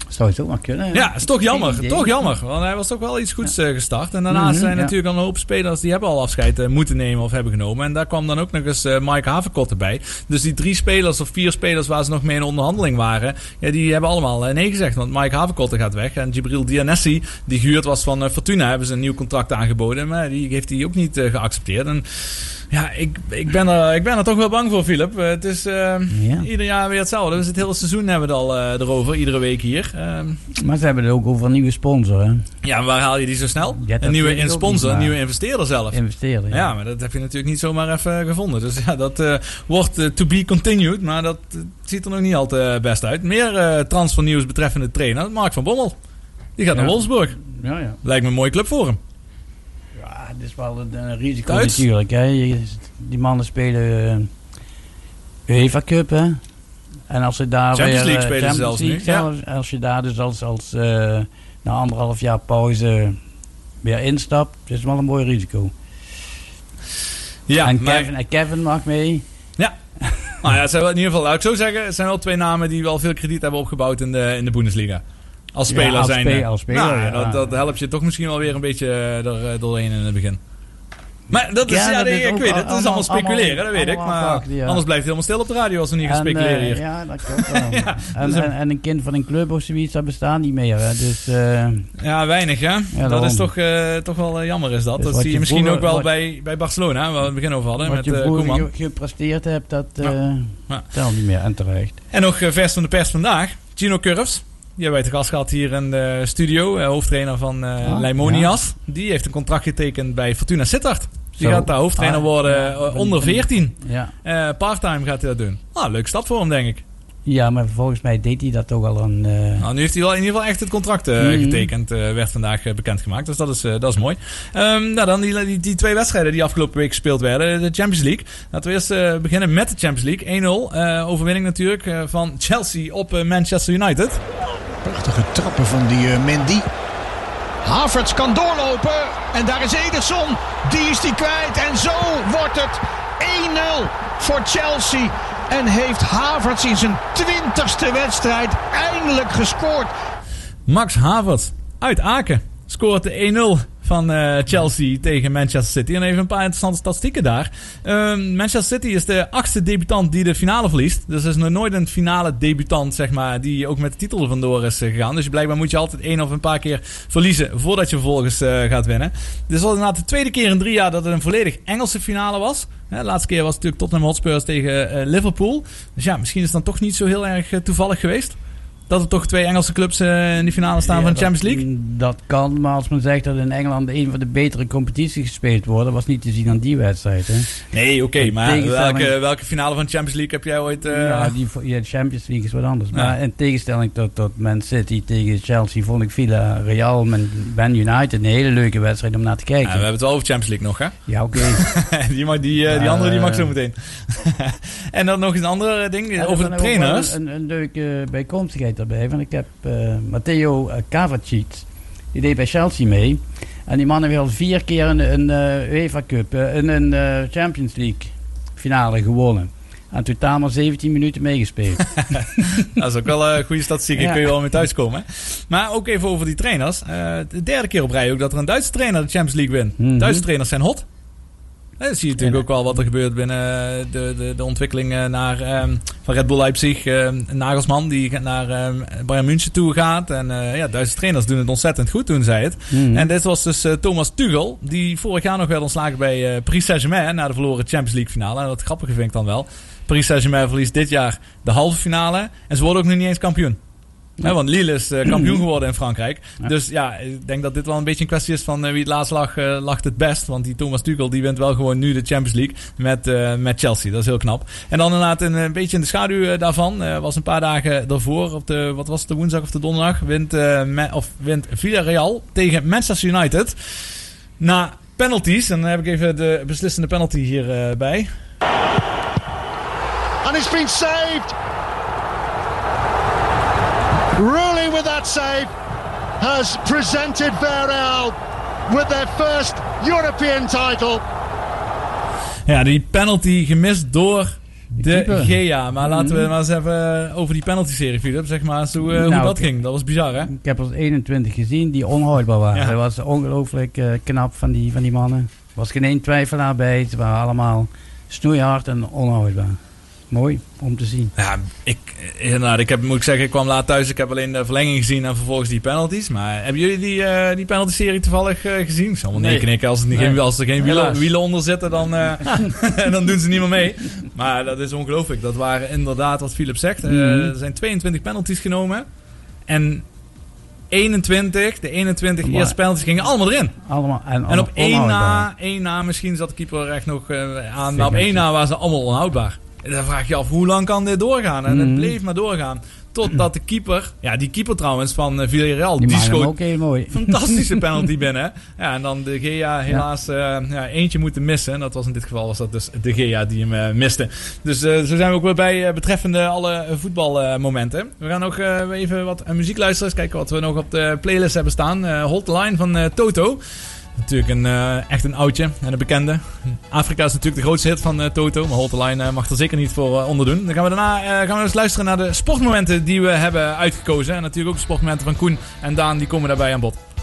Zou het ook maar kunnen. Ja, is toch jammer. Toch jammer. Want hij was toch wel iets goeds eh, gestart. En daarnaast Mhm, zijn ja. natuurlijk al een hoop spelers die hebben al afscheid eh, moeten nemen of hebben genomen. En daar kwam dan ook nog eens eh, Mike Haverkot erbij. Dus die drie spelers of vier spelers waar ze nog mee in onderhandeling waren, ja, die hebben allemaal nee gezegd. Want Mike Haverkot gaat weg. En Gibril Dianessi, die gehuurd was van Fortuna, hebben ze een nieuw contract aangeboden. Maar die heeft hij ook niet geaccepteerd. En ja, ik, ik, ben er, ik ben er toch wel bang voor, Philip. Eh, het is eh, ieder jaar weer hetzelfde. Dus het hele seizoen hebben we het al eh, erover, iedere week hier. Ehm, Maar ze hebben het ook over een nieuwe sponsor. Hè? ja, maar waar haal je die zo snel? Ja, een nieuwe ook sponsor, een nieuwe investeerder zelf. Investeerder, Ja. ja. maar dat heb je natuurlijk niet zomaar even gevonden. Dus ja, dat eh, wordt eh, to be continued. Maar dat eh, ziet er nog niet al te best uit. Meer eh transfernieuws betreffende trainer, Mark van Bommel. Die gaat naar Wolfsburg. Ja, ja. Lijkt me een mooie club voor hem. Is wel een, een risico natuurlijk. Hè. Die mannen spelen eh, UEFA Cup, hè. En als ze daar Champions weer, League eh, spelen ze Champions zelfs nu, League ja. zelfs, Als je daar dus als, als eh, na anderhalf jaar pauze weer instapt, is wel een mooi risico. Ja, en, maar- Kevin, en Kevin mag mee. Ja. nou ja, het zijn wel in ieder geval, laat ik zo zeggen, het zijn wel twee namen die wel veel krediet hebben opgebouwd in de, in de Bundesliga. Als Ja, speler als zijn. spe- als speler, nou, ja. dat, dat helpt je toch misschien wel weer een beetje eh, er, eh, doorheen in het begin. Maar dat is, Ja, ja, dat ik weet het, het is allemaal- allemaal speculeren, dat weet ik. Maar ja. anders blijft het helemaal stil op de radio als we niet gaan En, speculeren eh, hier. ja, dat klopt wel. Ja, en, dus een- en, en een kind van een club of zoiets, dat bestaat niet meer. Hè. Dus, Ja, weinig hè. dat daarom. is toch, toch wel jammer is dat. Dus dat zie je je misschien vroeger- ook wel wat- bij, bij Barcelona, waar we het begin over hadden. wat met je vroeger ge- gepresteerd hebt, dat telt niet meer. En terecht. En nog vers van de pers vandaag. Gino Curves. Wij te gast gehad hier in de studio. eh, hoofdtrainer van eh Ah, Leimonias. Die heeft een contract getekend bij Fortuna Sittard. Die Zo. gaat daar hoofdtrainer Ah, worden ja, eh, onder van die- 14. Ja. Eh, Parttime gaat hij dat doen. Ah, leuk stap voor hem, denk ik. ja, maar volgens mij deed hij dat toch al een... eh, Nou, nu heeft hij wel in ieder geval echt het contract eh, Mhm. getekend. eh, werd vandaag eh, bekendgemaakt. Dus dat is, eh, dat is mooi. Ehm, nou, dan die, die, die twee wedstrijden die afgelopen week gespeeld werden. De Champions League. Laten we eerst eh, beginnen met de Champions League. 1-0. eh, overwinning natuurlijk eh, van Chelsea op eh, Manchester United. Prachtige trappen van die eh, Mendy. Havertz kan doorlopen. En daar is Ederson. Die is die kwijt. En zo wordt het 1-0 voor Chelsea. En heeft Havertz in zijn twintigste wedstrijd eindelijk gescoord. Max Havertz uit Aken scoort de 1-0 van eh, Chelsea tegen Manchester City. En even een paar interessante statistieken daar. Ehm, Manchester City is de achtste debutant die de finale verliest. Dus er is nog nooit een finale debutant, zeg maar, die ook met de titel vandoor is eh, gegaan. Dus blijkbaar moet je altijd één of een paar keer verliezen voordat je vervolgens eh, gaat winnen. Dit al inderdaad de tweede keer in drie jaar dat het een volledig Engelse finale was. De laatste keer was het natuurlijk Tottenham Hotspurs tegen Liverpool. Dus ja, misschien is het dan toch niet zo heel erg toevallig geweest. Dat er toch twee Engelse clubs eh, in de finale staan ja, van de Champions League. Dat kan, maar als men zegt dat in Engeland een van de betere competities gespeeld worden, was niet te zien aan die wedstrijd. Hè. Nee, oké, maar tegenstelling- welke, welke finale van de Champions League heb jij ooit... eh, Ja, die, ja, Champions League is wat anders. Ja. Maar in tegenstelling tot, tot Man City tegen Chelsea vond ik Villa Real en Man United een hele leuke wedstrijd om naar te kijken. Ja, we hebben het wel over Champions League nog, hè? Ja, oké. die, mag, die, eh, die andere die mag zo meteen. en dan nog een ander ding over de trainers. Een, een, een leuke bijkomstigheid daarbij. Want ik heb eh, Matteo eh, Kovacic, die deed bij Chelsea mee. En die man heeft al vier keer een, een eh, UEFA Cup, eh, een, een eh, Champions League finale gewonnen. En totaal maar 17 minuten meegespeeld. dat is ook wel een goede statistiek. Ja. kun je wel mee thuiskomen. Maar ook even over die trainers. Eh, de derde keer op rij ook dat er een Duitse trainer de Champions League wint. Mhm. Duitse trainers zijn hot. Dan zie je natuurlijk ook wel wat er gebeurt binnen de, de, de ontwikkeling eh, naar, ehm, van Red Bull Leipzig. Ehm, Nagelsman die naar ehm, Bayern München toe gaat. En eh, ja, Duitse trainers doen het ontzettend goed, toen zij het. Mhm. En dit was dus eh, Thomas Tuchel, die vorig jaar nog werd ontslagen bij eh Paris Saint-Germain na de verloren Champions League finale. En dat grappige vind ik dan wel. Paris Saint-Germain verliest dit jaar de halve finale. En ze worden ook nog niet eens kampioen. Want Lille is eh, kampioen geworden in Frankrijk. Dus ja, ik denk dat dit wel een beetje een kwestie is van eh, wie het laatst lag, eh, lacht het best. Want die Thomas Tuchel die wint wel gewoon nu de Champions League met, eh, met Chelsea. Dat is heel knap. En dan inderdaad een, een beetje in de schaduw daarvan. eh, was een paar dagen daarvoor, op de, wat was het, de woensdag of de donderdag, wint, eh, Me- of wint Villarreal tegen Manchester United. Na penalties, en dan heb ik even de beslissende penalty hierbij. bij. and it's been saved. Rooney with that save has presented Villarreal with their first European title. Ja, die penalty gemist door de. GEA. Maar laten we Mhm. maar eens even over die penalty-serie, Philip. Zeg maar eens hoe, eh, hoe Nou, dat ik- ging. Dat was bizar, hè? Ik heb er 21 gezien die onhoudbaar waren. Ja. Dat was ongelooflijk eh, knap van die, van die mannen. Er was geen één twijfelaar bij. Ze waren allemaal snoeihard en onhoudbaar. Mooi om te zien. Ja, ik, inderdaad, ik heb, moet ik zeggen, ik kwam laat thuis. Ik heb alleen de verlenging gezien en vervolgens die penalties. Maar hebben jullie die, eh, die penalty-serie toevallig eh, gezien? Ik zal wel nee Nee. knikken. Als, het niet, Nee. geen, als er geen wielen, wielen onder zitten, dan, eh, dan doen ze niet meer mee. Maar dat is ongelooflijk. Dat waren inderdaad wat Philip zegt. Mhm. er zijn 22 penalties genomen. En 21, de 21 Maar- eerste penalties gingen allemaal erin. Allemaal, en, En op één onhoudbaar. na, één na, misschien zat de keeper echt nog eh, aan. Maar op één na waren ze allemaal onhoudbaar. Dan vraag je je af, hoe lang kan dit doorgaan? En het Mhm. bleef maar doorgaan. Totdat de keeper, ja die keeper trouwens van eh, Villarreal, Die die, schoot ook heel mooi. fantastische penalty binnen. Ja, en dan de Gea helaas eh, ja, eentje moeten missen. En dat was in dit geval was dat dus de Gea die hem eh, miste. Dus zo zijn we ook weer bij betreffende alle voetbalmomenten. we gaan nog even wat muziek luisteren. Eens kijken wat we nog op de playlist hebben staan. Eh Hold the Line van Toto. Natuurlijk een, eh, echt een oudje en een bekende. Afrika is natuurlijk de grootste hit van eh, Toto. Maar Hold the Line eh, mag er zeker niet voor onderdoen. Dan gaan we daarna gaan we eens luisteren naar de sportmomenten die we hebben uitgekozen. En natuurlijk ook de sportmomenten van Koen en Daan. Die komen daarbij aan bod.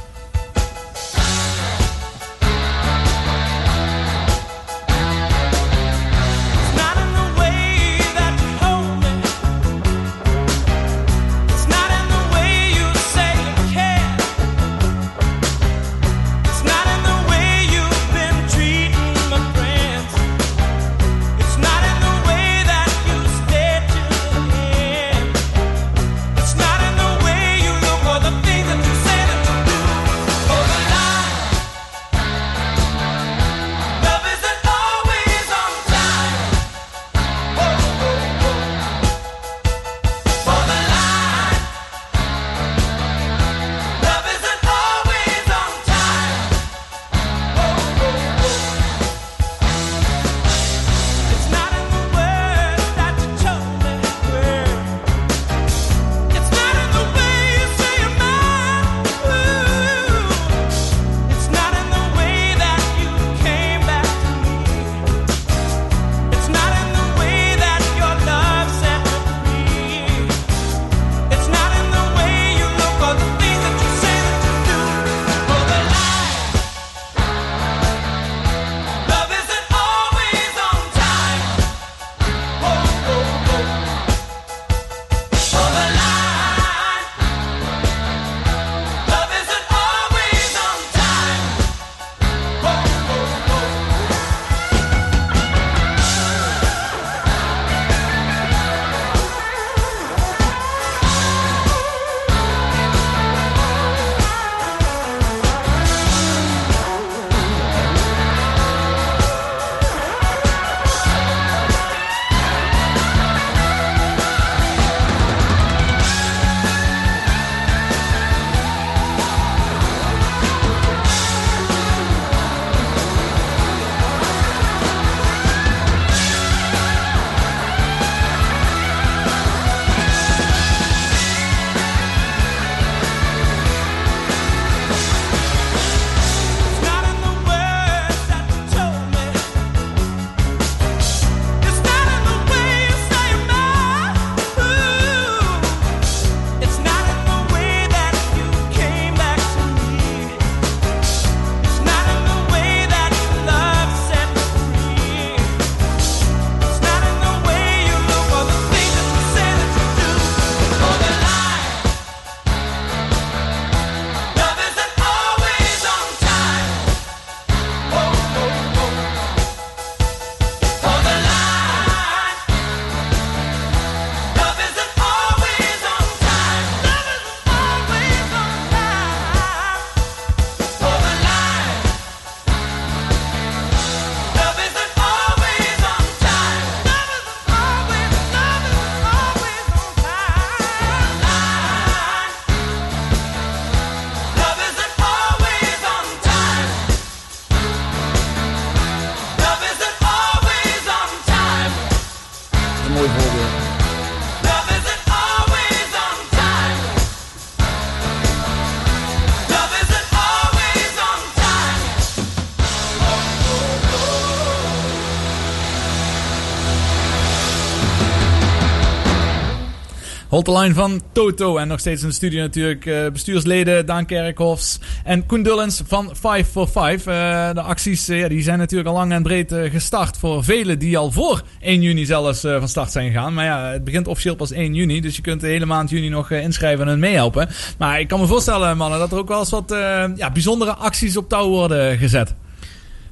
Hotline van Toto. En nog steeds in de studio natuurlijk eh, bestuursleden Daan Kerkhofs en Koen Dullens van 5 for 5. Eh, de acties eh, die zijn natuurlijk al lang en breed gestart voor velen die al voor 1 juni zelfs van start zijn gegaan. Maar ja, het begint officieel pas 1 juni. Dus je kunt de hele maand juni nog inschrijven en meehelpen. Maar ik kan me voorstellen, mannen, dat er ook wel eens wat ja, bijzondere acties op touw worden gezet.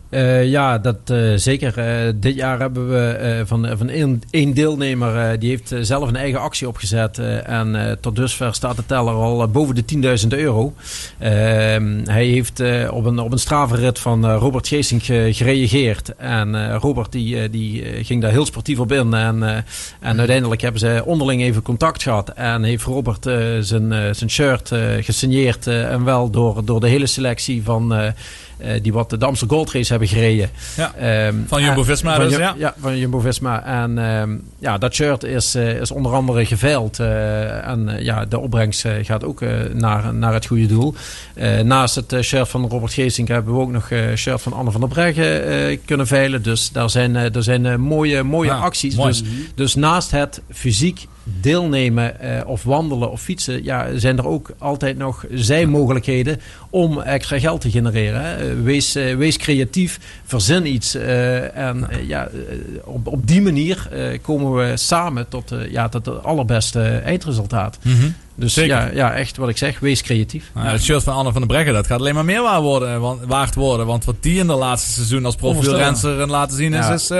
Eh, ja, dat eh, zeker. Eh, dit jaar hebben we van, van één, één deelnemer, die heeft zelf een eigen actie opgezet. en tot dusver staat de teller al boven de 10.000 euro. Ehm, hij heeft op, een, op een stravenrit van Robert Geesink ge- gereageerd. En Robert die, die ging daar heel sportief op in. En, en uiteindelijk hebben ze onderling even contact gehad. En heeft Robert zijn, zijn shirt gesigneerd. en wel door, door de hele selectie van... eh, eh, die wat de Amstel Gold Race hebben gereden. Ja, Ehm, van Jumbo-Visma van dus, ja. ja, van Jumbo-Visma. En ehm, ja, dat shirt is, eh, is onder andere geveild. eh, en eh, ja, de opbrengst eh, gaat ook eh, naar, naar het goede doel. Eh, naast het eh, shirt van Robert Geesink hebben we ook nog een shirt van Anne van der Breggen eh, kunnen veilen. Dus daar zijn, eh, daar zijn eh, mooie, mooie Ja, acties. mooi. Dus, dus naast het fysiek deelnemen eh, of wandelen of fietsen, ja, zijn er ook altijd nog zijmogelijkheden om extra geld te genereren. Hè. Wees, eh, wees creatief, verzin iets. eh, en ja, op, op die manier komen we samen tot, ja, tot het allerbeste eindresultaat. Mhm. Dus Zeker. ja, ja, echt wat ik zeg, wees creatief. Nou, het shirt van Anne van der Breggen, dat gaat alleen maar meer waard worden. Want, waard worden, want wat die in de laatste seizoen als profielrenser laten zien is, Ja. is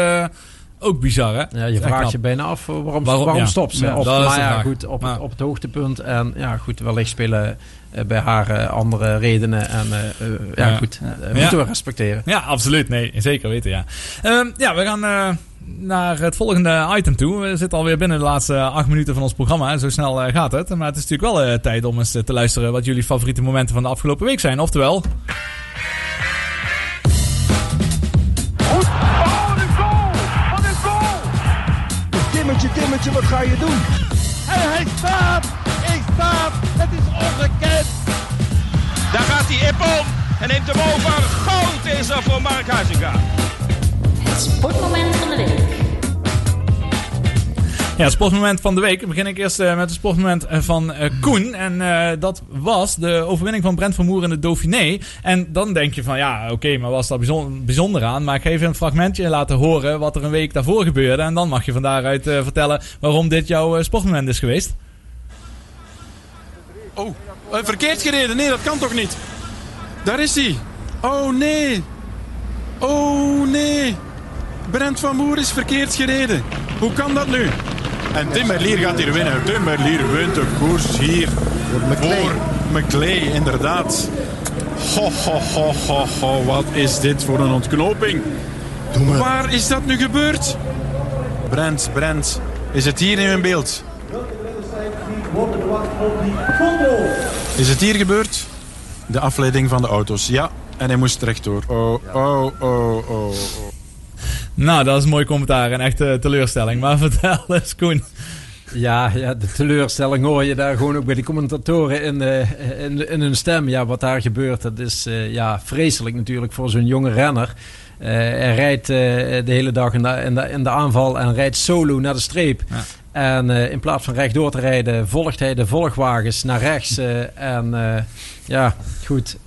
ook bizar hè? Ja, je vraagt knap. je bijna af waarom, Waarom- waarom, ja. stopt ze. Ja, Of, maar ja, goed, op, het, op het hoogtepunt. En ja, goed, wellicht spelen eh, bij haar eh, andere redenen. En eh, ja, goed, moeten we respecteren. Ja, absoluut. Nee, zeker weten, ja. Ehm, ja, we gaan naar het volgende item toe. We zitten alweer binnen de laatste acht minuten van ons programma. Zo snel gaat het. Maar het is natuurlijk wel tijd om eens te luisteren wat jullie favoriete momenten van de afgelopen week zijn. Oftewel... Wat ga je doen? En hij staat! Hij staat! Het is ongekend! Daar gaat hij Ippon en neemt hem over. Goud is er voor Mark Huizinga. Het sportmoment van de week. Ja, sportmoment van de week. Dan begin ik eerst eh, met het sportmoment eh, van eh, Koen. En dat was de overwinning van Brent van Moer in de Dauphiné. En dan denk je van, ja, oké, maar was daar bijzonder, bijzonder aan? Maar ik ga even een fragmentje laten horen wat er een week daarvoor gebeurde. En dan mag je van daaruit vertellen waarom dit jouw sportmoment is geweest. Oh, verkeerd gereden. Nee, dat kan toch niet? Daar is hij. Oh nee. Oh nee. Brent van Moer is verkeerd gereden. Hoe kan dat nu? En Tim Merlier gaat hier winnen. Tim Merlier wint de koers hier. Voor McLeay, inderdaad. Ho, ho, ho, ho, ho. Wat is dit voor een ontknoping? Waar is dat nu gebeurd? Brent, Brent. Is het hier in mijn beeld? Is het hier gebeurd? De afleiding van de auto's, ja. En hij moest rechtdoor. Oh, oh, oh, oh, oh. Nou, dat is een mooi commentaar en echt eh, teleurstelling. Maar vertel eens, Koen. Ja, ja, de teleurstelling hoor je daar gewoon ook bij de commentatoren in, eh, in, in hun stem. Ja, wat daar gebeurt, dat is eh, ja, vreselijk natuurlijk voor zo'n jonge renner. Eh, hij rijdt de hele dag in de, in, de, in de aanval en rijdt solo naar de streep. En in plaats van rechtdoor te rijden, volgt hij de volgwagens naar rechts. en ja, goed,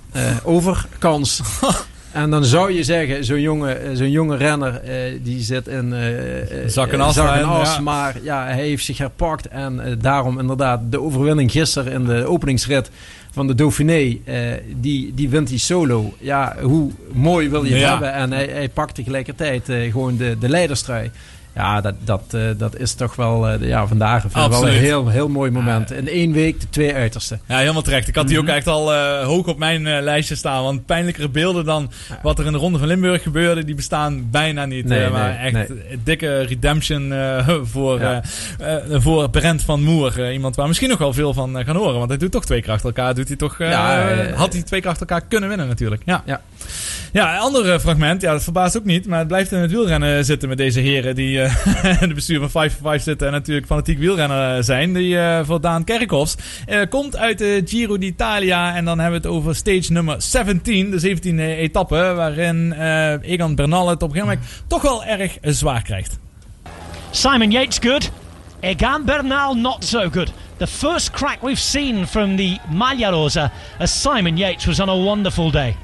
overkans. En dan zou je zeggen, zo'n jonge, eh, zo'n jonge renner, eh, die zit in eh, Zak en as, zak en en, as, ja. maar ja, hij heeft zich herpakt. En daarom inderdaad de overwinning gisteren in de openingsrit van de Dauphiné, die, die wint hij solo. Ja, hoe mooi wil je het Ja. hebben? En hij, hij pakt tegelijkertijd gewoon de, de leiderstrui. Ja, dat, dat, eh, dat is toch wel eh, ja, vandaag wel een heel, heel mooi moment. In één week de twee uitersten. Ja, helemaal terecht. Ik had die ook Mhm. echt al eh, hoog op mijn lijstje staan. Want pijnlijkere beelden dan wat er in de Ronde van Limburg gebeurde, die bestaan bijna niet. Nee, maar nee, echt nee. dikke redemption voor, Ja. voor Brent van Moer. Iemand waar misschien nog wel veel van gaan horen. Want hij doet toch twee keer achter elkaar. Doet hij toch, Ja, had hij twee keer achter elkaar kunnen winnen natuurlijk. Ja. Ja. Ja, een ander fragment. Ja, dat verbaast ook niet. Maar het blijft in het wielrennen zitten met deze heren die eh de bestuur van 5 for 5 zitten. En natuurlijk fanatiek wielrenner eh, zijn. Die eh, voor Daan Kerkhoffs. eh, komt uit de Giro d'Italia. En dan hebben we het over stage nummer 17. De 17e etappe. Waarin eh, Egan Bernal het op een gegeven moment toch wel erg eh, zwaar krijgt. Simon Yates good. Egan Bernal not so good. the first crack we've seen from the Maglia Rosa as Simon Yates was on a wonderful day.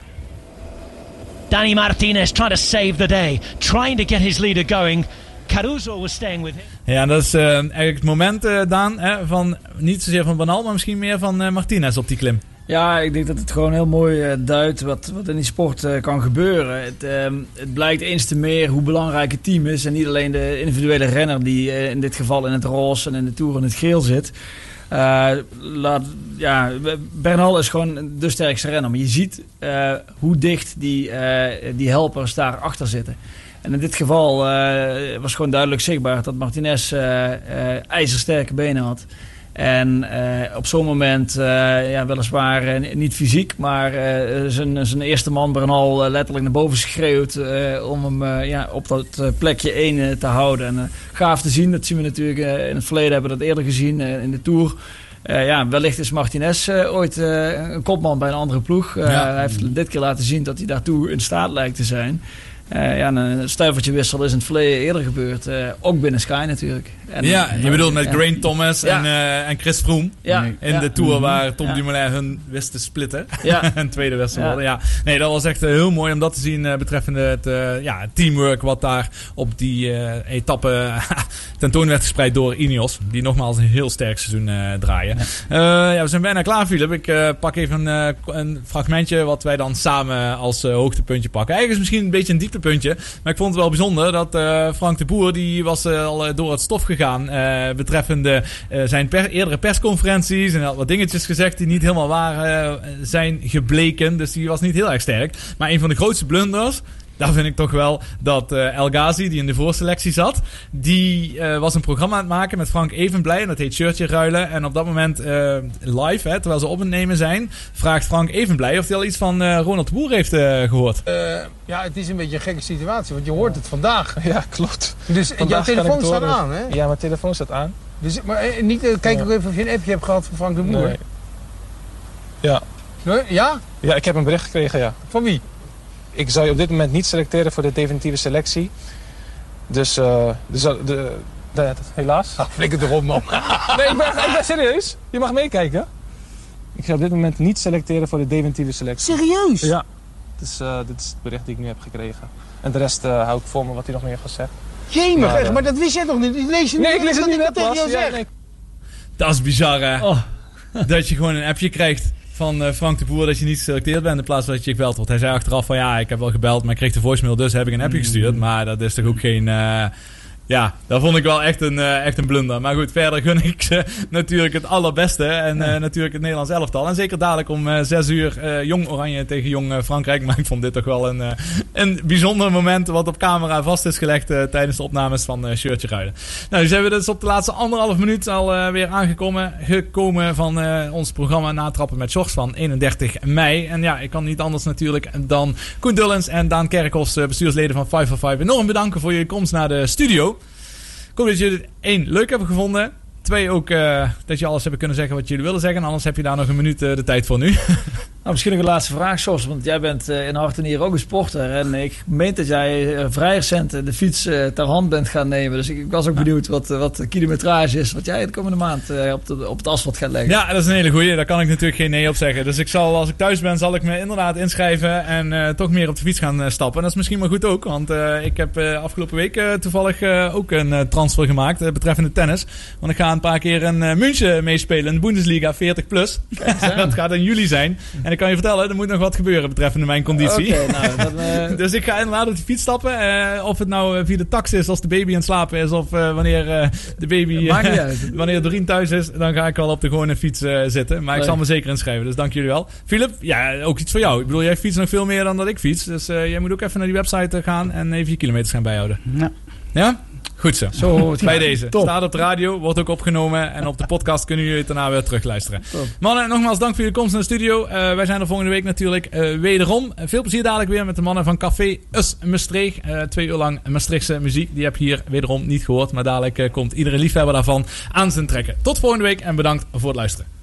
Danny Martinez trying to save the day, trying to get his leader going. Caruso was staying with him. Ja, dat is eh, eigenlijk het moment, eh, Daan, hè, van niet zozeer van Banal, maar misschien meer van eh, Martinez op die klim. Ja, ik denk dat het gewoon heel mooi duidt wat, wat in die sport kan gebeuren. Het, ehm, het blijkt eens te meer hoe belangrijk het team is. En niet alleen de individuele renner die eh, in dit geval in het roze en in de Tour in het geel zit. Eh, laat, ja, Bernal is gewoon de sterkste renner. Maar je ziet eh, hoe dicht die, eh, die helpers daar achter zitten. En in dit geval eh, was gewoon duidelijk zichtbaar dat Martinez eh, eh, ijzersterke benen had. En op zo'n moment, ja, weliswaar niet fysiek, maar zijn, zijn eerste man Bernal letterlijk naar boven schreeuwt om hem ja, op dat plekje 1 te houden. En gaaf te zien, dat zien we natuurlijk in het verleden, hebben we dat eerder gezien in de Tour. Ja, wellicht is Martinez ooit een kopman bij een andere ploeg. Ja. Hij heeft dit keer laten zien dat hij daartoe in staat lijkt te zijn. Eh, ja, een stuivertje wissel is in het verleden eerder gebeurd. eh, ook binnen Sky natuurlijk. En, ja, je bedoelt met. Grain Thomas Ja. en, eh, en Chris Froome. Ja. In Ja. de Tour Mhm. waar Tom. Dumoulin hun wist te splitten. Ja. een tweede wissel Ja. worden. Ja. Nee, dat was echt eh, heel mooi om dat te zien eh, betreffende het, eh, ja, teamwork wat daar op die eh, etappe tentoon werd gespreid door Ineos. Die nogmaals een heel sterk seizoen eh, draaien. Ja. ja, we zijn bijna klaar, Philip. Ik eh, pak even een, eh, een fragmentje wat wij dan samen als eh, hoogtepuntje pakken. Eigenlijk is misschien een beetje een dieptepuntje. Maar ik vond het wel bijzonder dat eh, Frank de Boer, die was eh, al eh, door het stof gegaan. eh, betreffende zijn per- eerdere persconferenties. En had wat dingetjes gezegd die niet helemaal waar zijn gebleken. Dus die was niet heel erg sterk. Maar een van de grootste blunders. Daar vind ik toch wel dat eh, El Ghazi, die in de voorselectie zat, die eh, was een programma aan het maken met Frank Evenblij. En dat heet Shirtje Ruilen. En op dat moment eh, live, hè, terwijl ze op het nemen zijn, vraagt Frank Evenblij of hij al iets van eh, Ronald de Boer heeft eh, gehoord. Eh, ja, het is een beetje een gekke situatie, want je hoort het vandaag. Ja, klopt. Dus jouw Vandaag telefoon staat aan, hè? Ja, mijn telefoon staat aan. Dus, maar niet, kijk ook even of je een appje hebt gehad van Frank de Boer. Nee. Ja. Nee, Ja? Ja, ik heb een bericht gekregen, ja. Van wie? Ik zou je op dit moment niet selecteren voor de definitieve selectie. Dus, eh dus eh, de, de, de- helaas. Ah, flikker erop, man. nee, ik ben, ik ben serieus. Je mag meekijken. Ik ga op dit moment niet selecteren voor de definitieve selectie. Serieus? Ja. Dus, eh, dit is het bericht die ik nu heb gekregen. En de rest eh, hou ik voor me wat hij nog meer gaat zeggen. Jemig, Maar, echt, maar dat wist jij toch niet? Lees je Nee, niet ik lees het net tegen pas. jou Ja, zeg? nee. Dat is bizar, hè? Oh. Dat je gewoon een appje krijgt van eh, Frank de Boer dat je niet geselecteerd bent in plaats van dat je gebeld wordt. Hij zei achteraf van ja, ik heb wel gebeld, maar ik kreeg de voicemail, dus heb ik een appje gestuurd. Maar dat is toch ook geen... ja, dat vond ik wel echt een, eh, echt een blunder. Maar goed, verder gun ik ze natuurlijk het allerbeste. En eh, natuurlijk het Nederlands elftal. En zeker dadelijk om eh, zes uur Jong Oranje tegen Jong Frankrijk. Maar ik vond dit toch wel een, een bijzonder moment wat op camera vast is gelegd tijdens de opnames van Shirtje Ruiden. Nou, dus hebben we dus op de laatste anderhalf minuut al weer aangekomen. Gekomen van ons programma Natrappen met Sjors van 31 mei. En ja, ik kan niet anders natuurlijk dan Koen Dullens en Daan Kerkhoffs, bestuursleden van 545, enorm bedanken voor jullie komst naar de studio. Hoop dat jullie het één leuk hebben gevonden. Twee ook eh, dat je alles hebben kunnen zeggen wat jullie willen zeggen. Anders heb je daar nog een minuut eh, de tijd voor nu. Nou, misschien nog een laatste vraag, Jos. Want jij bent eh, in hart en nieren ook een sporter. En ik meen dat jij eh, vrij recent eh, de fiets ter hand bent gaan nemen. Dus ik, was ook benieuwd wat, wat de kilometrage is. Wat jij de komende maand op, de, op het asfalt gaat leggen. Ja, dat is een hele goeie. Daar kan ik natuurlijk geen nee op zeggen. Dus ik zal, als ik thuis ben, zal ik me inderdaad inschrijven en toch meer op de fiets gaan stappen. En dat is misschien maar goed ook, want ik heb afgelopen week toevallig ook een transfer gemaakt betreffende tennis. Want ik ga een paar keer in München meespelen in de Bundesliga 40 plus. dat gaat in juli zijn. En ik kan je vertellen, er moet nog wat gebeuren betreffende mijn conditie. Oké, nou, dan, eh, dus ik ga inderdaad op die fiets stappen. eh, of het nou eh, via de tax is als de baby aan het slapen is, of eh, wanneer eh, de baby, Maakt niet uit. wanneer Doreen thuis is, dan ga ik wel op de gewone fiets zitten. Maar ik zal me zeker inschrijven, dus dank jullie wel. Philip, ja, ook iets voor jou. Ik bedoel, jij fietst nog veel meer dan dat ik fiets. Dus eh, jij moet ook even naar die website gaan en even je kilometers gaan bijhouden. Ja. Ja? Goed zo. Zo. Bij Ja, deze. top. Staat op de radio, wordt ook opgenomen. En op de podcast kunnen jullie het daarna weer terugluisteren. Top. Mannen, nogmaals dank voor jullie komst naar de studio. Eh, wij zijn er volgende week natuurlijk eh, wederom. Eh, veel plezier dadelijk weer met de mannen van Café Us Maastricht. Twee uur lang Maastrichtse muziek. Die heb je hier wederom niet gehoord. Maar dadelijk komt iedere liefhebber daarvan aan zijn trekken. Tot volgende week en bedankt voor het luisteren.